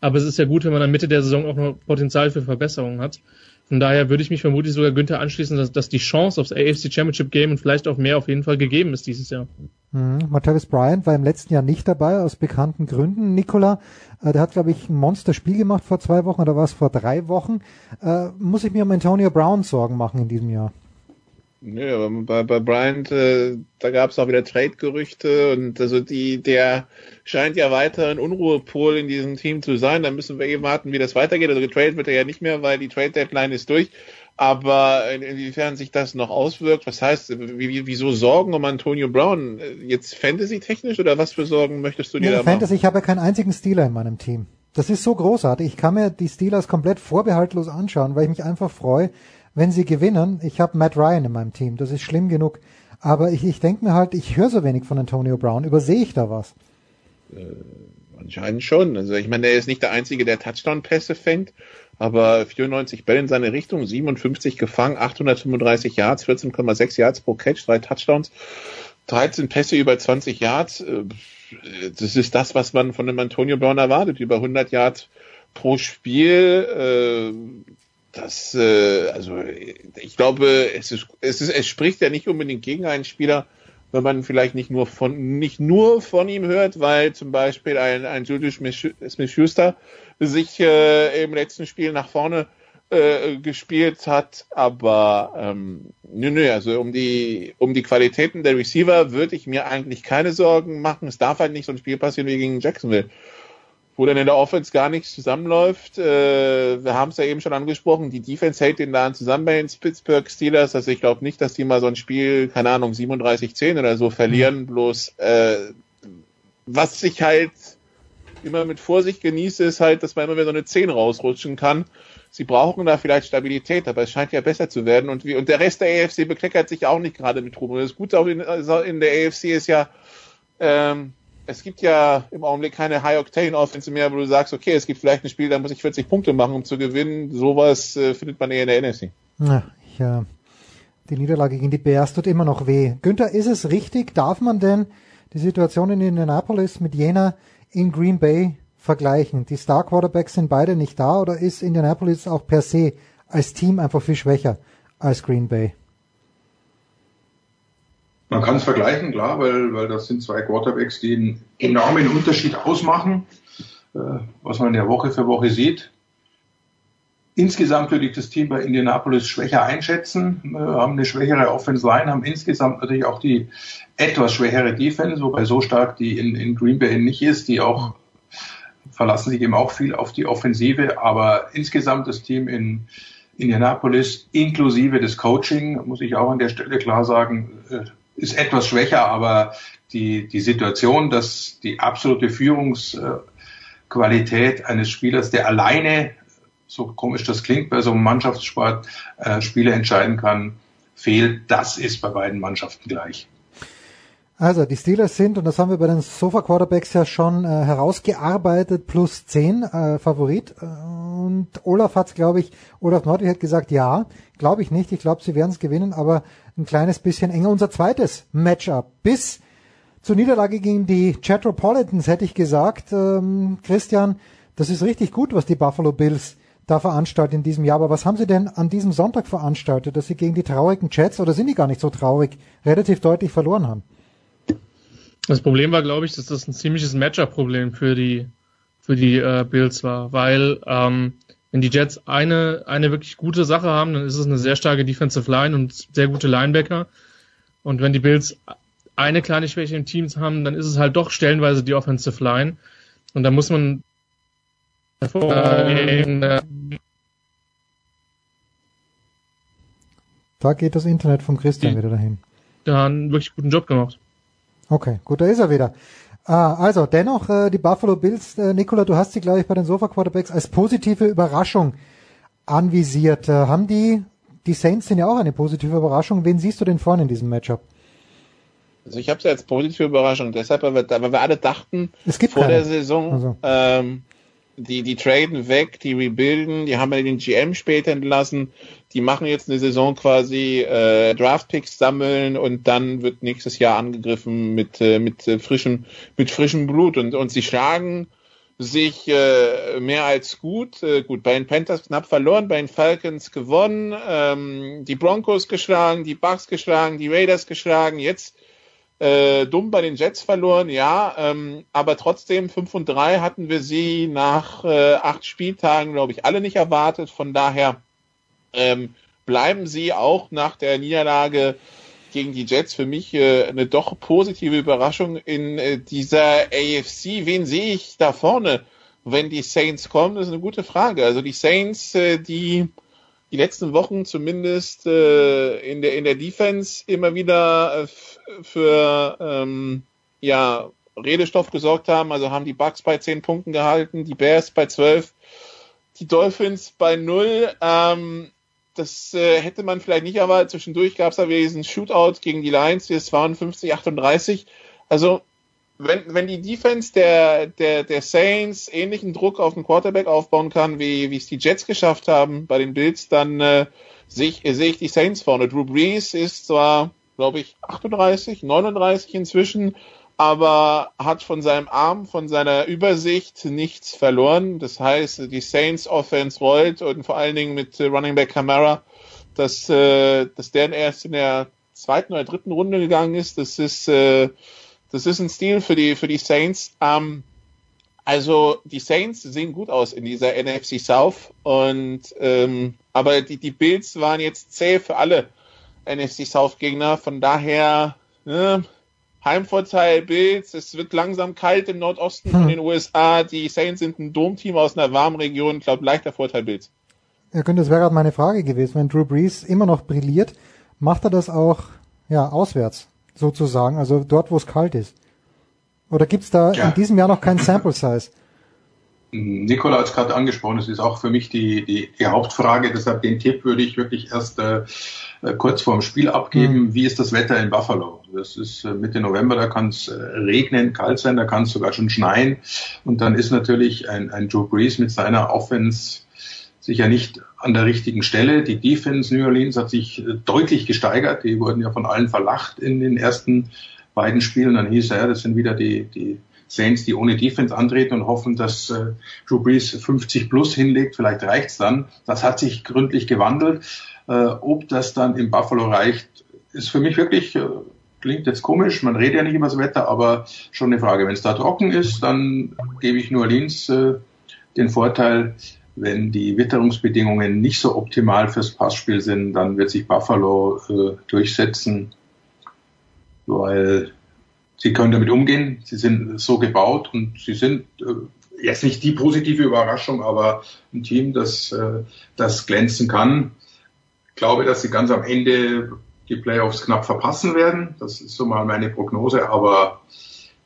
aber es ist ja gut, wenn man dann Mitte der Saison auch noch Potenzial für Verbesserungen hat. Von daher würde ich mich vermutlich sogar Günther anschließen, dass, dass die Chance aufs AFC Championship Game und vielleicht auch mehr auf jeden Fall gegeben ist dieses Jahr. Mhm. Martavis Bryant war im letzten Jahr nicht dabei, aus bekannten Gründen. Nikola, äh, der hat, glaube ich, ein Monsterspiel gemacht vor zwei Wochen oder war es vor drei Wochen. Äh, muss ich mir um Antonio Brown Sorgen machen in diesem Jahr? Nö, aber bei, bei Bryant, äh, da gab es auch wieder Trade-Gerüchte und also die, der scheint ja weiter ein Unruhepol in diesem Team zu sein. Da müssen wir eben warten, wie das weitergeht. Also getradet wird er ja nicht mehr, weil die Trade-Deadline ist durch. Aber inwiefern sich das noch auswirkt, was heißt, wie, wieso Sorgen um Antonio Brown? Jetzt Fantasy-technisch oder was für Sorgen möchtest du dir ja, da Fantasy, machen? ich habe ja keinen einzigen Stealer in meinem Team. Das ist so großartig. Ich kann mir die Steelers komplett vorbehaltlos anschauen, weil ich mich einfach freue, wenn sie gewinnen. Ich habe Matt Ryan in meinem Team, das ist schlimm genug. Aber ich, ich denke mir halt, ich höre so wenig von Antonio Brown. Übersehe ich da was? Äh, anscheinend schon. Also ich meine, er ist nicht der Einzige, der Touchdown-Pässe fängt, aber 94 Bälle in seine Richtung, 57 gefangen, 835 Yards, 14,6 Yards pro Catch, drei Touchdowns, 13 Pässe über 20 Yards. Äh, das ist das, was man von dem Antonio Brown erwartet, über 100 Yards pro Spiel. Das, äh, also ich glaube, es ist, es ist, es spricht ja nicht unbedingt gegen einen Spieler, wenn man vielleicht nicht nur von nicht nur von ihm hört, weil zum Beispiel ein, ein Julius Smith-Schuster sich äh, im letzten Spiel nach vorne äh, gespielt hat, aber ähm, nö, nö, also um die um die Qualitäten der Receiver würde ich mir eigentlich keine Sorgen machen. Es darf halt nicht so ein Spiel passieren wie gegen Jacksonville wo dann in der Offense gar nichts zusammenläuft. Äh, wir haben es ja eben schon angesprochen, die Defense hält den Laden zusammen bei den Pittsburgh Steelers. Also ich glaube nicht, dass die mal so ein Spiel, keine Ahnung, 37-10 oder so verlieren. Mhm. Bloß äh, was ich halt immer mit Vorsicht genieße, ist halt, dass man immer wieder so eine 10 rausrutschen kann. Sie brauchen da vielleicht Stabilität, aber es scheint ja besser zu werden. Und, wie, und der Rest der AFC bekleckert sich auch nicht gerade mit Ruhm. Und das Gute auch in, also in der AFC ist ja, ähm, es gibt ja im Augenblick keine High-Octane-Offense mehr, wo du sagst, okay, es gibt vielleicht ein Spiel, da muss ich 40 Punkte machen, um zu gewinnen. Sowas äh, findet man eher in der NFC. Ja, ja, die Niederlage gegen die Bears tut immer noch weh. Günther, ist es richtig? Darf man denn die Situation in Indianapolis mit jener in Green Bay vergleichen? Die Star Quarterbacks sind beide nicht da oder ist Indianapolis auch per se als Team einfach viel schwächer als Green Bay? Man kann es vergleichen, klar, weil, weil das sind zwei Quarterbacks, die einen enormen Unterschied ausmachen, äh, was man ja Woche für Woche sieht. Insgesamt würde ich das Team bei Indianapolis schwächer einschätzen, äh, haben eine schwächere Offense Line, haben insgesamt natürlich auch die etwas schwächere Defense, wobei so stark die in, in Green Bay nicht ist, die auch verlassen sich eben auch viel auf die Offensive, aber insgesamt das Team in Indianapolis inklusive des Coaching, muss ich auch an der Stelle klar sagen, äh, ist etwas schwächer, aber die, die Situation, dass die absolute Führungsqualität eines Spielers, der alleine, so komisch das klingt, bei so einem Mannschaftssport äh, Spiele entscheiden kann, fehlt, das ist bei beiden Mannschaften gleich. Also die Steelers sind, und das haben wir bei den Sofa Quarterbacks ja schon äh, herausgearbeitet, plus 10 äh, Favorit. Und Olaf hat es, glaube ich, Olaf Nordwig hat gesagt, ja, glaube ich nicht. Ich glaube, sie werden es gewinnen, aber ein kleines bisschen enger. Unser zweites Matchup bis zur Niederlage gegen die Chatropolitans hätte ich gesagt, ähm, Christian, das ist richtig gut, was die Buffalo Bills da veranstaltet in diesem Jahr. Aber was haben sie denn an diesem Sonntag veranstaltet, dass sie gegen die traurigen Jets, oder sind die gar nicht so traurig, relativ deutlich verloren haben? Das Problem war, glaube ich, dass das ein ziemliches Matchup-Problem für die für die äh, Bills war, weil ähm, wenn die Jets eine, eine wirklich gute Sache haben, dann ist es eine sehr starke Defensive Line und sehr gute Linebacker. Und wenn die Bills eine kleine Schwäche im Team haben, dann ist es halt doch stellenweise die Offensive Line. Und da muss man äh, da geht das Internet vom Christian wieder dahin. Da einen wirklich guten Job gemacht. Okay, gut, da ist er wieder. Ah, also dennoch äh, die Buffalo Bills, äh, Nicola, du hast sie, glaube ich, bei den Sofa Quarterbacks als positive Überraschung anvisiert. Äh, haben die, die Saints sind ja auch eine positive Überraschung. Wen siehst du denn vorne in diesem Matchup? Also ich habe ja als positive Überraschung, deshalb, weil wir, weil wir alle dachten vor keine. der Saison, also. ähm, die, die traden weg, die rebuilden, die haben ja den GM später entlassen, die machen jetzt eine Saison quasi äh, Draftpicks sammeln und dann wird nächstes Jahr angegriffen mit, äh, mit äh, frischem, mit frischem Blut und, und sie schlagen sich äh, mehr als gut. Äh, gut, bei den Panthers knapp verloren, bei den Falcons gewonnen, ähm, die Broncos geschlagen, die Bucks geschlagen, die Raiders geschlagen, jetzt äh, dumm bei den Jets verloren, ja, ähm, aber trotzdem 5 und 3 hatten wir sie nach äh, acht Spieltagen, glaube ich, alle nicht erwartet. Von daher ähm, bleiben sie auch nach der Niederlage gegen die Jets für mich äh, eine doch positive Überraschung in äh, dieser AFC. Wen sehe ich da vorne, wenn die Saints kommen? Das ist eine gute Frage. Also die Saints, äh, die die letzten Wochen zumindest äh, in der in der Defense immer wieder äh, für ähm, ja Redestoff gesorgt haben. Also haben die Bucks bei zehn Punkten gehalten, die Bears bei zwölf, die Dolphins bei null. Ähm, das äh, hätte man vielleicht nicht erwartet. Zwischendurch gab es da diesen Shootout gegen die Lions, die ist 52, 38. Also wenn, wenn die Defense der, der, der Saints ähnlichen Druck auf den Quarterback aufbauen kann, wie, wie es die Jets geschafft haben bei den Bills, dann äh, sehe ich, seh ich die Saints vorne. Drew Brees ist zwar, glaube ich, 38, 39 inzwischen, aber hat von seinem Arm, von seiner Übersicht nichts verloren. Das heißt, die Saints Offense rollt und vor allen Dingen mit Running Back Camara, dass, äh, dass der erst in der zweiten oder dritten Runde gegangen ist. Das ist, äh, das ist ein Stil für die, für die Saints. Ähm, also die Saints sehen gut aus in dieser NFC South und ähm, aber die, die Bills waren jetzt zäh für alle NFC South Gegner. Von daher ne, Heimvorteil Bills. Es wird langsam kalt im Nordosten hm. von den USA. Die Saints sind ein Domteam aus einer warmen Region. Ich glaube leichter Vorteil Bills. Ja, könnte das wäre gerade meine Frage gewesen. Wenn Drew Brees immer noch brilliert, macht er das auch ja auswärts sozusagen, also dort, wo es kalt ist. Oder gibt's da ja. in diesem Jahr noch kein Sample Size? Nikola hat es gerade angesprochen, es ist auch für mich die, die, die, Hauptfrage, deshalb den Tipp würde ich wirklich erst äh, äh kurz vor dem Spiel abgeben. Mhm. Wie ist das Wetter in Buffalo? Das ist äh, Mitte November, da kann es äh, regnen, kalt sein, da kann es sogar schon schneien. Und dann ist natürlich ein, ein Joe Brees mit seiner Offense sicher nicht an der richtigen Stelle. Die Defense New Orleans hat sich deutlich gesteigert. Die wurden ja von allen verlacht in den ersten beiden Spielen. Dann hieß er, ja, das sind wieder die, die Saints, die ohne Defense antreten und hoffen, dass äh, Drew Brees 50 plus hinlegt. Vielleicht reicht's dann. Das hat sich gründlich gewandelt. Äh, ob das dann in Buffalo reicht, ist für mich wirklich, äh, klingt jetzt komisch, man redet ja nicht über das Wetter, aber schon eine Frage. Wenn es da trocken ist, dann gebe ich nur Orleans äh, den Vorteil, wenn die Witterungsbedingungen nicht so optimal fürs Passspiel sind, dann wird sich Buffalo äh, durchsetzen, weil sie können damit umgehen. Sie sind so gebaut und sie sind äh, jetzt nicht die positive Überraschung, aber ein Team, das, äh, das glänzen kann. Ich glaube, dass sie ganz am Ende die Playoffs knapp verpassen werden. Das ist so mal meine Prognose, aber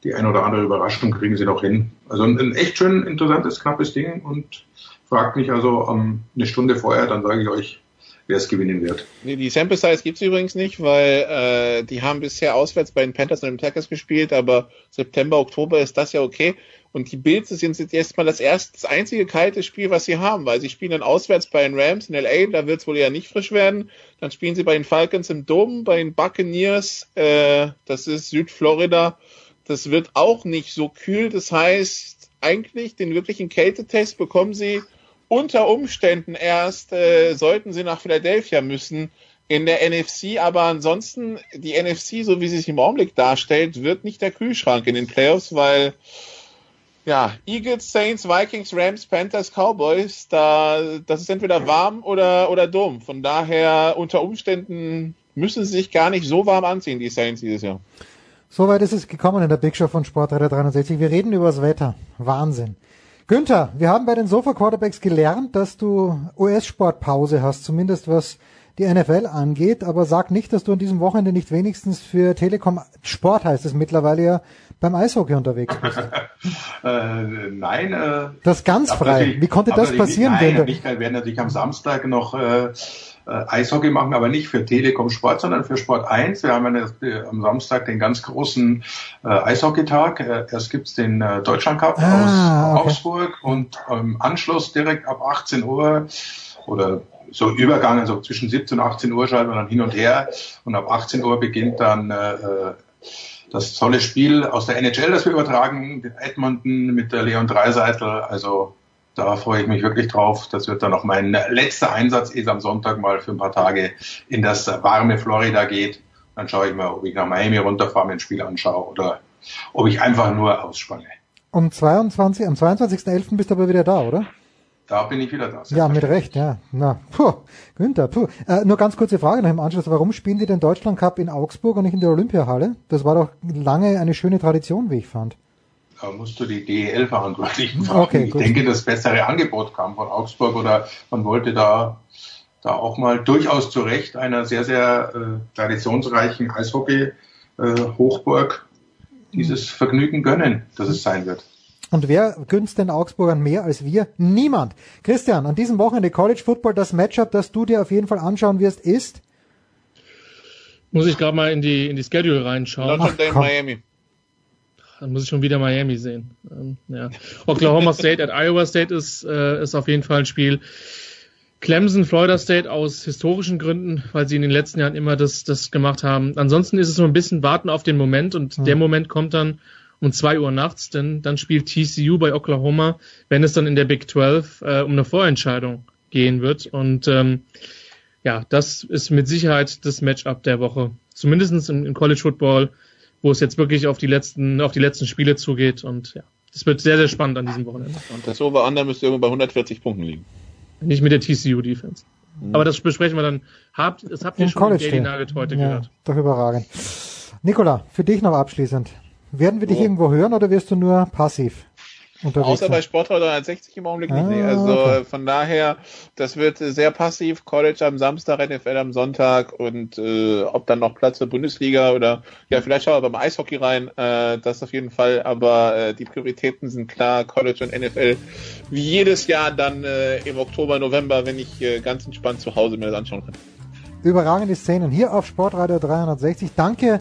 die ein oder andere Überraschung kriegen sie noch hin. Also ein, ein echt schön interessantes, knappes Ding und fragt mich also um, eine Stunde vorher, dann sage ich euch, wer es gewinnen wird. Die Sample Size gibt's übrigens nicht, weil äh, die haben bisher auswärts bei den Panthers und den Packers gespielt, aber September, Oktober ist das ja okay. Und die Bills sind jetzt erstmal das erste, das einzige kalte Spiel, was sie haben, weil sie spielen dann auswärts bei den Rams in LA, da wird's wohl ja nicht frisch werden. Dann spielen sie bei den Falcons im Dom, bei den Buccaneers, äh, das ist Südflorida. Das wird auch nicht so kühl. Das heißt, eigentlich den wirklichen Kältetest bekommen sie unter Umständen erst äh, sollten sie nach Philadelphia müssen in der NFC, aber ansonsten die NFC, so wie sie sich im Augenblick darstellt, wird nicht der Kühlschrank in den Playoffs, weil ja, Eagles, Saints, Vikings, Rams, Panthers, Cowboys, da das ist entweder warm oder oder dumm. Von daher unter Umständen müssen sie sich gar nicht so warm anziehen, die Saints dieses Jahr. Soweit ist es gekommen in der Big Show von Sportreiter 360. Wir reden über das Wetter. Wahnsinn. Günther, wir haben bei den Sofa Quarterbacks gelernt, dass du US-Sportpause hast, zumindest was die NFL angeht, aber sag nicht, dass du an diesem Wochenende nicht wenigstens für Telekom Sport heißt es mittlerweile ja beim Eishockey unterwegs bist. äh, nein. Äh, das ganz frei. Wie konnte das passieren? Nicht, nein, nicht, wir werden natürlich am Samstag noch äh, Eishockey machen, aber nicht für Telekom Sport, sondern für Sport 1. Wir haben eine, äh, am Samstag den ganz großen äh, Eishockeytag. Äh, erst gibt's den äh, Deutschland Cup ah, aus okay. Augsburg und im Anschluss direkt ab 18 Uhr oder so Übergang, also zwischen 17 und 18 Uhr schalten wir dann hin und her und ab 18 Uhr beginnt dann äh, äh, das tolle Spiel aus der NHL, das wir übertragen, mit Edmonton, mit der Leon Dreiseitel, also da freue ich mich wirklich drauf. Das wird dann auch mein letzter Einsatz, ehe es am Sonntag mal für ein paar Tage in das warme Florida geht. Dann schaue ich mal, ob ich nach Miami runterfahre, mir ein Spiel anschaue oder ob ich einfach nur ausspanne. Um 22, am 22.11. bist du aber wieder da, oder? Da bin ich wieder da. Ja, mit Recht, ja. Na, puh, Günther, puh. Äh, nur ganz kurze Frage noch im Anschluss. Warum spielen die den Deutschland Cup in Augsburg und nicht in der Olympiahalle? Das war doch lange eine schöne Tradition, wie ich fand. Da musst du die DEL-Verantwortlichen fragen. Okay, ich denke, das bessere Angebot kam von Augsburg oder man wollte da, da auch mal durchaus zu Recht einer sehr, sehr äh, traditionsreichen Eishockey-Hochburg äh, dieses Vergnügen gönnen, dass es sein wird. Und wer gönnt den Augsburgern mehr als wir? Niemand. Christian, an diesem Wochenende College Football, das Matchup, das du dir auf jeden Fall anschauen wirst, ist? Muss ich gerade mal in die, in die Schedule reinschauen. Notre Dame, Miami. Dann muss ich schon wieder Miami sehen. Ähm, ja. Oklahoma State at Iowa State ist, äh, ist auf jeden Fall ein Spiel. Clemson, Florida State aus historischen Gründen, weil sie in den letzten Jahren immer das, das gemacht haben. Ansonsten ist es so ein bisschen warten auf den Moment und mhm. der Moment kommt dann um zwei Uhr nachts, denn dann spielt TCU bei Oklahoma, wenn es dann in der Big 12 äh, um eine Vorentscheidung gehen wird. Und ähm, ja, das ist mit Sicherheit das Matchup der Woche. Zumindest im, im College Football, wo es jetzt wirklich auf die letzten, auf die letzten Spiele zugeht. Und ja, das wird sehr, sehr spannend an diesem Wochenende. Und das Over-Under müsste irgendwo bei 140 Punkten liegen. Nicht mit der TCU-Defense. Mhm. Aber das besprechen wir dann. Habt, das habt ihr Im schon College Daily Nugget heute ja, gehört. Doch überragend. Nikola, für dich noch abschließend. Werden wir dich oh. irgendwo hören oder wirst du nur passiv? Außer bei Sporthaus 160 im Augenblick ah, nicht. Also okay. von daher, das wird sehr passiv. College am Samstag, NFL am Sonntag und äh, ob dann noch Platz für Bundesliga oder ja, vielleicht schauen wir beim Eishockey rein. Äh, das auf jeden Fall. Aber äh, die Prioritäten sind klar. College und NFL wie jedes Jahr dann äh, im Oktober, November, wenn ich äh, ganz entspannt zu Hause mir das anschauen kann. Überragende Szenen hier auf Sportradio 360. Danke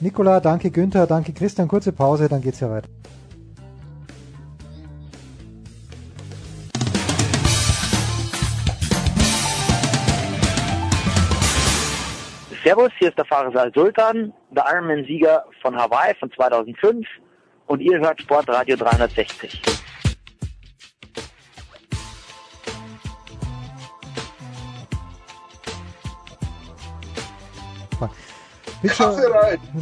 Nikola, danke Günther, danke Christian. Kurze Pause, dann geht's ja weiter. Servus, hier ist der Fahrer Sultan, der Ironman-Sieger von Hawaii von 2005 und ihr hört Sportradio 360. Big Show,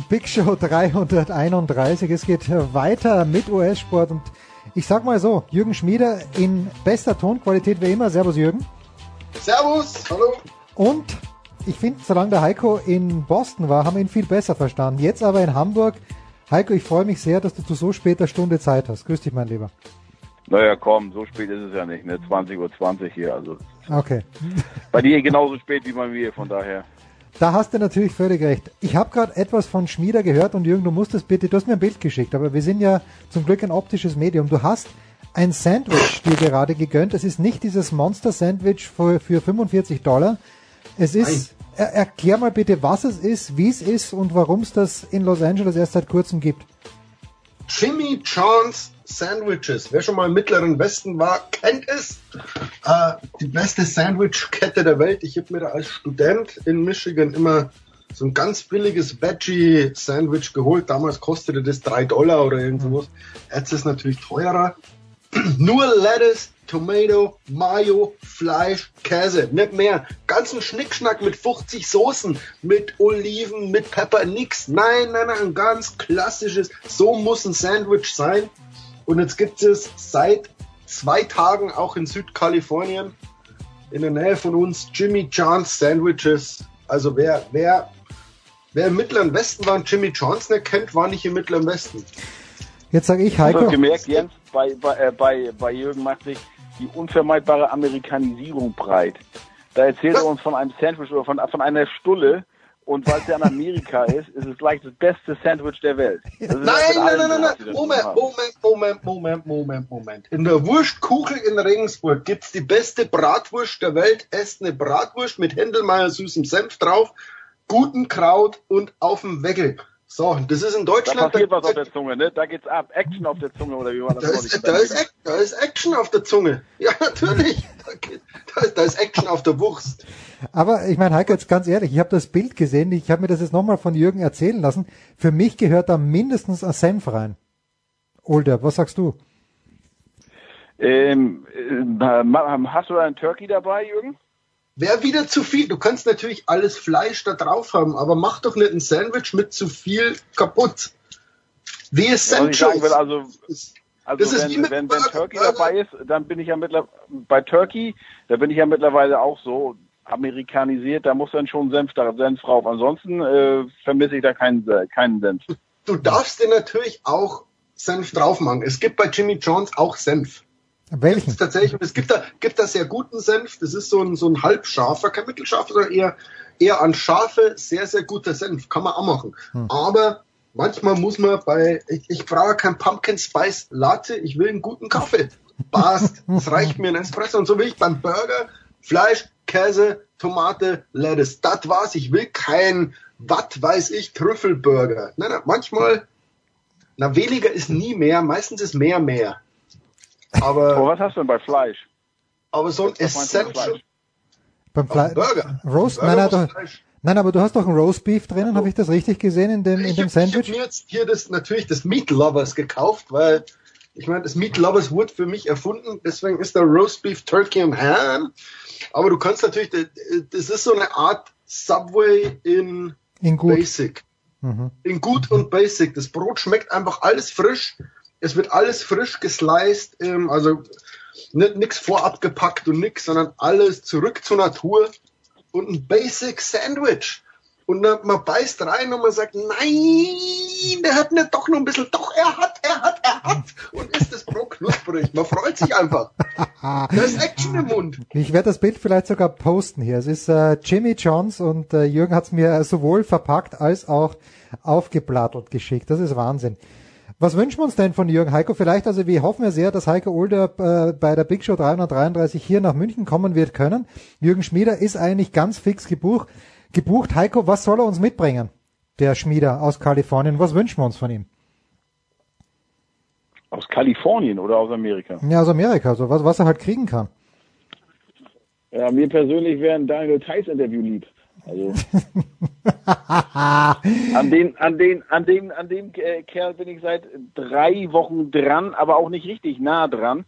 Big Show 331. Es geht weiter mit US-Sport und ich sag mal so, Jürgen Schmieder in bester Tonqualität wie immer. Servus Jürgen. Servus, hallo. Und ich finde, solange der Heiko in Boston war, haben wir ihn viel besser verstanden. Jetzt aber in Hamburg. Heiko, ich freue mich sehr, dass du zu so später Stunde Zeit hast. Grüß dich, mein Lieber. Naja, komm, so spät ist es ja nicht, ne? 20.20 Uhr 20 hier, also. Okay. Bei dir genauso spät wie bei mir, von daher. Da hast du natürlich völlig recht. Ich habe gerade etwas von Schmieder gehört und Jürgen, du musst es bitte, du hast mir ein Bild geschickt, aber wir sind ja zum Glück ein optisches Medium. Du hast ein Sandwich dir gerade gegönnt. Es ist nicht dieses Monster-Sandwich für, für 45 Dollar. Es ist er, erklär mal bitte, was es ist, wie es ist und warum es das in Los Angeles erst seit kurzem gibt. Jimmy John's Sandwiches. Wer schon mal im Mittleren Westen war, kennt es. Äh, die beste Sandwich-Kette der Welt. Ich habe mir da als Student in Michigan immer so ein ganz billiges Veggie-Sandwich geholt. Damals kostete das drei Dollar oder irgendwas. Jetzt ist es natürlich teurer. Nur Lettuce, Tomato, Mayo, Fleisch, Käse, nicht mehr. Ganzen Schnickschnack mit 50 Soßen, mit Oliven, mit Pepper, nix. Nein, nein, nein, ein ganz klassisches, so muss ein Sandwich sein. Und jetzt gibt es seit zwei Tagen auch in Südkalifornien in der Nähe von uns Jimmy John's Sandwiches. Also wer, wer, wer im Mittleren Westen war und Jimmy John's nicht kennt, war nicht im Mittleren Westen. Jetzt sage ich Heiko. Du hast gemerkt, Jens, bei, bei, äh, bei, bei Jürgen macht sich die unvermeidbare Amerikanisierung breit. Da erzählt er uns von einem Sandwich oder von, von einer Stulle. Und weil es ja in Amerika ist, ist es gleich das beste Sandwich der Welt. Nein, nein, nein, nein, nein. Moment, Moment, Moment, Moment, Moment, Moment. In der Wurstkugel in Regensburg gibt's die beste Bratwurst der Welt. Esst eine Bratwurst mit Händelmeier süßem Senf drauf, guten Kraut und auf dem Weckel. So, das ist in Deutschland. Da passiert da, was auf der Zunge, ne? Da geht's ab. Action auf der Zunge, oder wie war das? Da ist, da ist, da ist Action auf der Zunge. Ja, natürlich. Da, geht, da, ist, da ist Action auf der Wurst. Aber ich meine, Heiko, jetzt ganz ehrlich, ich habe das Bild gesehen, ich habe mir das jetzt nochmal von Jürgen erzählen lassen. Für mich gehört da mindestens ein Senf rein. Older, was sagst du? Ähm, äh, hast du einen Turkey dabei, Jürgen? Wäre wieder zu viel. Du kannst natürlich alles Fleisch da drauf haben, aber mach doch nicht ein Sandwich mit zu viel kaputt. Wie Essentials. Will, also, also wenn, ist wenn, wenn Turkey dabei ist, dann bin ich ja mittlerweile bei Turkey, da bin ich ja mittlerweile auch so amerikanisiert, da muss dann schon Senf, da, Senf drauf. Ansonsten äh, vermisse ich da keinen, äh, keinen Senf. Du darfst dir natürlich auch Senf drauf machen. Es gibt bei Jimmy Jones auch Senf. Welchen? tatsächlich, es gibt da, gibt da sehr guten Senf. Das ist so ein, so ein halbscharfer, kein mittelscharfer, sondern eher, eher an scharfe, sehr, sehr guter Senf. Kann man auch machen. Hm. Aber manchmal muss man bei, ich, ich brauche kein Pumpkin Spice Latte, ich will einen guten Kaffee. Passt. Das reicht mir ein Espresso. Und so will ich beim Burger Fleisch, Käse, Tomate, Lettuce. Das war's. Ich will kein, was weiß ich, Trüffelburger. Nein, nein, manchmal, na, weniger ist nie mehr. Meistens ist mehr mehr. Aber, aber was hast du denn bei Fleisch? Aber so ein Essential, Beim Fle Burger. Roast? Burger nein, nein, doch, nein, aber du hast doch ein Roast Beef drinnen, habe ich das richtig gesehen in dem, in dem Sandwich? Ich habe mir jetzt hier das, natürlich das Meat Lovers gekauft, weil ich meine, das Meat Lovers wurde für mich erfunden, deswegen ist der Roast Beef Turkey und Ham. Aber du kannst natürlich, das ist so eine Art Subway in, in Basic. Mhm. In gut und Basic. Das Brot schmeckt einfach alles frisch. Es wird alles frisch gesliced, ähm, also nichts vorab gepackt und nix, sondern alles zurück zur Natur und ein Basic Sandwich. Und dann, man beißt rein und man sagt, nein, der hat nicht doch noch ein bisschen, doch, er hat, er hat, er hat. Und ist das Brot knusprig. Man freut sich einfach. da ist Action im Mund. Ich werde das Bild vielleicht sogar posten hier. Es ist äh, Jimmy Johns und äh, Jürgen hat es mir sowohl verpackt als auch aufgeplattelt geschickt. Das ist Wahnsinn. Was wünschen wir uns denn von Jürgen Heiko? Vielleicht, also wir hoffen ja sehr, dass Heiko Older äh, bei der Big Show 333 hier nach München kommen wird können. Jürgen Schmieder ist eigentlich ganz fix gebucht. gebucht. Heiko, was soll er uns mitbringen? Der Schmieder aus Kalifornien. Was wünschen wir uns von ihm? Aus Kalifornien oder aus Amerika? Ja, aus Amerika, so was, was er halt kriegen kann. Ja, mir persönlich wäre ein Daniel Theiss Interview lieb. Also an den, an den, an dem, an dem äh, Kerl bin ich seit drei Wochen dran, aber auch nicht richtig nah dran.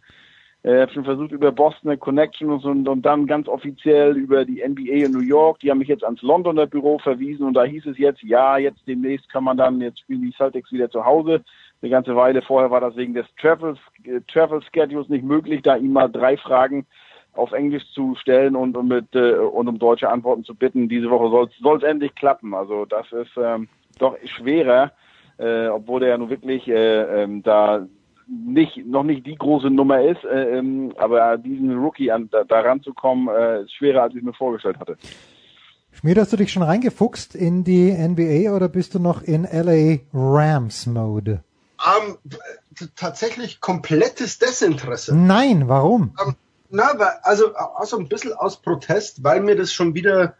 Ich äh, habe schon versucht über Boston Connection und, und dann ganz offiziell über die NBA in New York. Die haben mich jetzt ans Londoner Büro verwiesen und da hieß es jetzt, ja, jetzt demnächst kann man dann, jetzt spielen die Celtics wieder zu Hause. Eine ganze Weile vorher war das wegen des Travel, äh, Travel Schedules nicht möglich, da ihm mal drei Fragen auf Englisch zu stellen und, und mit äh, und um deutsche Antworten zu bitten. Diese Woche soll es endlich klappen. Also das ist ähm, doch schwerer, äh, obwohl er ja nun wirklich äh, ähm, da nicht noch nicht die große Nummer ist, äh, ähm, aber diesen Rookie an da, da ranzukommen, äh, ist schwerer als ich mir vorgestellt hatte. Schmied, hast du dich schon reingefuchst in die NBA oder bist du noch in LA Rams Mode? Um, ähm, tatsächlich komplettes Desinteresse. Nein, warum? Um, ähm, na, also auch ein bisschen aus Protest, weil mir das schon wieder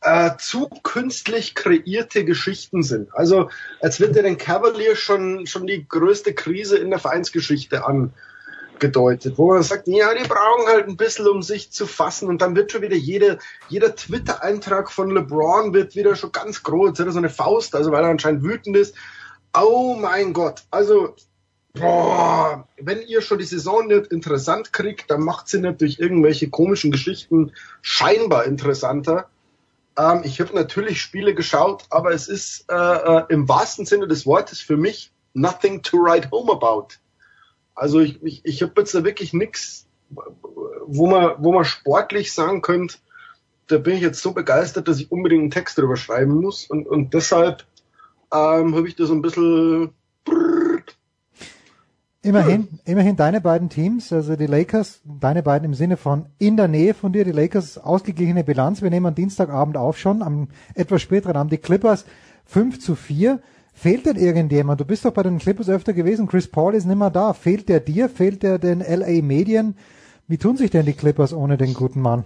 äh, zu künstlich kreierte Geschichten sind. Also als wird ja den Cavalier schon, schon die größte Krise in der Vereinsgeschichte angedeutet, wo man sagt, ja, die brauchen halt ein bisschen, um sich zu fassen und dann wird schon wieder jede, jeder Twitter-Eintrag von LeBron wird wieder schon ganz groß, so eine Faust, also weil er anscheinend wütend ist. Oh mein Gott, also boah, wenn ihr schon die Saison nicht interessant kriegt, dann macht sie nicht durch irgendwelche komischen Geschichten scheinbar interessanter. Ähm, ich habe natürlich Spiele geschaut, aber es ist äh, äh, im wahrsten Sinne des Wortes für mich nothing to write home about. Also ich, ich, ich habe jetzt da wirklich nichts, wo man, wo man sportlich sagen könnte, da bin ich jetzt so begeistert, dass ich unbedingt einen Text drüber schreiben muss. Und, und deshalb ähm, habe ich da so ein bisschen Immerhin, immerhin deine beiden Teams, also die Lakers, deine beiden im Sinne von in der Nähe von dir, die Lakers ausgeglichene Bilanz. Wir nehmen am Dienstagabend auf schon, am etwas späteren Abend die Clippers 5 zu 4. Fehlt denn irgendjemand? Du bist doch bei den Clippers öfter gewesen. Chris Paul ist nicht mehr da. Fehlt der dir? Fehlt der den LA Medien? Wie tun sich denn die Clippers ohne den guten Mann?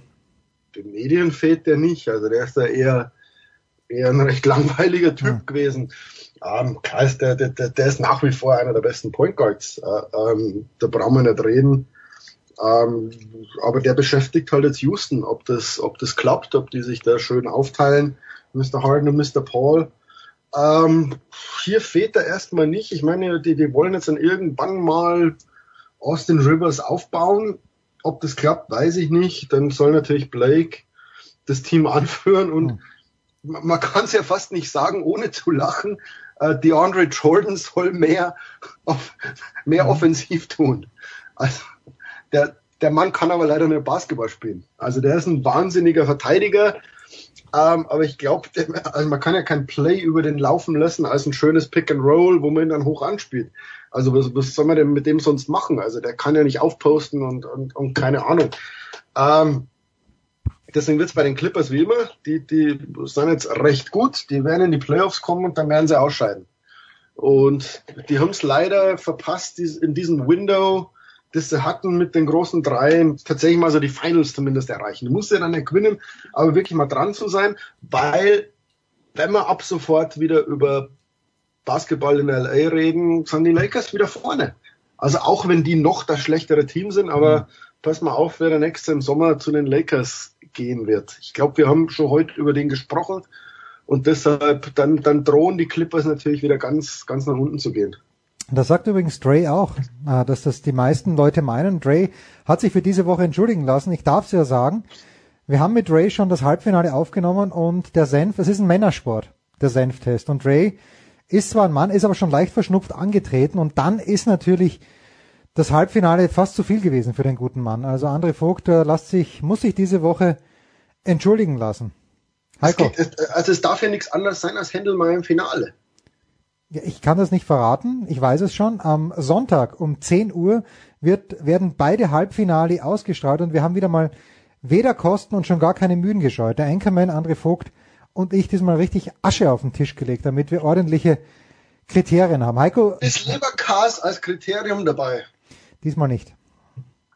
Den Medien fehlt der nicht. Also der ist da eher, eher ein recht langweiliger Typ hm. gewesen. Ähm, klar ist der, der, der ist nach wie vor einer der besten Point Guards. Äh, ähm, da brauchen wir nicht reden. Ähm, aber der beschäftigt halt jetzt Houston, ob das, ob das klappt, ob die sich da schön aufteilen, Mr. Harden und Mr. Paul. Ähm, hier fehlt er erstmal nicht. Ich meine, die, die wollen jetzt dann irgendwann mal Austin Rivers aufbauen. Ob das klappt, weiß ich nicht. Dann soll natürlich Blake das Team anführen und mhm. man kann es ja fast nicht sagen, ohne zu lachen äh, DeAndre Jordan soll mehr, auf, mehr mhm. offensiv tun. Also der, der Mann kann aber leider nicht Basketball spielen. Also der ist ein wahnsinniger Verteidiger. Ähm, aber ich glaube, also man kann ja kein Play über den laufen lassen als ein schönes Pick and Roll, wo man ihn dann hoch anspielt. Also was, was soll man denn mit dem sonst machen? Also der kann ja nicht aufposten und, und, und keine Ahnung. Ähm, deswegen wird es bei den Clippers wie immer, die, die sind jetzt recht gut, die werden in die Playoffs kommen und dann werden sie ausscheiden. Und die haben es leider verpasst, in diesem Window, das sie hatten mit den großen Dreien, tatsächlich mal so die Finals zumindest erreichen. Du musst ja dann nicht gewinnen, aber wirklich mal dran zu sein, weil wenn wir ab sofort wieder über Basketball in LA reden, sind die Lakers wieder vorne. Also auch wenn die noch das schlechtere Team sind, aber mhm. pass mal auf, wer der nächste im Sommer zu den Lakers gehen wird. Ich glaube, wir haben schon heute über den gesprochen und deshalb dann, dann drohen die Clippers natürlich wieder ganz, ganz nach unten zu gehen. Das sagt übrigens Dre auch, äh, dass das die meisten Leute meinen. Dre hat sich für diese Woche entschuldigen lassen. Ich darf es ja sagen. Wir haben mit Dre schon das Halbfinale aufgenommen und der Senf, es ist ein Männersport, der Senftest. Und Dre ist zwar ein Mann, ist aber schon leicht verschnupft angetreten und dann ist natürlich das Halbfinale fast zu viel gewesen für den guten Mann. Also André Vogt äh, lässt sich, muss sich diese Woche entschuldigen lassen. Heiko. Es geht, also es darf ja nichts anderes sein als Händelmeier im Finale. Ja, ich kann das nicht verraten, ich weiß es schon. Am Sonntag um 10 Uhr wird, werden beide Halbfinale ausgestrahlt und wir haben wieder mal weder Kosten und schon gar keine Mühen gescheut. Der Anchorman André Vogt und ich diesmal richtig Asche auf den Tisch gelegt, damit wir ordentliche Kriterien haben. Heiko. Ist Leberkas als Kriterium dabei? Diesmal nicht.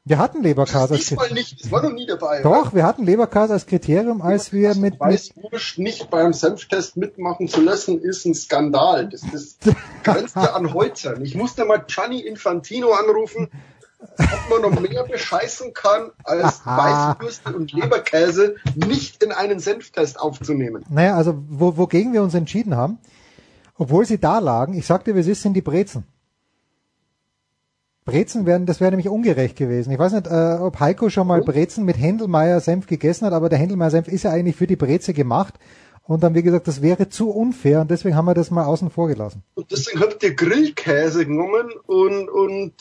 Wir hatten Leberkas als Diesmal nicht, das war noch nie dabei. Doch, oder? wir hatten Leberkas als Kriterium, als wir mit, Weißwurst nicht beim Senftest mitmachen zu lassen, ist ein Skandal. Das, das grenzt ja an Holzern. Ich musste mal Gianni Infantino anrufen, ob man noch mehr bescheißen kann, als Weißwürste und Leberkäse nicht in einen Senftest aufzunehmen. Naja, also wo, wogegen wir uns entschieden haben, obwohl sie da lagen, ich sagte, wir sind die Brezen. Brezen wären, das wäre nämlich ungerecht gewesen. Ich weiß nicht, äh, ob Heiko schon mal Brezen mit Händelmeier Senf gegessen hat, aber der Händelmeier Senf ist ja eigentlich für die Breze gemacht. Und dann, wie gesagt, das wäre zu unfair und deswegen haben wir das mal außen vor gelassen. Und deswegen habt ihr Grillkäse genommen und, und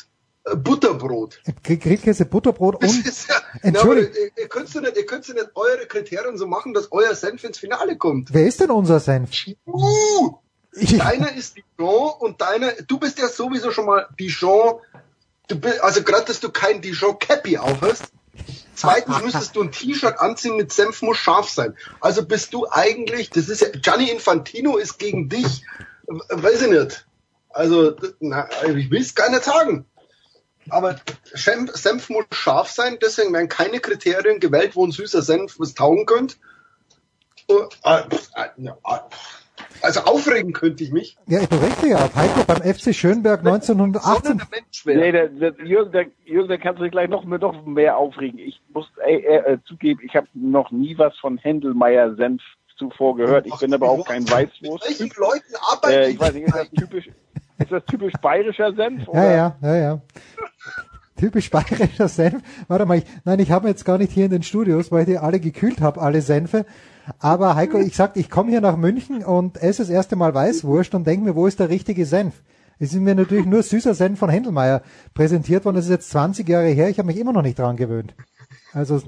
äh, Butterbrot. Grillkäse, Butterbrot das und. Ist ja, Entschuldigung. Na, ihr, ihr könnt ja nicht, ihr könnt ja nicht eure Kriterien so machen, dass euer Senf ins Finale kommt. Wer ist denn unser Senf? Uh, deiner ist Dijon und deiner, du bist ja sowieso schon mal Dijon du bist, also gerade, dass du kein Dijon Cappy aufhast. Zweitens müsstest du ein T-Shirt anziehen mit Senf muss scharf sein. Also bist du eigentlich, das ist ja, Gianni Infantino ist gegen dich, weiß ich nicht. Also, na, ich will es gar nicht sagen. Aber Senf muss scharf sein, deswegen werden keine Kriterien gewählt, wo ein süßer Senf was taugen könnte. Uh, uh, uh, also aufregen könnte ich mich. Ja, ich berichte ja auf Heiko beim FC Schönberg 1918. Nee, der, der, Jürgen, der, Jürgen, der kannst du dich gleich noch, noch mehr aufregen. Ich muss äh, äh, zugeben, ich habe noch nie was von Händelmeier Senf zuvor gehört. Ich bin aber auch kein Weißwurst. Welchen Leuten arbeiten äh, Ich weiß nicht, ist das typisch, ist das typisch bayerischer Senf? Oder? Ja, ja, ja, ja. Typisch bayerischer Senf. Warte mal, ich, nein, ich habe jetzt gar nicht hier in den Studios, weil ich die alle gekühlt habe, alle Senfe. Aber Heiko, ich sagte, ich komme hier nach München und esse das erste Mal Weißwurst und denke mir, wo ist der richtige Senf? Es ist mir natürlich nur süßer Senf von Händelmeier präsentiert worden. Das ist jetzt 20 Jahre her. Ich habe mich immer noch nicht dran gewöhnt. Also,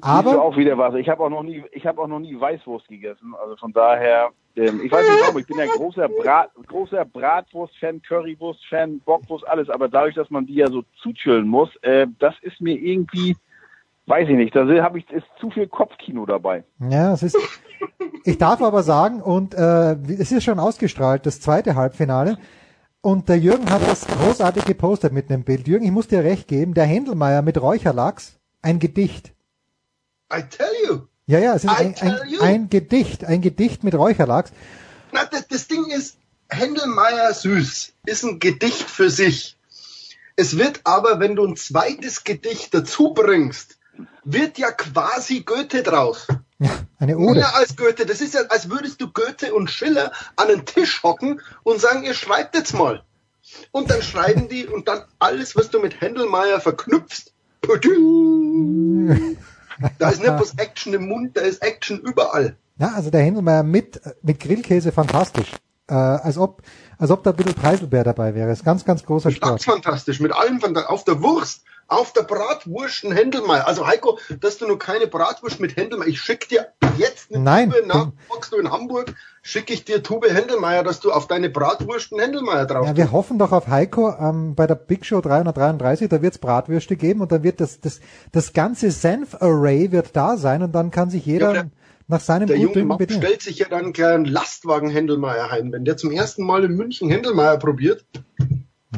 aber du auch wieder was. Ich habe auch noch nie, ich habe auch noch nie Weißwurst gegessen. Also von daher, ähm, ich weiß nicht warum. Ich bin ja großer Brat, großer Bratwurst-Fan, Currywurst-Fan, Bockwurst, alles. Aber dadurch, dass man die ja so zuchillen muss, äh, das ist mir irgendwie weiß ich nicht, da habe ich ist zu viel Kopfkino dabei. Ja, es ist. Ich darf aber sagen, und äh, es ist schon ausgestrahlt, das zweite Halbfinale. Und der Jürgen hat das großartig gepostet mit einem Bild. Jürgen, ich muss dir recht geben, der Händelmeier mit Räucherlachs, ein Gedicht. I tell you. Ja, ja, es ist ein, ein, ein, Gedicht, ein Gedicht mit Räucherlachs. Na, das, das Ding ist, Händelmeier süß ist ein Gedicht für sich. Es wird aber, wenn du ein zweites Gedicht dazu bringst, wird ja quasi Goethe draus. Ja, eine Ode. Mehr als Goethe. Das ist ja, als würdest du Goethe und Schiller an einen Tisch hocken und sagen, ihr schreibt jetzt mal. Und dann schreiben die und dann alles, was du mit Händelmeier verknüpfst. Da ist nicht bloß Action im Mund, da ist Action überall. Ja, also der Händelmeier mit, mit Grillkäse fantastisch. Äh, als ob, als ob da ein bisschen Preiselbeer dabei wäre. ist ganz, ganz großer Spaß. fantastisch. Mit allem auf der Wurst, auf der Bratwurst ein Händelmeier. Also Heiko, dass du nur keine Bratwurst mit Händelmeier, ich schicke dir jetzt eine Nein, Tube nach, du in Hamburg, schicke ich dir Tube Händelmeier, dass du auf deine Bratwurst einen Händelmeier drauf Ja, wir hoffen doch auf Heiko ähm, bei der Big Show 333, da wird es Bratwürste geben und dann wird das, das, das ganze Senf-Array wird da sein und dann kann sich jeder ja, nach seinem Der junge Mann stellt sich ja dann gern Lastwagen Händelmeier heim. Wenn der zum ersten Mal in München Händelmeier probiert,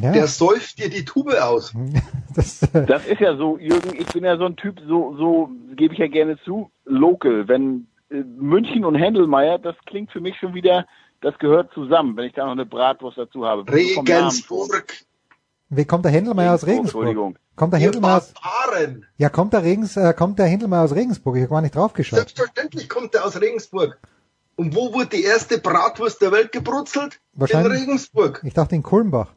ja. Der säuft dir die Tube aus. Das, äh das, ist ja so, Jürgen, ich bin ja so ein Typ, so, so gebe ich ja gerne zu, local. Wenn äh, München und Händelmeier, das klingt für mich schon wieder, das gehört zusammen, wenn ich da noch eine Bratwurst dazu habe. Regensburg. Wie kommt der Händelmeier aus Regensburg? Entschuldigung. Kommt der Händelmeier aus, ja, kommt der, Regens, äh, kommt der Händelmeier aus Regensburg? Ich habe gar nicht drauf geschaut. Selbstverständlich kommt er aus Regensburg. Und wo wurde die erste Bratwurst der Welt gebrutzelt? In Wahrscheinlich- Regensburg. Ich dachte in Kulmbach.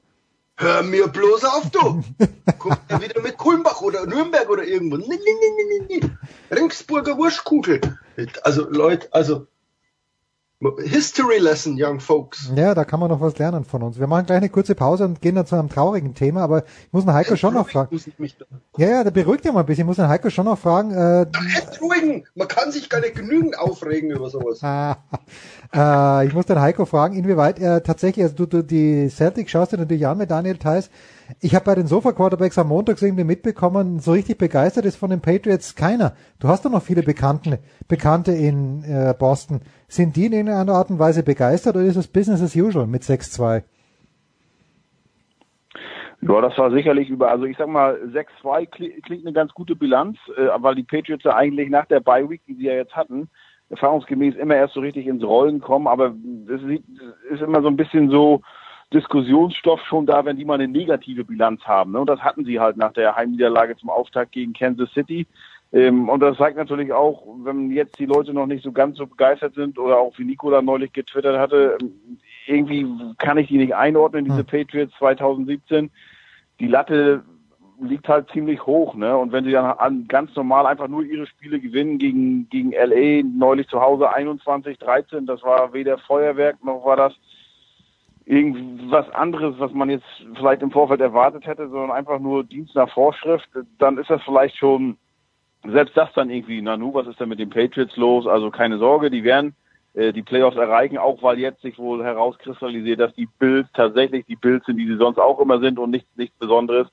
Hör mir bloß auf, du! Kommt er wieder mit Kulmbach oder Nürnberg oder irgendwo? Nee, nee, nee, nee, nee. Regensburger Wurstkugel. Also, Leute, also, History Lesson, young folks. Ja, da kann man noch was lernen von uns. Wir machen gleich eine kurze Pause und gehen dann zu einem traurigen Thema, aber ich muss den Heiko schon noch fragen. Da Ja, ja, der beruhigt ja mal ein bisschen. Ich muss den Heiko schon noch fragen. Äh, beruhigen. Man kann sich gar nicht genügend aufregen über sowas. Ah, äh, ich muss den Heiko fragen, inwieweit er tatsächlich, also du, du die Celtic schaust dir natürlich an mit Daniel Theiss. Ich habe bei den Sofa-Quarterbacks am Montag irgendwie mitbekommen, so richtig begeistert ist von den Patriots keiner. Du hast doch noch viele Bekannte, Bekannte in äh, Boston. Sind die in irgendeiner Art und Weise begeistert oder ist es Business as usual mit 6-2? Ja, das war sicherlich über, also ich sag mal, 6-2 kli- klingt eine ganz gute Bilanz, äh, weil die Patriots ja eigentlich nach der Bye Week, die sie ja jetzt hatten, erfahrungsgemäß immer erst so richtig ins Rollen kommen, aber es ist immer so ein bisschen so Diskussionsstoff schon da, wenn die mal eine negative Bilanz haben. Ne? Und das hatten sie halt nach der Heimniederlage zum Auftakt gegen Kansas City. Ähm, und das zeigt natürlich auch, wenn jetzt die Leute noch nicht so ganz so begeistert sind oder auch wie Nikola neulich getwittert hatte, ähm, irgendwie kann ich die nicht einordnen, diese Patriots 2017 die Latte liegt halt ziemlich hoch, ne? Und wenn sie dann an, ganz normal einfach nur ihre Spiele gewinnen gegen, gegen LA, neulich zu Hause 21, 13, das war weder Feuerwerk noch war das irgendwas anderes, was man jetzt vielleicht im Vorfeld erwartet hätte, sondern einfach nur Dienst nach Vorschrift, dann ist das vielleicht schon, selbst das dann irgendwie, Nanu, was ist denn mit den Patriots los? Also keine Sorge, die werden äh, die Playoffs erreichen, auch weil jetzt sich wohl herauskristallisiert, dass die Bills tatsächlich die Bills sind, die sie sonst auch immer sind und nichts, nichts Besonderes.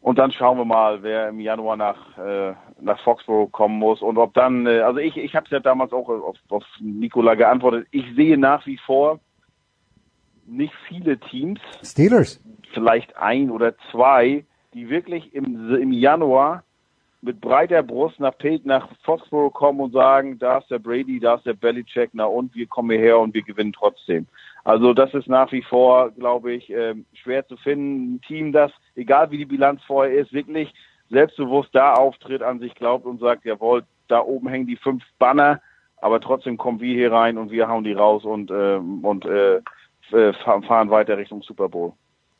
Und dann schauen wir mal, wer im Januar nach, äh, nach Foxborough kommen muss und ob dann, äh, also ich, ich habe es ja damals auch auf, auf Nikola geantwortet, ich sehe nach wie vor nicht viele Teams, Steelers. vielleicht ein oder zwei, die wirklich im, im Januar mit breiter Brust nach, nach Foxborough kommen und sagen, da ist der Brady, da ist der Belichick, na und wir kommen hierher und wir gewinnen trotzdem. Also das ist nach wie vor, glaube ich, ähm, schwer zu finden. Ein Team, das, egal wie die Bilanz vorher ist, wirklich selbstbewusst da auftritt, an sich glaubt und sagt, jawohl, da oben hängen die fünf Banner, aber trotzdem kommen wir hier rein und wir hauen die raus und, ähm, und äh, äh, fahren weiter Richtung Super Bowl.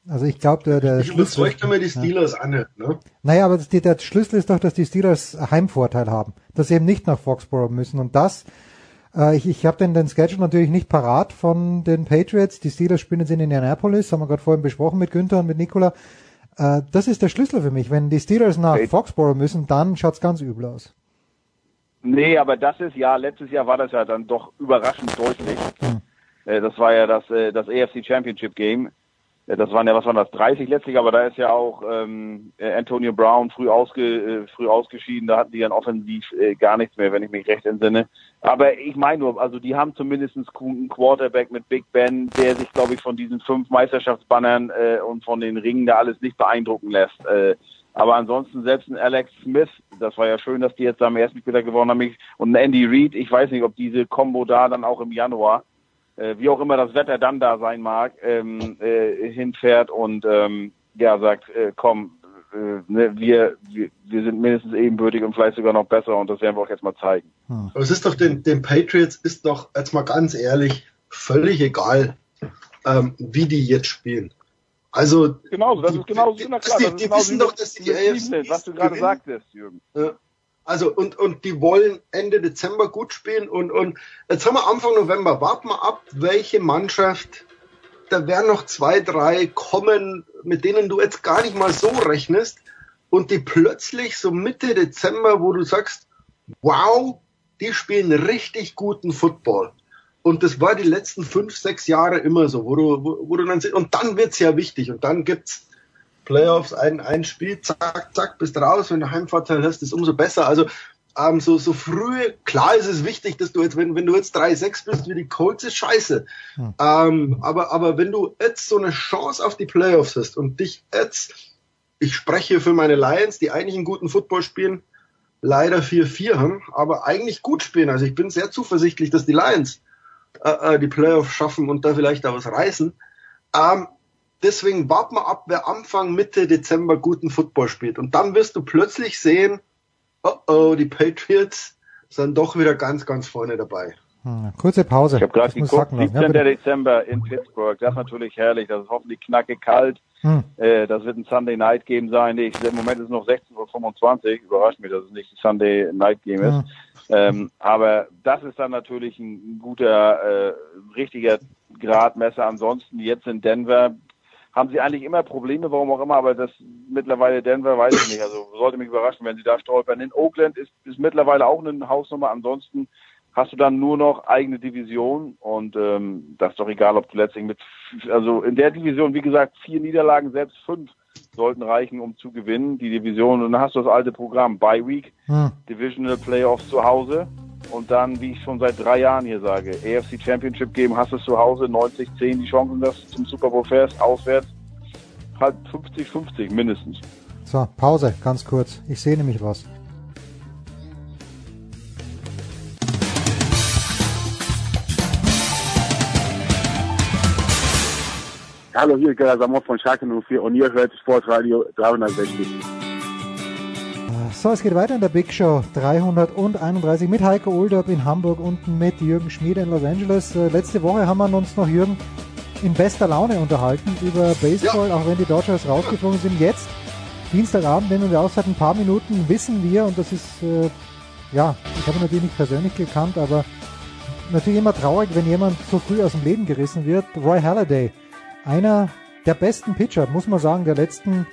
Also ich glaube, der, der Ich Schlüssel. überzeugt immer die Steelers an, ne? Naja, aber das, die, der Schlüssel ist doch, dass die Steelers Heimvorteil haben, dass sie eben nicht nach Foxborough müssen. Und das, äh, ich, ich habe den, den Schedule natürlich nicht parat von den Patriots. Die Steelers spielen jetzt in Indianapolis, haben wir gerade vorhin besprochen mit Günther und mit Nicola. Äh, das ist der Schlüssel für mich. Wenn die Steelers nach Foxborough müssen, dann schaut's ganz übel aus. Nee, aber das ist ja, letztes Jahr war das ja dann doch überraschend deutlich. Äh, Das war ja das, äh, das AFC Championship Game. Äh, Das waren ja, was waren das, 30 letztlich, aber da ist ja auch ähm, äh, Antonio Brown früh, ausge, äh, früh ausgeschieden. Da hatten die dann offensiv äh, gar nichts mehr, wenn ich mich recht entsinne. Aber ich meine nur, also die haben zumindest einen Quarterback mit Big Ben, der sich, glaube ich, von diesen fünf Meisterschaftsbannern äh, und von den Ringen da alles nicht beeindrucken lässt. Äh, aber ansonsten selbst ein Alex Smith, das war ja schön, dass die jetzt am ersten Spieltag gewonnen haben, und ein Andy Reid, ich weiß nicht, ob diese Combo da dann auch im Januar, äh, wie auch immer das Wetter dann da sein mag, ähm, äh, hinfährt und ähm, ja sagt, äh, komm, äh, ne, wir, wir, wir sind mindestens ebenbürtig und vielleicht sogar noch besser und das werden wir auch jetzt mal zeigen. Aber es ist doch den, den Patriots ist doch, jetzt mal ganz ehrlich, völlig egal, ähm, wie die jetzt spielen. Also, Genauso, das ist genauso, na klar, die, das ist die genauso wissen doch, dass die AFC was du gerade sagtest, Jürgen. Ja. Also und, und die wollen Ende Dezember gut spielen und, und jetzt haben wir Anfang November. Warten wir ab, welche Mannschaft, da werden noch zwei, drei kommen, mit denen du jetzt gar nicht mal so rechnest und die plötzlich so Mitte Dezember, wo du sagst, wow, die spielen richtig guten Football. Und das war die letzten fünf, sechs Jahre immer so, wo du, wo, wo du dann und dann wird's ja wichtig und dann gibt's Playoffs, ein, ein Spiel, zack, zack, bist raus. Wenn du Heimvorteil hast, ist umso besser. Also ähm, so, so früh, klar ist es wichtig, dass du jetzt, wenn, wenn du jetzt 3-6 bist wie die Colts, ist scheiße. Ähm, aber, aber wenn du jetzt so eine Chance auf die Playoffs hast und dich jetzt, ich spreche für meine Lions, die eigentlich einen guten Football spielen, leider 4-4 haben, aber eigentlich gut spielen. Also ich bin sehr zuversichtlich, dass die Lions äh, äh, die Playoffs schaffen und da vielleicht da was reißen. Ähm, Deswegen wart mal ab, wer Anfang, Mitte Dezember guten Football spielt. Und dann wirst du plötzlich sehen, oh oh, die Patriots sind doch wieder ganz, ganz vorne dabei. Hm, kurze Pause. Ich habe gerade geguckt, 17. Ja, Dezember in Pittsburgh. Das ist natürlich herrlich. Das ist hoffentlich knackig kalt. Hm. Äh, das wird ein Sunday Night Game sein. Ich, Im Moment ist es noch 16.25 Uhr. Überrascht mich, dass es nicht ein Sunday Night Game ist. Hm. Ähm, aber das ist dann natürlich ein, ein guter, äh, richtiger Gradmesser. Ansonsten jetzt in Denver haben sie eigentlich immer Probleme, warum auch immer, aber das mittlerweile Denver weiß ich nicht. Also sollte mich überraschen, wenn sie da stolpern. In Oakland ist, ist mittlerweile auch eine Hausnummer. Ansonsten hast du dann nur noch eigene Division und ähm, das ist doch egal, ob du letztlich mit, also in der Division, wie gesagt, vier Niederlagen, selbst fünf sollten reichen, um zu gewinnen, die Division. Und dann hast du das alte Programm, Bye Week, hm. Divisional Playoffs zu Hause und dann, wie ich schon seit drei Jahren hier sage, AFC Championship Game, hast du es zu Hause, 90-10 die Chancen, dass du zum Super Bowl fährst, auswärts, halt 50-50 mindestens. So, Pause, ganz kurz. Ich sehe nämlich was. Hallo, hier ist Gerhard Samot von Schalke 04 und ihr hört Sportradio 360. So, es geht weiter in der Big Show 331 mit Heiko Olderb in Hamburg und mit Jürgen Schmiede in Los Angeles. Äh, letzte Woche haben wir uns noch, Jürgen, in bester Laune unterhalten über Baseball, ja. auch wenn die Dodgers rausgeflogen sind. Jetzt, Dienstagabend, nehmen wir aus, seit ein paar Minuten wissen wir, und das ist, äh, ja, ich habe ihn natürlich nicht persönlich gekannt, aber natürlich immer traurig, wenn jemand so früh aus dem Leben gerissen wird. Roy Halladay einer der besten Pitcher, muss man sagen, der letzten,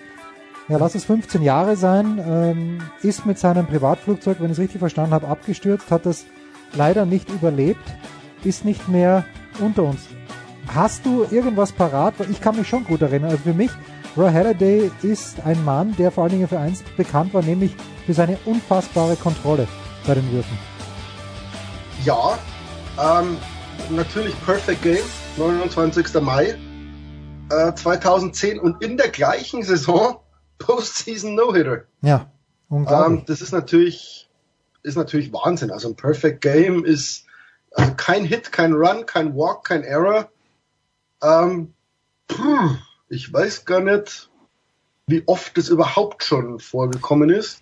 ja lass es 15 Jahre sein, ähm, ist mit seinem Privatflugzeug, wenn ich es richtig verstanden habe, abgestürzt, hat das leider nicht überlebt, ist nicht mehr unter uns. Hast du irgendwas parat? Ich kann mich schon gut erinnern. Also für mich, Roy Halladay ist ein Mann, der vor allen Dingen für eins bekannt war, nämlich für seine unfassbare Kontrolle bei den Würfen. Ja, ähm, natürlich Perfect Game, 29. Mai. 2010 äh, und in der gleichen Saison Postseason No-Hitter. Ja, unglaublich. Ähm, das ist natürlich, ist natürlich Wahnsinn. Also ein Perfect Game ist also kein Hit, kein Run, kein Walk, kein Error. Ähm, pff, ich weiß gar nicht, wie oft das überhaupt schon vorgekommen ist.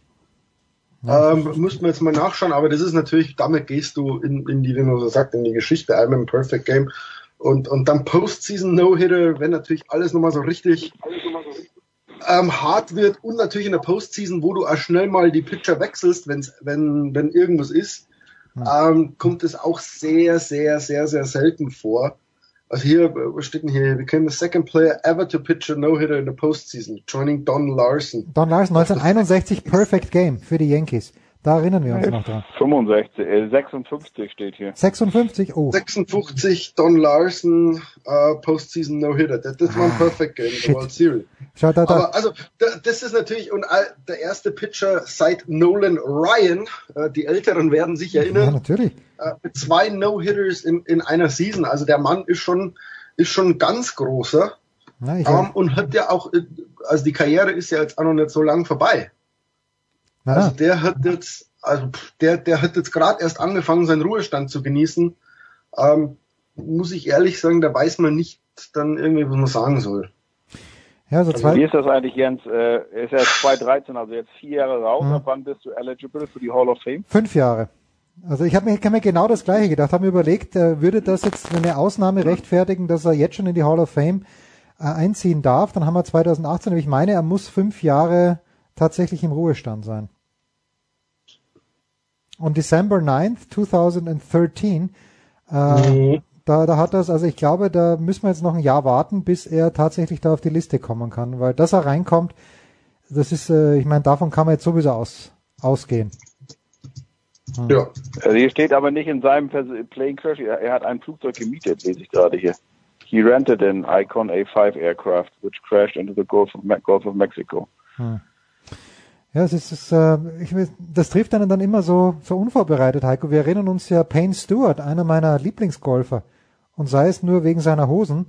Ja. Ähm, müssten wir jetzt mal nachschauen, aber das ist natürlich, damit gehst du in, in die, wie man so sagt, in die Geschichte einmal im Perfect Game. Und, und dann Postseason No-Hitter, wenn natürlich alles nochmal so richtig ähm, hart wird und natürlich in der Postseason, wo du auch schnell mal die Pitcher wechselst, wenn's, wenn, wenn irgendwas ist, ähm, kommt es auch sehr, sehr, sehr, sehr selten vor. Also hier, was steht denn hier? Became the second player ever to pitch a no-hitter in the postseason, joining Don Larson. Don Larson, 1961 Perfect Game für die Yankees. Da erinnern wir uns noch dran. 65, äh, 56 steht hier. 56, oh. 56, Don Larson, uh, Postseason No-Hitter. Das, das war ein ah, Perfect Game in der World Series. Schau da, da. Aber also, das ist natürlich, und der erste Pitcher seit Nolan Ryan, äh, die Älteren werden sich erinnern. Ja, natürlich. Äh, mit zwei No-Hitters in, in einer Season. Also der Mann ist schon, ist schon ganz großer. Na, um, und hat ja auch, äh, also die Karriere ist ja jetzt auch noch nicht so lang vorbei. Na, also der hat jetzt, also der, der hat jetzt gerade erst angefangen, seinen Ruhestand zu genießen. Ähm, muss ich ehrlich sagen, da weiß man nicht dann irgendwie, was man sagen soll. Ja, so also wie ist das eigentlich, Jens? Äh, ist ja 2013, also jetzt vier Jahre raus. Hm. Ab wann bist du eligible für die Hall of Fame? Fünf Jahre. Also ich habe mir, hab mir genau das Gleiche gedacht. Habe mir überlegt, äh, würde das jetzt eine Ausnahme rechtfertigen, dass er jetzt schon in die Hall of Fame äh, einziehen darf? Dann haben wir 2018. Aber ich meine, er muss fünf Jahre tatsächlich im Ruhestand sein. Und December 9th, 2013, äh, mhm. da, da hat das, also ich glaube, da müssen wir jetzt noch ein Jahr warten, bis er tatsächlich da auf die Liste kommen kann, weil dass er reinkommt, das ist, äh, ich meine, davon kann man jetzt sowieso aus, ausgehen. Hm. Ja. Also hier steht aber nicht in seinem Playing Crash, er, er hat ein Flugzeug gemietet, lese ich gerade hier. He rented an Icon A5 aircraft, which crashed into the Gulf of, Gulf of Mexico. Hm. Ja, es ist, es, äh, ich, das trifft einen dann immer so, so unvorbereitet, Heiko. Wir erinnern uns ja Payne Stewart, einer meiner Lieblingsgolfer. Und sei es nur wegen seiner Hosen.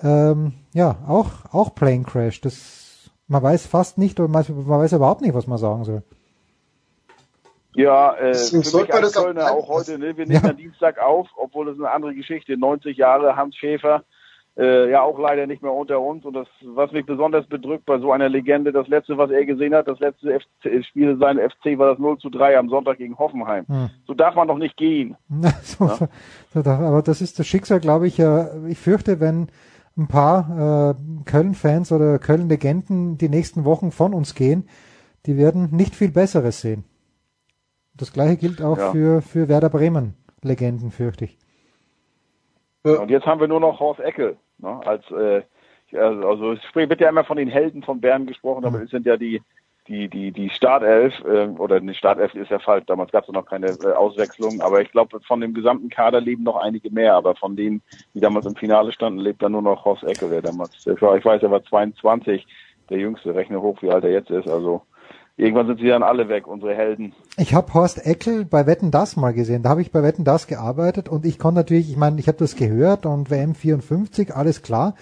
Ähm, ja, auch, auch Plane Crash. Das, man weiß fast nicht, oder man, man weiß überhaupt nicht, was man sagen soll. Ja, äh, für mich als Kölner auch heute, ne, wir nehmen ja. Dienstag auf, obwohl es eine andere Geschichte, 90 Jahre Hans Schäfer, äh, ja auch leider nicht mehr unter uns. Und das, was mich besonders bedrückt bei so einer Legende, das letzte, was er gesehen hat, das letzte FC, Spiel seiner FC war das 0 zu 3 am Sonntag gegen Hoffenheim. Hm. So darf man doch nicht gehen. so, ja? so darf, aber das ist das Schicksal, glaube ich, ja. Ich fürchte, wenn ein paar äh, Köln-Fans oder Köln-Legenden die nächsten Wochen von uns gehen, die werden nicht viel Besseres sehen. Das gleiche gilt auch ja. für, für Werder Bremen Legenden, fürchte ich. Und jetzt haben wir nur noch Horst Eckel, ne, als äh, also es wird ja immer von den Helden von Bern gesprochen, aber es sind ja die die die die Startelf äh, oder die Startelf ist ja falsch. Damals gab es noch keine äh, Auswechslung, aber ich glaube von dem gesamten Kader leben noch einige mehr. Aber von denen, die damals im Finale standen, lebt dann nur noch Horst Eckel, der damals. Ich weiß, er war 22, der Jüngste. Rechne hoch, wie alt er jetzt ist. Also irgendwann sind sie dann alle weg, unsere Helden. Ich habe Horst Eckel bei Wetten Das mal gesehen. Da habe ich bei Wetten Das gearbeitet und ich konnte natürlich, ich meine, ich habe das gehört und WM 54, alles klar.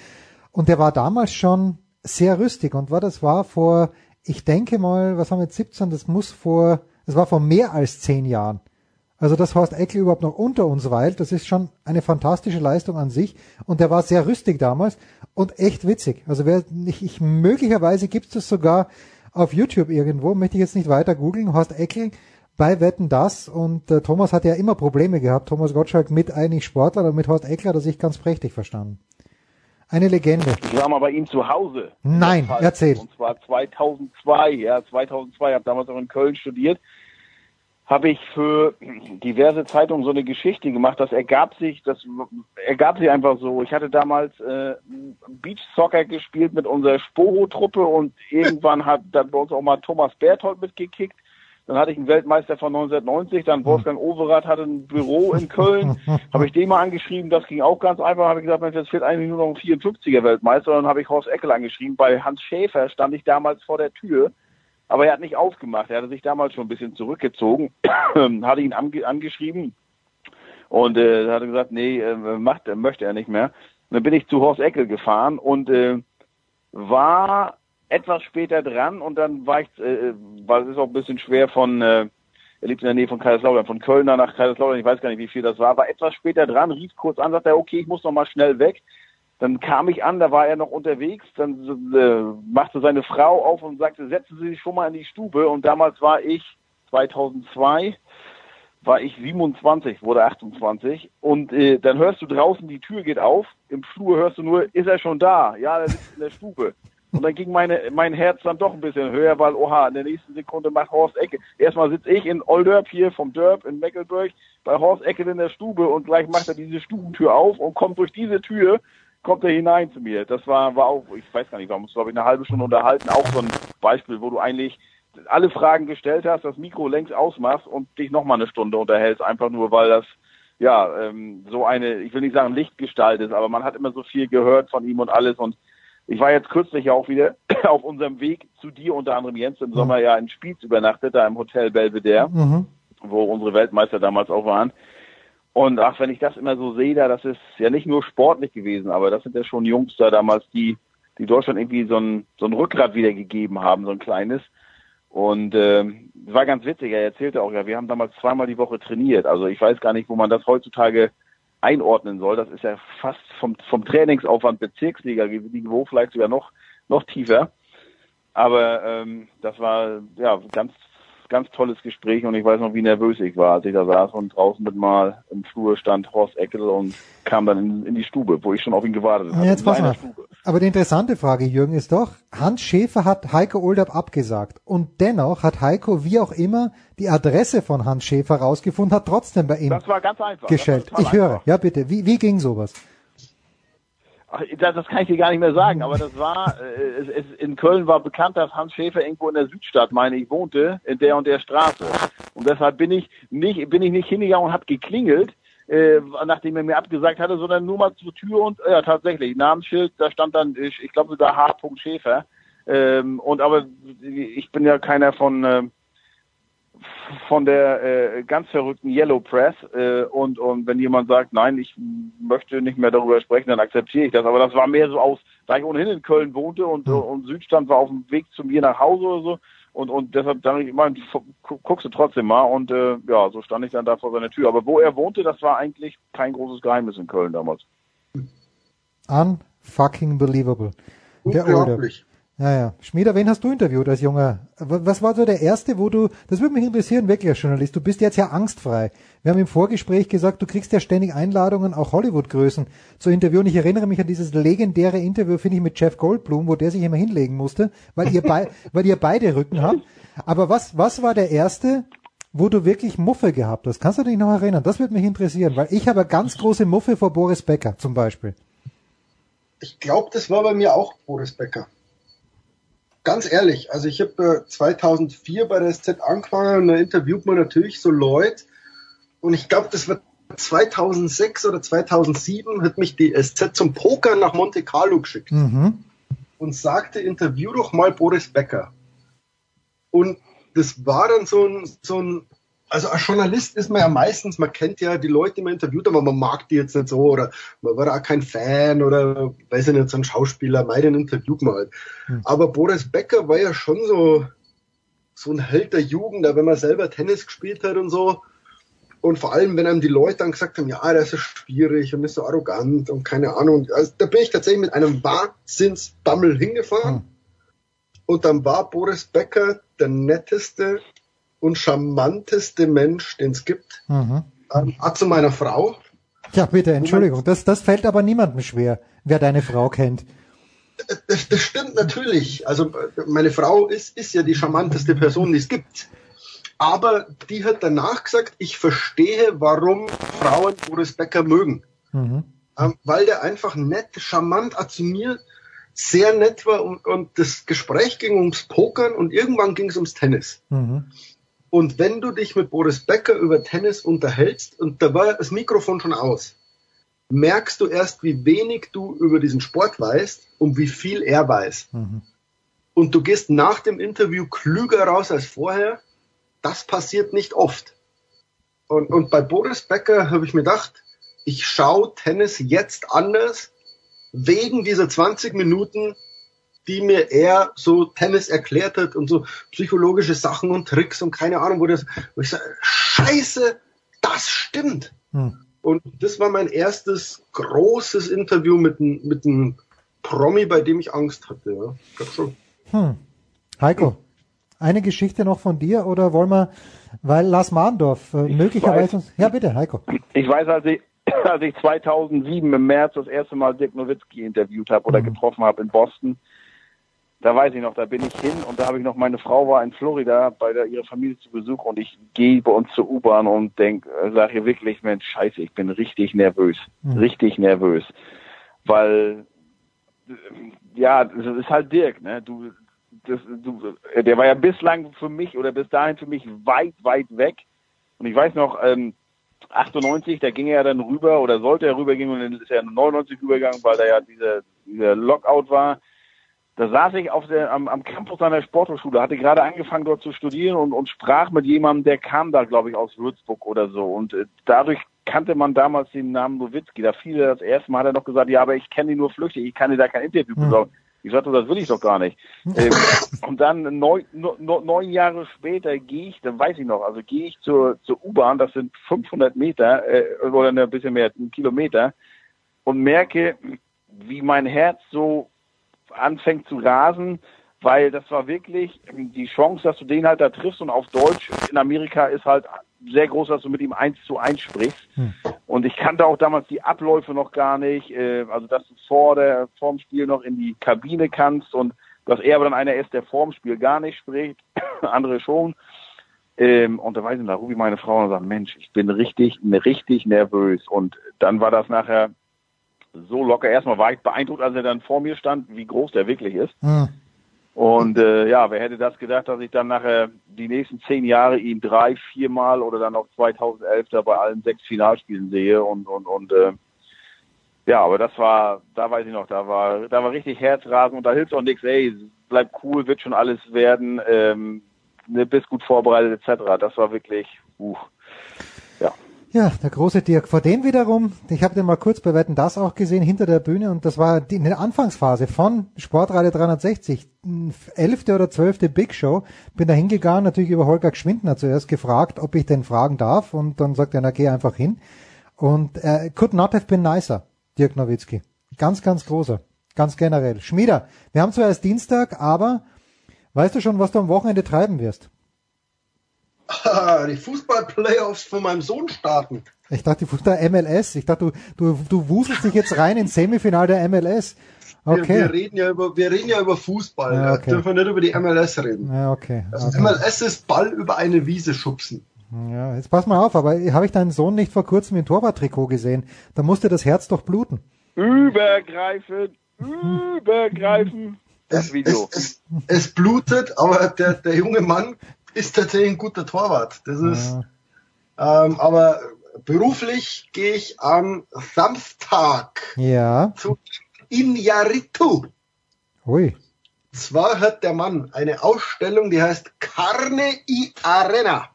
Und der war damals schon sehr rüstig und war das war vor, ich denke mal, was haben wir jetzt 17, das muss vor, das war vor mehr als zehn Jahren. Also dass Horst Eckel überhaupt noch unter uns weilt, das ist schon eine fantastische Leistung an sich. Und der war sehr rüstig damals und echt witzig. Also wer, ich, ich möglicherweise gibt es das sogar auf YouTube irgendwo, möchte ich jetzt nicht weiter googeln, Horst Eckel bei Wetten das und äh, Thomas hat ja immer Probleme gehabt, Thomas Gottschalk mit eigentlich Sportler, aber mit Horst Eckler hat er sich ganz prächtig verstanden. Eine Legende. Ich war mal bei ihm zu Hause. Nein, erzähl. Und zwar 2002, ja, 2002, habe damals auch in Köln studiert habe ich für diverse Zeitungen so eine Geschichte gemacht. Das ergab sich, das ergab sich einfach so. Ich hatte damals äh, Beach Soccer gespielt mit unserer Sporo-Truppe und irgendwann hat dann bei uns auch mal Thomas Berthold mitgekickt. Dann hatte ich einen Weltmeister von 1990, dann Wolfgang Overath hatte ein Büro in Köln, habe ich den mal angeschrieben, das ging auch ganz einfach, habe ich gesagt, Mensch, jetzt fehlt eigentlich nur noch ein 54er Weltmeister, und dann habe ich Horst Eckel angeschrieben, bei Hans Schäfer stand ich damals vor der Tür aber er hat nicht aufgemacht. Er hatte sich damals schon ein bisschen zurückgezogen, hatte ihn ange angeschrieben und äh, hatte gesagt, nee, äh, macht, möchte er nicht mehr. Und dann bin ich zu Horst Eckel gefahren und äh, war etwas später dran und dann war ich, äh, weil es ist auch ein bisschen schwer von, äh, er lebt in der Nähe von Kaiserslautern, von Kölner nach Kaiserslautern, ich weiß gar nicht, wie viel das war, war etwas später dran, rief kurz an, sagte okay, ich muss noch mal schnell weg. Dann kam ich an, da war er noch unterwegs, dann äh, machte seine Frau auf und sagte, setzen Sie sich schon mal in die Stube. Und damals war ich 2002, war ich 27, wurde 28. Und äh, dann hörst du draußen, die Tür geht auf, im Flur hörst du nur, ist er schon da? Ja, er sitzt in der Stube. Und dann ging meine, mein Herz dann doch ein bisschen höher, weil, oha, in der nächsten Sekunde macht Horst Ecke. Erstmal sitze ich in Olderb hier vom Derb in Mecklenburg bei Horst Ecke in der Stube und gleich macht er diese Stubentür auf und kommt durch diese Tür kommt er hinein zu mir. Das war, war auch, ich weiß gar nicht, uns, glaube ich, eine halbe Stunde unterhalten. Auch so ein Beispiel, wo du eigentlich alle Fragen gestellt hast, das Mikro längst ausmachst und dich nochmal eine Stunde unterhältst, einfach nur, weil das, ja, ähm, so eine, ich will nicht sagen Lichtgestalt ist, aber man hat immer so viel gehört von ihm und alles und ich war jetzt kürzlich auch wieder auf unserem Weg zu dir, unter anderem Jens im Sommer ja in Spiez übernachtet, da im Hotel Belvedere, mhm. wo unsere Weltmeister damals auch waren. Und ach, wenn ich das immer so sehe, da, das ist ja nicht nur sportlich gewesen, aber das sind ja schon Jungs da damals, die, die Deutschland irgendwie so ein, so ein Rückgrat wiedergegeben haben, so ein kleines. Und äh, war ganz witzig, er erzählte auch, ja, wir haben damals zweimal die Woche trainiert. Also ich weiß gar nicht, wo man das heutzutage einordnen soll. Das ist ja fast vom, vom Trainingsaufwand Bezirksliga-Niveau, vielleicht sogar noch, noch tiefer. Aber ähm, das war ja ganz ganz tolles Gespräch und ich weiß noch, wie nervös ich war, als ich da saß und draußen mit mal im Flur stand Horst Eckel und kam dann in, in die Stube, wo ich schon auf ihn gewartet habe. Jetzt pass mal. Aber die interessante Frage, Jürgen, ist doch, Hans Schäfer hat Heiko Olderb abgesagt und dennoch hat Heiko, wie auch immer, die Adresse von Hans Schäfer rausgefunden, hat trotzdem bei ihm das war ganz einfach. gestellt. Ich höre, einfach. ja bitte, wie, wie ging sowas? Das, das kann ich dir gar nicht mehr sagen, aber das war, äh, es, es, in Köln war bekannt, dass Hans Schäfer irgendwo in der Südstadt, meine ich, wohnte, in der und der Straße. Und deshalb bin ich nicht, bin ich nicht hingegangen und habe geklingelt, äh, nachdem er mir abgesagt hatte, sondern nur mal zur Tür und, ja, tatsächlich, Namensschild, da stand dann, ich, ich glaube sogar H. Schäfer. Ähm, und aber ich bin ja keiner von, äh, von der äh, ganz verrückten Yellow Press äh, und und wenn jemand sagt, nein, ich möchte nicht mehr darüber sprechen, dann akzeptiere ich das. Aber das war mehr so aus, da ich ohnehin in Köln wohnte und, mhm. und Südstand war auf dem Weg zu mir nach Hause oder so und und deshalb dachte ich, immer, guckst du trotzdem mal und äh, ja, so stand ich dann da vor seiner Tür. Aber wo er wohnte, das war eigentlich kein großes Geheimnis in Köln damals. Unfucking believable. Unglaublich. Ja, ja. Schmieder, wen hast du interviewt als junger? Was war so der erste, wo du, das würde mich interessieren, wirklich als Journalist, du bist jetzt ja angstfrei. Wir haben im Vorgespräch gesagt, du kriegst ja ständig Einladungen, auch Hollywood-Größen zu interviewen. Ich erinnere mich an dieses legendäre Interview, finde ich, mit Jeff Goldblum, wo der sich immer hinlegen musste, weil ihr, bei, weil ihr beide Rücken habt. Aber was, was war der erste, wo du wirklich Muffe gehabt hast? Kannst du dich noch erinnern? Das würde mich interessieren, weil ich habe ganz große Muffe vor Boris Becker zum Beispiel. Ich glaube, das war bei mir auch Boris Becker ganz ehrlich, also ich habe äh, 2004 bei der SZ angefangen und da interviewt man natürlich so Leute und ich glaube, das war 2006 oder 2007 hat mich die SZ zum Poker nach Monte Carlo geschickt mhm. und sagte, interview doch mal Boris Becker. Und das war dann so ein, so ein also als Journalist ist man ja meistens, man kennt ja die Leute, die man interviewt, aber man mag die jetzt nicht so oder man war auch kein Fan oder weiß ich nicht, so ein Schauspieler, meinen interviewt man halt. Hm. Aber Boris Becker war ja schon so, so ein Held der Jugend, wenn man selber Tennis gespielt hat und so. Und vor allem, wenn einem die Leute dann gesagt haben, ja, der ist so schwierig und ist so arrogant und keine Ahnung. Also, da bin ich tatsächlich mit einem Wahnsinnsbammel hingefahren. Hm. Und dann war Boris Becker der netteste, und charmanteste Mensch, den es gibt. Mhm. Ähm, zu meiner Frau. Ja, bitte, Entschuldigung. Das, das fällt aber niemandem schwer, wer deine Frau kennt. Das, das stimmt natürlich. Also meine Frau ist, ist ja die charmanteste Person, die es gibt. Aber die hat danach gesagt, ich verstehe, warum Frauen Boris Becker mögen. Mhm. Ähm, weil der einfach nett, charmant, auch zu mir sehr nett war und, und das Gespräch ging ums Pokern und irgendwann ging es ums Tennis. Mhm. Und wenn du dich mit Boris Becker über Tennis unterhältst, und da war das Mikrofon schon aus, merkst du erst, wie wenig du über diesen Sport weißt und wie viel er weiß. Mhm. Und du gehst nach dem Interview klüger raus als vorher. Das passiert nicht oft. Und, und bei Boris Becker habe ich mir gedacht, ich schaue Tennis jetzt anders wegen dieser 20 Minuten, die mir er so Tennis erklärt hat und so psychologische Sachen und Tricks und keine Ahnung, wo das, wo ich sage, scheiße, das stimmt. Hm. Und das war mein erstes großes Interview mit einem mit einem Promi, bei dem ich Angst hatte. Ja. Ich schon. Hm. Heiko, eine Geschichte noch von dir oder wollen wir, weil Lars Mahndorf äh, möglicherweise... Weiß, ja, bitte, Heiko. Ich weiß, als ich, als ich 2007 im März das erste Mal Dirk Nowitzki interviewt habe oder mhm. getroffen habe in Boston, da weiß ich noch, da bin ich hin und da habe ich noch, meine Frau war in Florida bei der, ihrer Familie zu Besuch und ich gehe bei uns zur U-Bahn und denk, äh, sage ihr wirklich, Mensch, scheiße, ich bin richtig nervös, mhm. richtig nervös, weil, äh, ja, das ist halt Dirk, ne, du, das, du, der war ja bislang für mich oder bis dahin für mich weit, weit weg. Und ich weiß noch, ähm, 98, da ging er dann rüber oder sollte er rübergehen und dann ist er 99 rübergegangen, weil da ja dieser, dieser Lockout war da saß ich auf der, am, am Campus einer Sporthochschule, hatte gerade angefangen dort zu studieren und, und sprach mit jemandem, der kam da, glaube ich, aus Würzburg oder so. Und äh, dadurch kannte man damals den Namen Nowitzki. Da viele das erste Mal hat er noch gesagt, ja, aber ich kenne ihn nur flüchtig, ich kann dir da kein Interview hm. besorgen. Hm. Ich sagte, das will ich doch gar nicht. ähm, und dann neun, neun Jahre später gehe ich, dann weiß ich noch, also gehe ich zur, zur U-Bahn, das sind 500 Meter äh, oder ein bisschen mehr, ein Kilometer, und merke, wie mein Herz so anfängt zu rasen, weil das war wirklich die Chance, dass du den halt da triffst und auf Deutsch in Amerika ist halt sehr groß, dass du mit ihm eins zu eins sprichst. Hm. Und ich kannte auch damals die Abläufe noch gar nicht, äh, also dass du vor der vorm Spiel noch in die Kabine kannst und dass er aber dann einer ist, der vorm Spiel gar nicht spricht, andere schon. Ähm, und da weiß ich, da rufe ich meine Frau und sage, Mensch, ich bin richtig, richtig nervös. Und dann war das nachher so locker. Erstmal war ich beeindruckt, als er dann vor mir stand, wie groß der wirklich ist. Mhm. Und äh, ja, wer hätte das gedacht, dass ich dann nachher die nächsten zehn Jahre ihn drei, viermal oder dann auch 2011 da bei allen sechs Finalspielen sehe und und und äh, ja, aber das war, da weiß ich noch, da war, da war richtig Herzrasen und da hilft auch nichts. Ey, bleib cool, wird schon alles werden, ähm, ne, bist gut vorbereitet etc. Das war wirklich, uh, ja. Der große Dirk. Vor dem wiederum, ich habe den mal kurz bei Wetten das auch gesehen, hinter der Bühne und das war die, in der Anfangsphase von Sportradio 360, elfte oder zwölfte Big Show. Bin da hingegangen, natürlich über Holger Geschwindner zuerst gefragt, ob ich denn fragen darf und dann sagt er, na geh einfach hin. Und äh, could not have been nicer, Dirk Nowitzki. Ganz, ganz großer. Ganz generell. Schmieder, wir haben zwar erst Dienstag, aber weißt du schon, was du am Wochenende treiben wirst? Die Fußball-Playoffs von meinem Sohn starten. Ich dachte, die Fußball MLS. Ich dachte, du, du, du wuselst dich jetzt rein ins Semifinal der MLS. Okay. Wir, wir, reden ja über, wir reden ja über Fußball. Ja, okay. dürfen wir nicht über die MLS reden. Ja, okay. Also okay. MLS ist Ball über eine Wiese schubsen. Ja, jetzt pass mal auf, aber habe ich deinen Sohn nicht vor kurzem im Torwarttrikot gesehen? Da musste das Herz doch bluten. Übergreifen, übergreifen. Das Video. Es, es, es, blutet, aber der, der junge Mann ist tatsächlich ein guter Torwart. Das ist, ja. ähm, aber beruflich gehe ich am Samstag ja. zu Inyaritu. Ui. Zwar hat der Mann eine Ausstellung, die heißt Carne y Arena.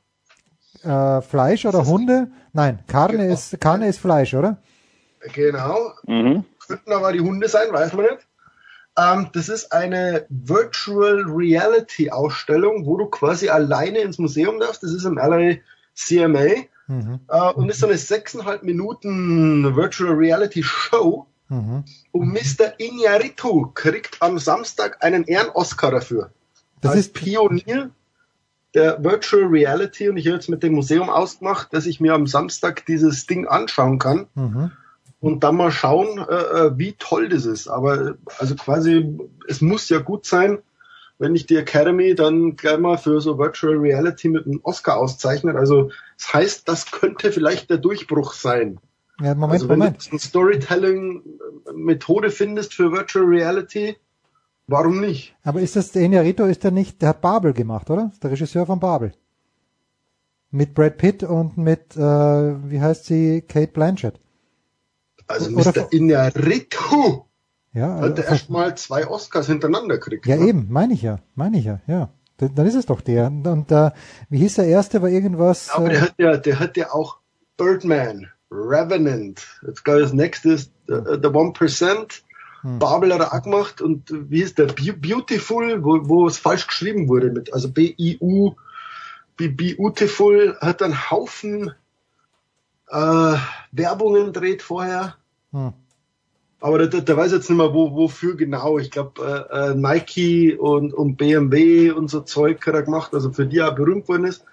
Äh, Fleisch oder Hunde? Nein, Carne genau. ist, Carne ist Fleisch, oder? Genau. Mhm. Könnten aber die Hunde sein, weiß man nicht. Ähm, das ist eine Virtual Reality Ausstellung, wo du quasi alleine ins Museum darfst. Das ist im LA CMA. Mhm. Äh, und ist so eine sechseinhalb Minuten Virtual Reality Show. Mhm. Und Mr. Iñárritu kriegt am Samstag einen Ehren-Oscar dafür. Das ist Pionier der Virtual Reality und ich habe jetzt mit dem Museum ausgemacht, dass ich mir am Samstag dieses Ding anschauen kann. Mhm und dann mal schauen, äh, äh, wie toll das ist. Aber also quasi, es muss ja gut sein, wenn ich die Academy dann gleich mal für so Virtual Reality mit einem Oscar auszeichnet. Also das heißt, das könnte vielleicht der Durchbruch sein. Ja, Moment, also wenn Moment. du eine Storytelling-Methode findest für Virtual Reality, warum nicht? Aber ist das, der Inarito ist der nicht, der hat Babel gemacht, oder? Ist der Regisseur von Babel. Mit Brad Pitt und mit, äh, wie heißt sie, Kate Blanchett. Also Mr. Inarritu ja, hat er erstmal zwei Oscars hintereinander gekriegt. Ja, ne? eben, meine ich ja, meine ich ja, ja. Dann ist es doch der. Und äh, wie hieß der erste? War irgendwas. Aber der äh, hat ja, der hat ja auch Birdman, Revenant. Jetzt gab es nächstes The, the One Percent. Hm. Babel hat er auch gemacht und wie hieß der? Beautiful, wo, wo es falsch geschrieben wurde mit, also B-I-U, Beautiful hat einen Haufen äh, Werbungen dreht vorher. Hm. Aber der, der, der, weiß jetzt nicht mehr, wo, wofür genau. Ich glaube, äh, äh, Nike und, und BMW und so Zeug hat er gemacht, also für die er berühmt worden ist.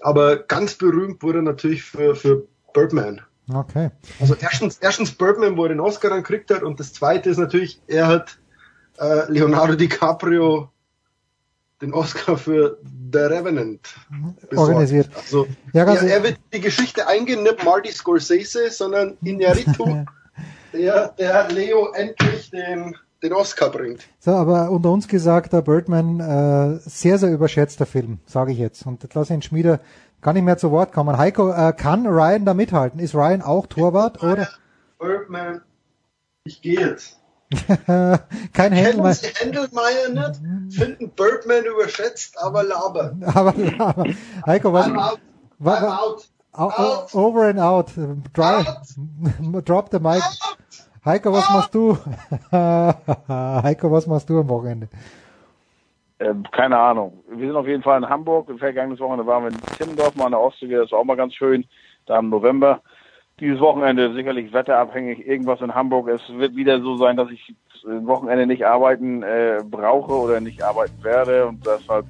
Aber ganz berühmt wurde er natürlich für, für Birdman. Okay. Also erstens, erstens Birdman, wo er den Oscar dann gekriegt hat, und das zweite ist natürlich, er hat äh, Leonardo DiCaprio den Oscar für The Revenant besorgt. organisiert. Also, ja, er, er, wird die Geschichte eingehen, nicht Marty Scorsese, sondern Iñárritu, der, der Leo endlich den, den Oscar bringt. So, aber unter uns gesagt, der Birdman, äh, sehr, sehr überschätzter Film, sage ich jetzt. Und jetzt lasse ich den Schmieder gar nicht mehr zu Wort kommen. Heiko, äh, kann Ryan da mithalten? Ist Ryan auch Torwart, oder? Birdman, ich gehe jetzt. Kein Händelmeier. Händelmeier nicht, finden Birdman überschätzt, aber laber. aber laber. Heiko, was? I'm out. I'm out. Out. Over and out. Dry, out. Drop the mic. Out. Heiko, was machst du? Heiko, was machst du am Wochenende? Ähm, keine Ahnung. Wir sind auf jeden Fall in Hamburg. Vergangenes Wochenende waren wir in Timmendorf mal an der Ostsee. Das war auch mal ganz schön. Da im November dieses Wochenende sicherlich wetterabhängig, irgendwas in Hamburg. Es wird wieder so sein, dass ich Wochenende nicht arbeiten äh, brauche oder nicht arbeiten werde und deshalb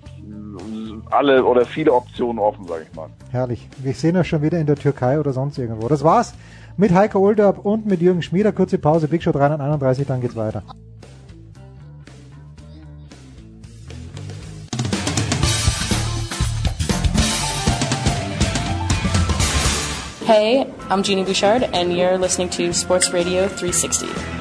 alle oder viele Optionen offen, sage ich mal. Herrlich. Wir sehen uns schon wieder in der Türkei oder sonst irgendwo. Das war's mit Heiko Olderb und mit Jürgen Schmieder. Kurze Pause, Big Show 331, dann geht's weiter. Hey, I'm Jeannie Bouchard, and you're listening to Sports Radio 360.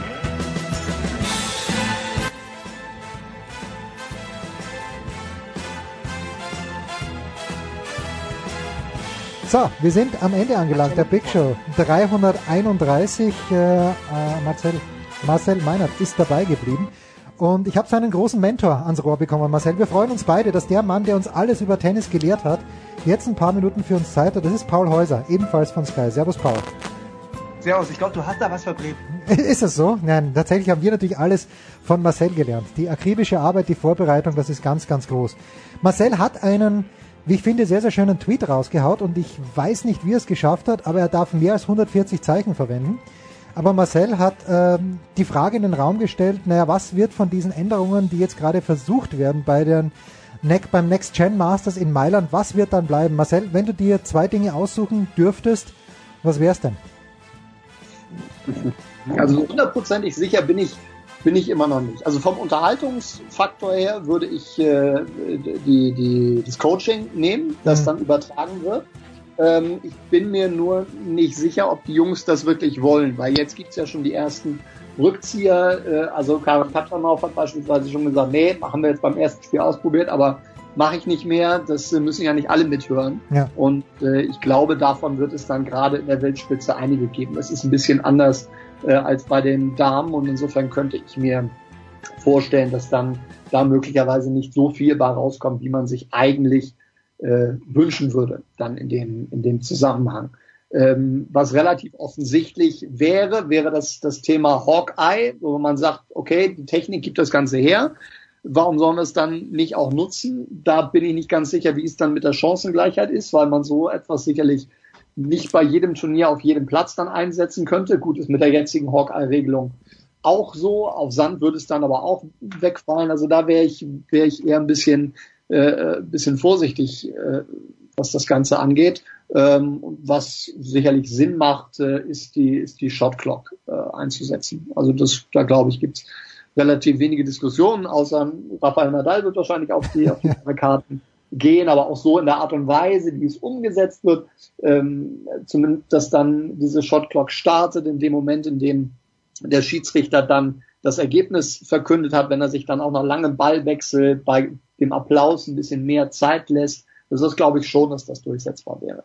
So, wir sind am Ende angelangt, der Big Show 331. Äh, äh, Marcel, Marcel Meinert ist dabei geblieben. Und ich habe seinen großen Mentor ans Rohr bekommen, Marcel. Wir freuen uns beide, dass der Mann, der uns alles über Tennis gelehrt hat, jetzt ein paar Minuten für uns Zeit hat. Das ist Paul Häuser, ebenfalls von Sky. Servus, Paul. Servus, ich glaube, du hast da was verblieben. Ist das so? Nein, tatsächlich haben wir natürlich alles von Marcel gelernt. Die akribische Arbeit, die Vorbereitung, das ist ganz, ganz groß. Marcel hat einen, wie ich finde, sehr, sehr schönen Tweet rausgehaut und ich weiß nicht, wie er es geschafft hat, aber er darf mehr als 140 Zeichen verwenden. Aber Marcel hat ähm, die Frage in den Raum gestellt, naja, was wird von diesen Änderungen, die jetzt gerade versucht werden bei den beim Next Gen Masters in Mailand, was wird dann bleiben? Marcel, wenn du dir zwei Dinge aussuchen dürftest, was wär's denn? Also hundertprozentig sicher bin ich, bin ich immer noch nicht. Also vom Unterhaltungsfaktor her würde ich äh, die, die, das Coaching nehmen, das mhm. dann übertragen wird. Ähm, ich bin mir nur nicht sicher, ob die Jungs das wirklich wollen, weil jetzt gibt's ja schon die ersten Rückzieher. Äh, also Karl Katranov hat beispielsweise schon gesagt, nee, haben wir jetzt beim ersten Spiel ausprobiert, aber mache ich nicht mehr. Das äh, müssen ja nicht alle mithören. Ja. Und äh, ich glaube, davon wird es dann gerade in der Weltspitze einige geben. Das ist ein bisschen anders äh, als bei den Damen und insofern könnte ich mir vorstellen, dass dann da möglicherweise nicht so viel bei rauskommt, wie man sich eigentlich äh, wünschen würde, dann in dem, in dem Zusammenhang. Ähm, was relativ offensichtlich wäre, wäre das, das Thema Hawkeye, wo man sagt, okay, die Technik gibt das Ganze her. Warum sollen wir es dann nicht auch nutzen? Da bin ich nicht ganz sicher, wie es dann mit der Chancengleichheit ist, weil man so etwas sicherlich nicht bei jedem Turnier auf jedem Platz dann einsetzen könnte. Gut, ist mit der jetzigen Hawkeye-Regelung auch so. Auf Sand würde es dann aber auch wegfallen. Also da wäre ich, wäre ich eher ein bisschen, äh, bisschen vorsichtig, äh, was das Ganze angeht. Ähm, was sicherlich Sinn macht, äh, ist die, ist die Shot Clock äh, einzusetzen. Also das, da glaube ich, gibt's relativ wenige Diskussionen, außer Rafael Nadal wird wahrscheinlich auf die, auf die Karten gehen, aber auch so in der Art und Weise, wie es umgesetzt wird, ähm, zumindest, dass dann diese Shot Clock startet in dem Moment, in dem der Schiedsrichter dann das Ergebnis verkündet hat, wenn er sich dann auch nach langem Ballwechsel bei dem Applaus ein bisschen mehr Zeit lässt, das ist, glaube ich, schon, dass das durchsetzbar wäre.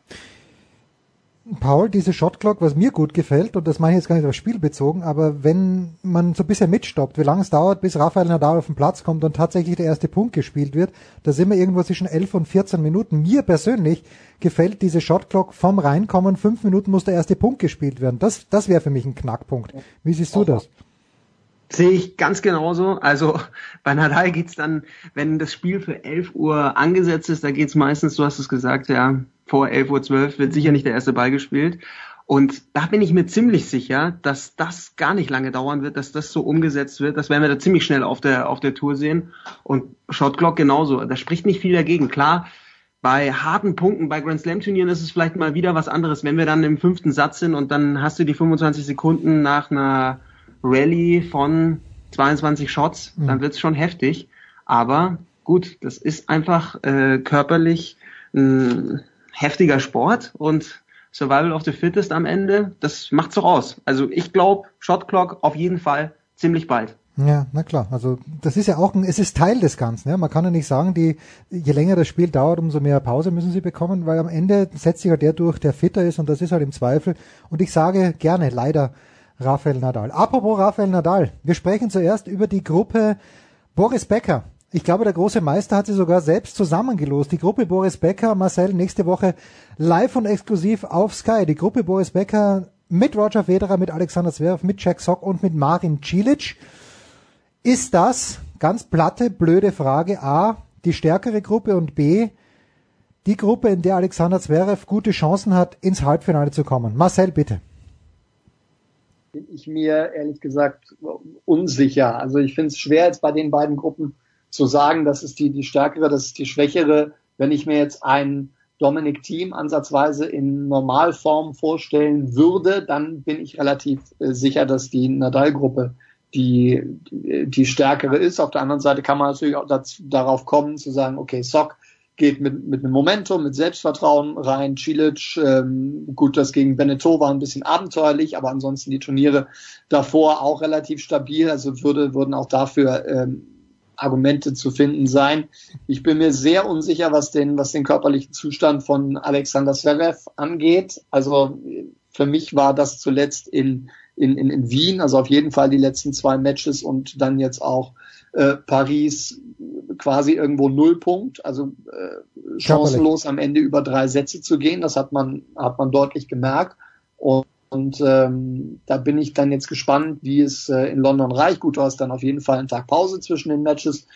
Paul, diese Shotclock, was mir gut gefällt, und das meine ich jetzt gar nicht auf Spiel bezogen, aber wenn man so ein bisschen mitstoppt, wie lange es dauert, bis Rafael Nadal auf den Platz kommt und tatsächlich der erste Punkt gespielt wird, da sind wir irgendwo zwischen 11 und 14 Minuten. Mir persönlich gefällt diese Shotclock vom Reinkommen, fünf Minuten muss der erste Punkt gespielt werden. Das, das wäre für mich ein Knackpunkt. Wie siehst du das? Sehe ich ganz genauso. Also bei Nadal geht's dann, wenn das Spiel für 11 Uhr angesetzt ist, da geht's meistens, du hast es gesagt, ja, vor 11 Uhr 12 wird sicher nicht der erste Ball gespielt. Und da bin ich mir ziemlich sicher, dass das gar nicht lange dauern wird, dass das so umgesetzt wird. Das werden wir da ziemlich schnell auf der, auf der Tour sehen. Und Shot Clock genauso. Da spricht nicht viel dagegen. Klar, bei harten Punkten, bei Grand Slam Turnieren ist es vielleicht mal wieder was anderes, wenn wir dann im fünften Satz sind und dann hast du die 25 Sekunden nach einer Rallye von 22 Shots, mhm. dann wird's schon heftig. Aber gut, das ist einfach äh, körperlich ein heftiger Sport und Survival of the Fittest am Ende, das macht's doch aus. Also ich glaube, Shot Clock auf jeden Fall ziemlich bald. Ja, na klar. Also das ist ja auch ein, es ist Teil des Ganzen. Ja? Man kann ja nicht sagen, die, je länger das Spiel dauert, umso mehr Pause müssen sie bekommen, weil am Ende setzt sich halt der durch, der fitter ist und das ist halt im Zweifel. Und ich sage gerne, leider Rafael Nadal. Apropos Rafael Nadal, wir sprechen zuerst über die Gruppe Boris Becker. Ich glaube, der große Meister hat sie sogar selbst zusammengelost. Die Gruppe Boris Becker, Marcel, nächste Woche live und exklusiv auf Sky. Die Gruppe Boris Becker mit Roger Federer, mit Alexander Zverev, mit Jack Sock und mit Marin Cilic. Ist das, ganz platte, blöde Frage, A, die stärkere Gruppe und B, die Gruppe, in der Alexander Zverev gute Chancen hat, ins Halbfinale zu kommen? Marcel, bitte bin ich mir ehrlich gesagt unsicher. Also ich finde es schwer, jetzt bei den beiden Gruppen zu sagen, das ist die, die stärkere, das ist die schwächere. Wenn ich mir jetzt ein Dominic Team ansatzweise in Normalform vorstellen würde, dann bin ich relativ äh, sicher, dass die Nadal-Gruppe die, die, stärkere ist. Auf der anderen Seite kann man natürlich auch dazu, darauf kommen, zu sagen, okay, Sock geht mit, mit einem Momentum, mit Selbstvertrauen rein. Cilic, ähm, gut, das gegen Beneteau war ein bisschen abenteuerlich, aber ansonsten die Turniere davor auch relativ stabil. Also würde, würden auch dafür ähm, Argumente zu finden sein. Ich bin mir sehr unsicher, was den, was den körperlichen Zustand von Alexander Zverev angeht. Also für mich war das zuletzt in, in, in, in Wien, also auf jeden Fall die letzten zwei Matches und dann jetzt auch äh, Paris quasi irgendwo Nullpunkt, also äh, chancenlos am Ende über drei Sätze zu gehen. Das hat man, hat man deutlich gemerkt. Und, und ähm, da bin ich dann jetzt gespannt, wie es äh, in London reicht. Gut, du hast dann auf jeden Fall einen Tag Pause zwischen den Matches.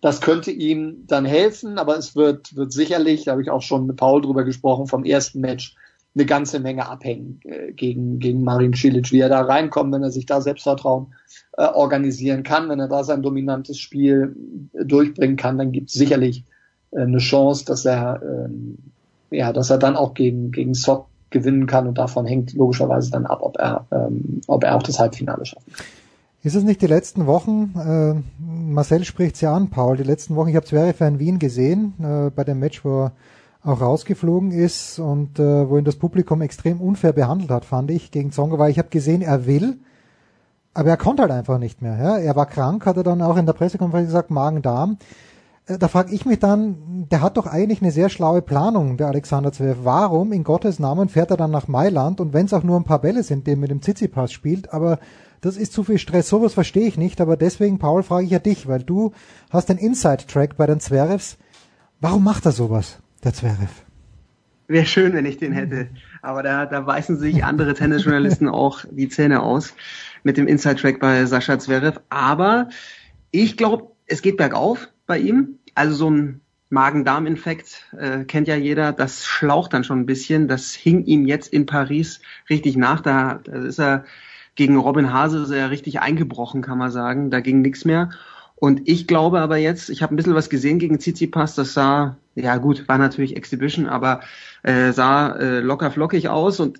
Das könnte ihm dann helfen, aber es wird, wird sicherlich, da habe ich auch schon mit Paul drüber gesprochen, vom ersten Match eine ganze Menge abhängen äh, gegen, gegen Marin Cilic, wie er da reinkommt, wenn er sich da Selbstvertrauen äh, organisieren kann, wenn er da sein dominantes Spiel äh, durchbringen kann, dann gibt es sicherlich äh, eine Chance, dass er ähm, ja, dass er dann auch gegen, gegen Sock gewinnen kann und davon hängt logischerweise dann ab, ob er, ähm, ob er auch das Halbfinale schafft. Ist es nicht die letzten Wochen, äh, Marcel spricht es ja an, Paul, die letzten Wochen, ich habe Zverev in Wien gesehen, äh, bei dem Match, wo er auch rausgeflogen ist und äh, wo ihn das Publikum extrem unfair behandelt hat, fand ich, gegen Zonga, weil ich habe gesehen, er will, aber er konnte halt einfach nicht mehr. Ja? Er war krank, hat er dann auch in der Pressekonferenz gesagt, Magen-Darm. Äh, da frage ich mich dann, der hat doch eigentlich eine sehr schlaue Planung, der Alexander Zverev. Warum in Gottes Namen fährt er dann nach Mailand und wenn es auch nur ein paar Bälle sind, die er mit dem Tsitsipas spielt, aber das ist zu viel Stress. Sowas verstehe ich nicht, aber deswegen, Paul, frage ich ja dich, weil du hast den Inside-Track bei den Zverevs. Warum macht er sowas, der Zverev? Wäre schön, wenn ich den hätte. Aber da, da beißen sich andere Tennisjournalisten auch die Zähne aus mit dem Inside-Track bei Sascha Zverev. Aber ich glaube, es geht bergauf bei ihm. Also so ein Magen-Darm-Infekt äh, kennt ja jeder. Das schlaucht dann schon ein bisschen. Das hing ihm jetzt in Paris richtig nach. Da, da ist er gegen Robin Hase er richtig eingebrochen, kann man sagen. Da ging nichts mehr. Und ich glaube aber jetzt, ich habe ein bisschen was gesehen gegen Tsitsipas, das sah, ja gut, war natürlich Exhibition, aber äh, sah äh, locker flockig aus und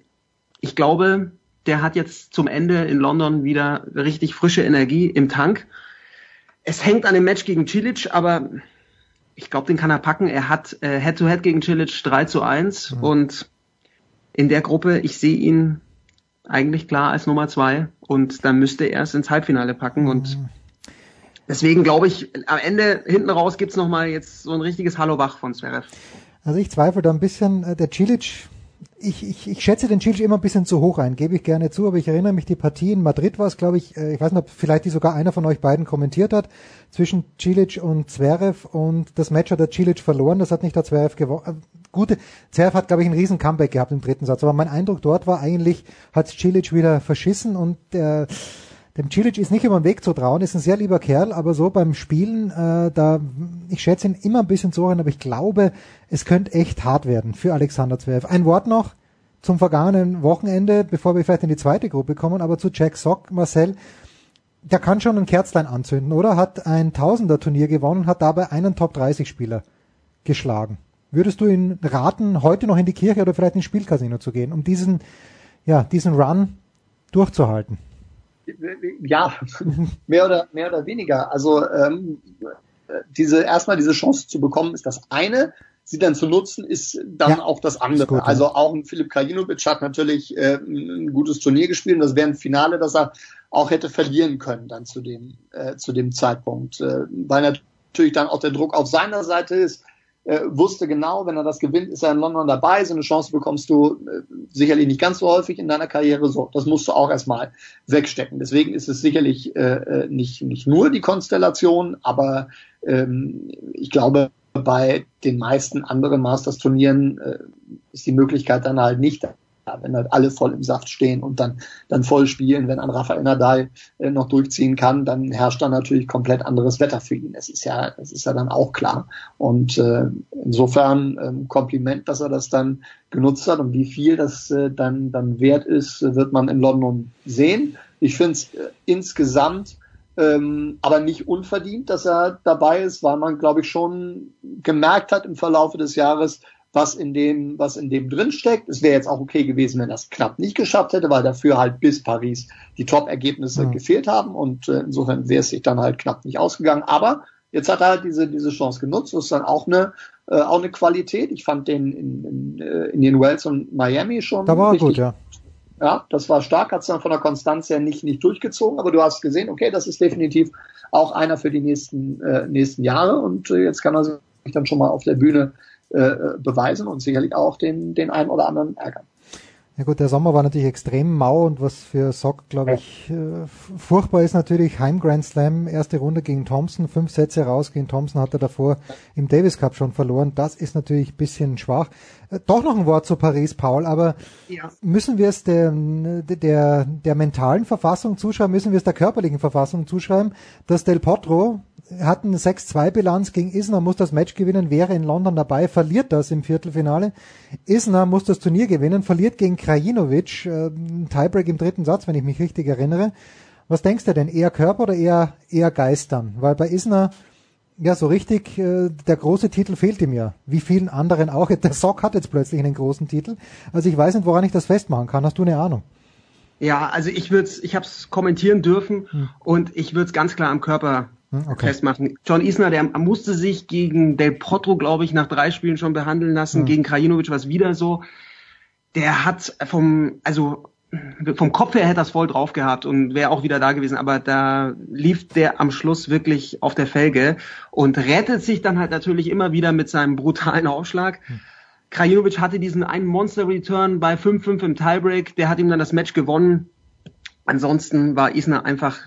ich glaube, der hat jetzt zum Ende in London wieder richtig frische Energie im Tank. Es hängt an dem Match gegen Cilic, aber ich glaube, den kann er packen. Er hat äh, Head-to-Head -head gegen Cilic 3 zu 1 mhm. und in der Gruppe, ich sehe ihn eigentlich klar als Nummer zwei und dann müsste er es ins Halbfinale packen und mhm. deswegen glaube ich, am Ende hinten raus gibt's noch mal jetzt so ein richtiges Hallo Wach von Zverev. Also ich zweifle da ein bisschen, äh, der Cilic, ich, ich, ich schätze den Cilic immer ein bisschen zu hoch ein, gebe ich gerne zu, aber ich erinnere mich, die Partie in Madrid war es, glaube ich, äh, ich weiß nicht, ob vielleicht die sogar einer von euch beiden kommentiert hat, zwischen Cilic und Zverev und das Match hat der Cilic verloren, das hat nicht der Zverev gewonnen, äh, gute, Zverev hat, glaube ich, einen riesen Comeback gehabt im dritten Satz, aber mein Eindruck dort war eigentlich, hat Cilic wieder verschissen und der, dem Cilic ist nicht über den Weg zu trauen, ist ein sehr lieber Kerl, aber so beim Spielen, äh, da, ich schätze ihn immer ein bisschen so rein, aber ich glaube, es könnte echt hart werden für Alexander Zverev. Ein Wort noch zum vergangenen Wochenende, bevor wir vielleicht in die zweite Gruppe kommen, aber zu Jack Sock, Marcel, der kann schon ein Kerzlein anzünden, oder? Hat ein Tausender-Turnier gewonnen, hat dabei einen Top-30-Spieler geschlagen. Würdest du ihn raten, heute noch in die Kirche oder vielleicht ins Spielcasino zu gehen, um diesen, ja, diesen Run durchzuhalten? Ja, mehr oder, mehr oder weniger. Also ähm, diese erstmal diese Chance zu bekommen, ist das eine. Sie dann zu nutzen, ist dann ja, auch das andere. Gut, also auch ein Philipp Krajinovic hat natürlich äh, ein gutes Turnier gespielt und das wäre ein Finale, das er auch hätte verlieren können dann zu dem, äh, zu dem Zeitpunkt. Äh, weil natürlich dann auch der Druck auf seiner Seite ist äh, wusste genau, wenn er das gewinnt, ist er in London dabei. So eine Chance bekommst du äh, sicherlich nicht ganz so häufig in deiner Karriere. So, das musst du auch erstmal wegstecken. Deswegen ist es sicherlich äh, äh, nicht nicht nur die Konstellation, aber ähm, ich glaube, bei den meisten anderen Masters-Turnieren äh, ist die Möglichkeit dann halt nicht wenn halt alle voll im Saft stehen und dann, dann voll spielen, wenn ein Rafael Nadal äh, noch durchziehen kann, dann herrscht dann natürlich komplett anderes Wetter für ihn. Es ist ja, es ist ja dann auch klar. Und äh, insofern ähm, Kompliment, dass er das dann genutzt hat und wie viel das äh, dann, dann wert ist, wird man in London sehen. Ich finde es äh, insgesamt ähm, aber nicht unverdient, dass er dabei ist, weil man, glaube ich, schon gemerkt hat im Verlaufe des Jahres, was in dem, was in dem drin steckt. Es wäre jetzt auch okay gewesen, wenn das knapp nicht geschafft hätte, weil dafür halt bis Paris die Top-Ergebnisse mhm. gefehlt haben und äh, insofern wäre es sich dann halt knapp nicht ausgegangen. Aber jetzt hat er halt diese, diese Chance genutzt. Das ist dann auch eine, äh, auch eine Qualität. Ich fand den in, in, äh, in den Wells und Miami schon. Da war richtig, gut, ja. Ja, das war stark, hat es dann von der Konstanz her nicht, nicht durchgezogen, aber du hast gesehen, okay, das ist definitiv auch einer für die nächsten, äh, nächsten Jahre und äh, jetzt kann er sich dann schon mal auf der Bühne äh, beweisen und sicherlich auch den, den einen oder anderen ärgern. Ja gut, der Sommer war natürlich extrem mau und was für Sock, glaube ich, äh, furchtbar ist natürlich Heim Grand Slam, erste Runde gegen Thompson, fünf Sätze raus gegen Thompson hat er davor im Davis Cup schon verloren. Das ist natürlich ein bisschen schwach. Äh, doch noch ein Wort zu Paris, Paul, aber ja. müssen wir es der, der, der mentalen Verfassung zuschreiben, müssen wir es der körperlichen Verfassung zuschreiben, dass Del Potro hat eine 6-2-Bilanz gegen Isner, muss das Match gewinnen, wäre in London dabei, verliert das im Viertelfinale. Isner muss das Turnier gewinnen, verliert gegen Krajinovic, äh, Tiebreak im dritten Satz, wenn ich mich richtig erinnere. Was denkst du denn, eher Körper oder eher, eher Geistern? Weil bei Isner, ja, so richtig, äh, der große Titel fehlt ihm ja. Wie vielen anderen auch. Der Sock hat jetzt plötzlich einen großen Titel. Also ich weiß nicht, woran ich das festmachen kann. Hast du eine Ahnung? Ja, also ich würde ich habe es kommentieren dürfen hm. und ich würde es ganz klar am Körper okay. festmachen. John Isner, der musste sich gegen Del Potro, glaube ich, nach drei Spielen schon behandeln lassen. Hm. Gegen Krajinovic war es wieder so. Der hat vom, also vom Kopf her hätte das voll drauf gehabt und wäre auch wieder da gewesen, aber da lief der am Schluss wirklich auf der Felge und rettet sich dann halt natürlich immer wieder mit seinem brutalen Aufschlag. Hm. Krajinovic hatte diesen einen Monster-Return bei 5-5 im Tiebreak, der hat ihm dann das Match gewonnen. Ansonsten war Isner einfach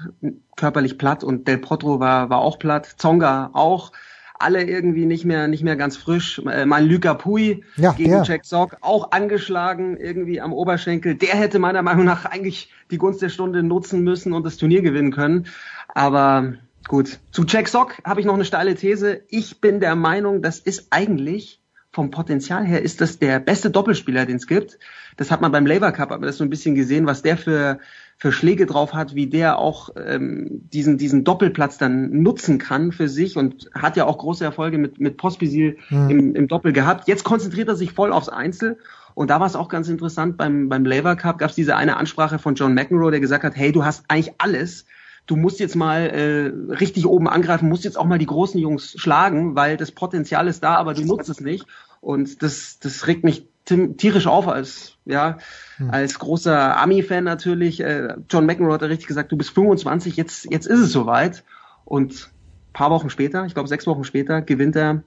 körperlich platt und Del Potro war, war auch platt, Zonga auch alle irgendwie nicht mehr nicht mehr ganz frisch. Äh, mein Luca Pui ja, gegen der. Jack Sock auch angeschlagen irgendwie am Oberschenkel. Der hätte meiner Meinung nach eigentlich die Gunst der Stunde nutzen müssen und das Turnier gewinnen können. Aber gut, zu Jack Sock habe ich noch eine steile These. Ich bin der Meinung, das ist eigentlich vom Potenzial her ist das der beste Doppelspieler, den es gibt. Das hat man beim Labour Cup aber das so ein bisschen gesehen, was der für für Schläge drauf hat, wie der auch ähm, diesen, diesen Doppelplatz dann nutzen kann für sich und hat ja auch große Erfolge mit, mit Pospisil mhm. im, im Doppel gehabt. Jetzt konzentriert er sich voll aufs Einzel und da war es auch ganz interessant, beim, beim Labour Cup gab es diese eine Ansprache von John McEnroe, der gesagt hat, hey, du hast eigentlich alles, du musst jetzt mal äh, richtig oben angreifen, musst jetzt auch mal die großen Jungs schlagen, weil das Potenzial ist da, aber du nutzt es nicht. Und das, das regt mich tierisch auf als ja hm. als großer Ami-Fan natürlich. Äh, John McEnroe hat richtig gesagt, du bist 25, jetzt jetzt ist es soweit. Und paar Wochen später, ich glaube sechs Wochen später, gewinnt er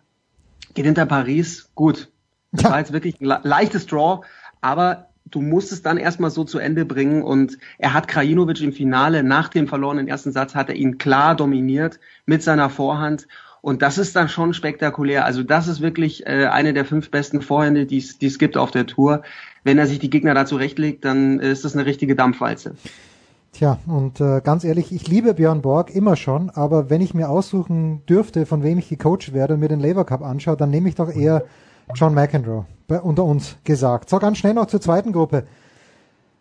gewinnt er Paris. Gut, das ja. war jetzt wirklich ein leichtes Draw, aber du musst es dann erstmal so zu Ende bringen und er hat Krajinovic im Finale nach dem verlorenen ersten Satz hat er ihn klar dominiert mit seiner Vorhand und das ist dann schon spektakulär. Also das ist wirklich äh, eine der fünf besten Vorhände, die es gibt auf der Tour. Wenn er sich die Gegner da zurechtlegt, dann ist das eine richtige Dampfwalze. Tja, und äh, ganz ehrlich, ich liebe Björn Borg immer schon, aber wenn ich mir aussuchen dürfte, von wem ich gecoacht werde und mir den Labour Cup anschaue, dann nehme ich doch eher John McEnroe, bei, unter uns gesagt. So, ganz schnell noch zur zweiten Gruppe.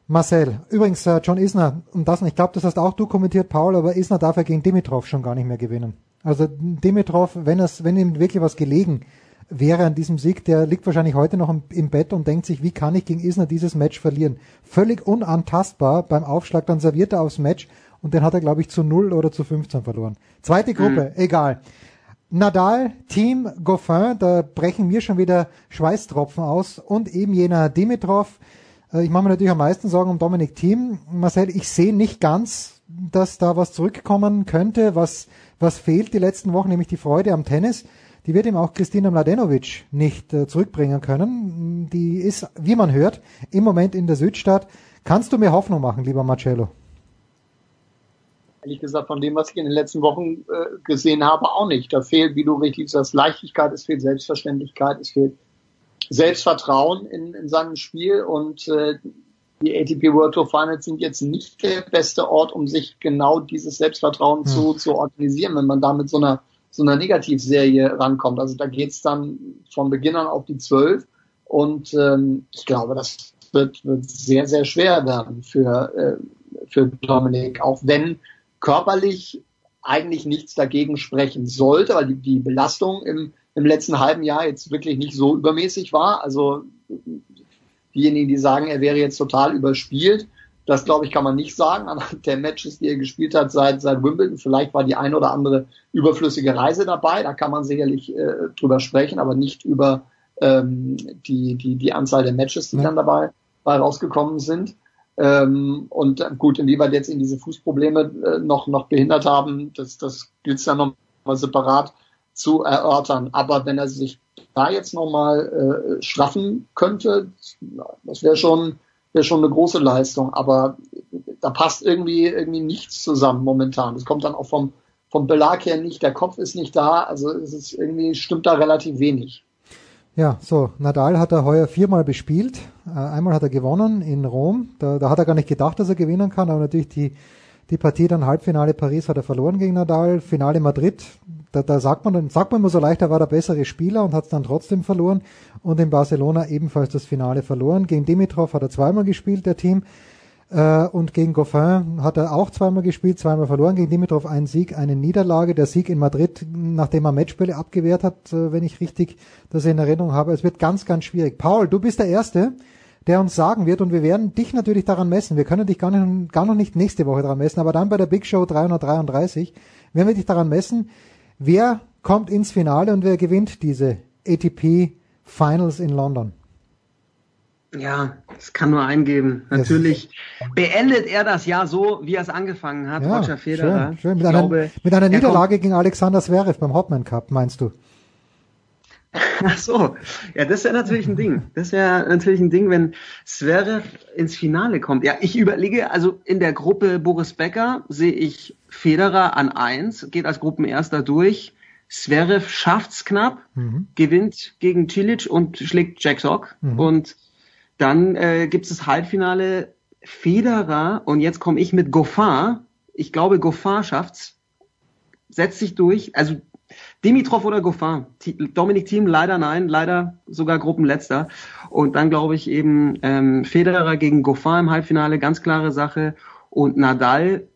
Marcel, übrigens, äh, John Isner, und das, ich glaube, das hast auch du kommentiert, Paul, aber Isner darf ja gegen Dimitrov schon gar nicht mehr gewinnen. Also Dimitrov, wenn es, wenn ihm wirklich was gelegen wäre an diesem Sieg, der liegt wahrscheinlich heute noch im, im, Bett und denkt sich, wie kann ich gegen Isner dieses Match verlieren? Völlig unantastbar beim Aufschlag, dann serviert er aufs Match und den hat er, glaube ich, zu 0 oder zu 15 verloren. Zweite Gruppe, mhm. egal. Nadal, Team Goffin, da brechen mir schon wieder Schweißtropfen aus und eben jener Dimitrov. Äh, ich mache mir natürlich am meisten Sorgen um Dominik Thiem. Marcel, ich sehe nicht ganz, dass da was zurückkommen könnte, was was fehlt die letzten Wochen, nämlich die Freude am Tennis. Die wird ihm auch Kristina Mladenovic nicht äh, zurückbringen können. Die ist, wie man hört, im Moment in der Südstadt. Kannst du mir Hoffnung machen, lieber Marcello? Ehrlich gesagt, von dem, was ich in den letzten Wochen äh, gesehen habe, auch nicht. Da fehlt, wie du richtig sagst, Leichtigkeit, es fehlt Selbstverständlichkeit, es fehlt Selbstvertrauen in, in seinem Spiel und äh, die ATP World Tour Finals sind jetzt nicht der beste Ort, um sich genau dieses Selbstvertrauen hm. zu, zu organisieren, wenn man da mit so einer, so einer Negativserie rankommt. Also da geht's dann von Beginn an auf die zwölf und ähm, ich glaube, das wird, wird sehr, sehr schwer werden für, äh, für Dominik, auch wenn körperlich eigentlich nichts dagegen sprechen sollte, weil die, die Belastung im, im letzten halben Jahr jetzt wirklich nicht so übermäßig war. Also diejenigen, die sagen, er wäre jetzt total überspielt. Das glaube ich, kann man nicht sagen anhand der Matches, die er gespielt hat seit, seit Wimbledon. Vielleicht war die ein oder andere überflüssige Reise dabei. Da kann man sicherlich äh, drüber sprechen, aber nicht über ähm, die, die, die Anzahl der Matches, die ja. dann dabei, dabei rausgekommen sind. Ähm, und gut, inwieweit jetzt in diese Fußprobleme äh, noch, noch behindert haben, das, das gilt es dann nochmal separat zu erörtern. Aber wenn er sich da jetzt nochmal äh, straffen könnte, das wäre schon, wäre schon eine große Leistung. Aber da passt irgendwie, irgendwie nichts zusammen momentan. Das kommt dann auch vom, vom Belag her nicht. Der Kopf ist nicht da. Also es ist irgendwie, stimmt da relativ wenig. Ja, so, Nadal hat er heuer viermal bespielt. Äh, einmal hat er gewonnen in Rom. Da, da hat er gar nicht gedacht, dass er gewinnen kann, aber natürlich die Die Partie dann Halbfinale Paris hat er verloren gegen Nadal, Finale Madrid, da, da sagt man sagt man immer so leicht, er war der bessere Spieler und hat es dann trotzdem verloren und in Barcelona ebenfalls das Finale verloren. Gegen Dimitrov hat er zweimal gespielt, der Team. Äh, und gegen Goffin hat er auch zweimal gespielt, zweimal verloren. Gegen Dimitrov ein Sieg, eine Niederlage. Der Sieg in Madrid, nachdem er Matchbälle abgewehrt hat, äh, wenn ich richtig das in Erinnerung habe. Es wird ganz, ganz schwierig. Paul, du bist der Erste, der uns sagen wird, und wir werden dich natürlich daran messen. Wir können dich gar, nicht, gar noch nicht nächste Woche daran messen, aber dann bei der Big Show 333 werden wir dich daran messen, wer kommt ins Finale und wer gewinnt diese ATP Finals in London. Ja, es kann nur eingeben. Natürlich beendet er das Jahr so, wie er es angefangen hat, ja, Roger Federer. Schön, schön. Mit, einer, glaube, mit einer Niederlage gegen Alexander Zverev beim Hopman Cup, meinst du? Ach so, ja, das wäre natürlich ein Ding. Das wäre natürlich ein Ding, wenn Zverev ins Finale kommt. Ja, ich überlege, also in der Gruppe Boris Becker sehe ich Federer an eins, geht als Gruppenerster durch. Zverev schafft's knapp, mhm. gewinnt gegen Cilic und schlägt Jack Sock mhm. und dann äh, gibt es das Halbfinale Federer und jetzt komme ich mit Goffin. Ich glaube, Goffin schafft's. Setzt sich durch. Also Dimitrov oder Goffin. Dominik Thiem leider nein, leider sogar Gruppenletzter. Und dann glaube ich eben ähm, Federer gegen Goffin im Halbfinale, ganz klare Sache. Und Nadal,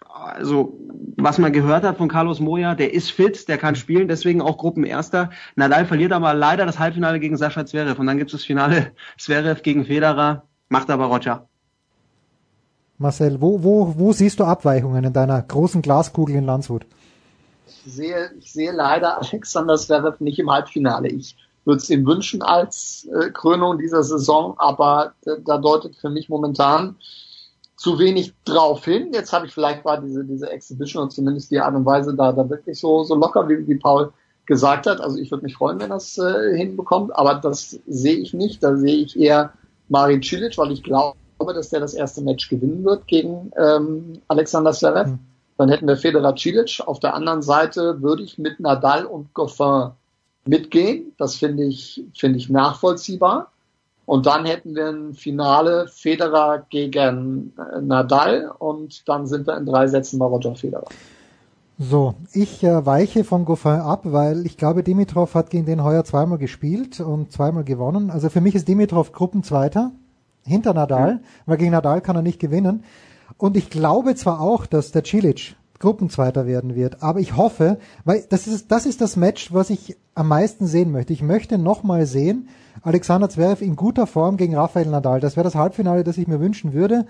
also was man gehört hat von Carlos Moya, der ist fit, der kann spielen, deswegen auch Gruppenerster. Nadal verliert aber leider das Halbfinale gegen Sascha Zverev und dann gibt es das Finale Zverev gegen Federer, macht aber Roger. Marcel, wo, wo, wo siehst du Abweichungen in deiner großen Glaskugel in Landshut? Ich sehe, ich sehe leider Alexander Zverev nicht im Halbfinale. Ich würde es ihm wünschen als äh, Krönung dieser Saison, aber äh, da deutet für mich momentan zu wenig drauf hin. Jetzt habe ich vielleicht war diese, diese Exhibition und zumindest die Art und Weise da, da wirklich so, so locker, wie, wie Paul gesagt hat. Also ich würde mich freuen, wenn das äh, hinbekommt, aber das sehe ich nicht. Da sehe ich eher Marin Cilic, weil ich glaube, dass der das erste Match gewinnen wird gegen ähm, Alexander Zverev. Mhm. Dann hätten wir Federer Cilic. Auf der anderen Seite würde ich mit Nadal und Goffin mitgehen. Das finde ich, finde ich nachvollziehbar. Und dann hätten wir ein Finale Federer gegen äh, Nadal und dann sind wir in drei Sätzen bei Roger Federer. So, ich äh, weiche von Goffin ab, weil ich glaube, Dimitrov hat gegen den heuer zweimal gespielt und zweimal gewonnen. Also für mich ist Dimitrov Gruppenzweiter hinter Nadal, mhm. weil gegen Nadal kann er nicht gewinnen. Und ich glaube zwar auch, dass der Cilic Gruppenzweiter werden wird, aber ich hoffe, weil das ist das ist das Match, was ich am meisten sehen möchte. Ich möchte nochmal sehen, Alexander Zverev in guter Form gegen Rafael Nadal. Das wäre das Halbfinale, das ich mir wünschen würde,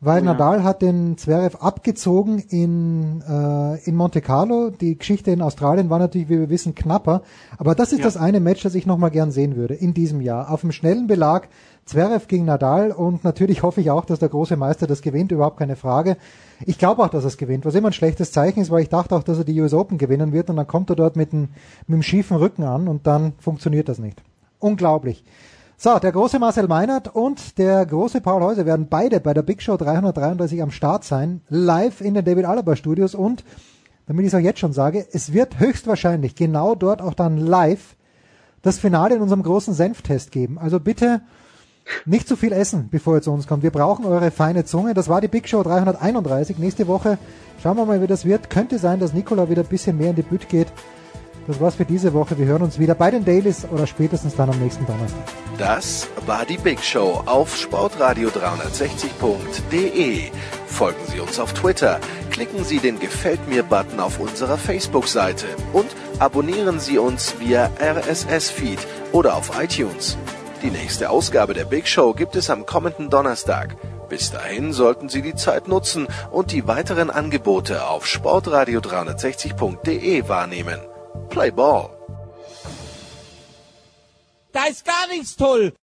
weil oh ja. Nadal hat den Zverev abgezogen in, äh, in Monte Carlo. Die Geschichte in Australien war natürlich, wie wir wissen, knapper. Aber das ist ja. das eine Match, das ich nochmal gern sehen würde in diesem Jahr. Auf dem schnellen Belag Zverev gegen Nadal und natürlich hoffe ich auch, dass der große Meister das gewinnt, überhaupt keine Frage. Ich glaube auch, dass er es gewinnt, was immer ein schlechtes Zeichen ist, weil ich dachte auch, dass er die US Open gewinnen wird und dann kommt er dort mit, einem, mit einem schiefen Rücken an und dann funktioniert das nicht. Unglaublich. So, der große Marcel Meinert und der große Paul Häuser werden beide bei der Big Show 333 am Start sein, live in den David Alaba Studios und, damit ich es auch jetzt schon sage, es wird höchstwahrscheinlich genau dort auch dann live das Finale in unserem großen Senftest geben. Also bitte nicht zu viel essen, bevor ihr zu uns kommt. Wir brauchen eure feine Zunge. Das war die Big Show 331. Nächste Woche schauen wir mal, wie das wird. Könnte sein, dass Nikola wieder ein bisschen mehr in die Bütt geht. Das war's für diese Woche. Wir hören uns wieder bei den Dailies oder spätestens dann am nächsten Donnerstag. Das war die Big Show auf sportradio360.de. Folgen Sie uns auf Twitter, klicken Sie den Gefällt mir-Button auf unserer Facebook-Seite und abonnieren Sie uns via RSS-Feed oder auf iTunes. Die nächste Ausgabe der Big Show gibt es am kommenden Donnerstag. Bis dahin sollten Sie die Zeit nutzen und die weiteren Angebote auf sportradio360.de wahrnehmen. Play ball. Da ist gar nichts toll.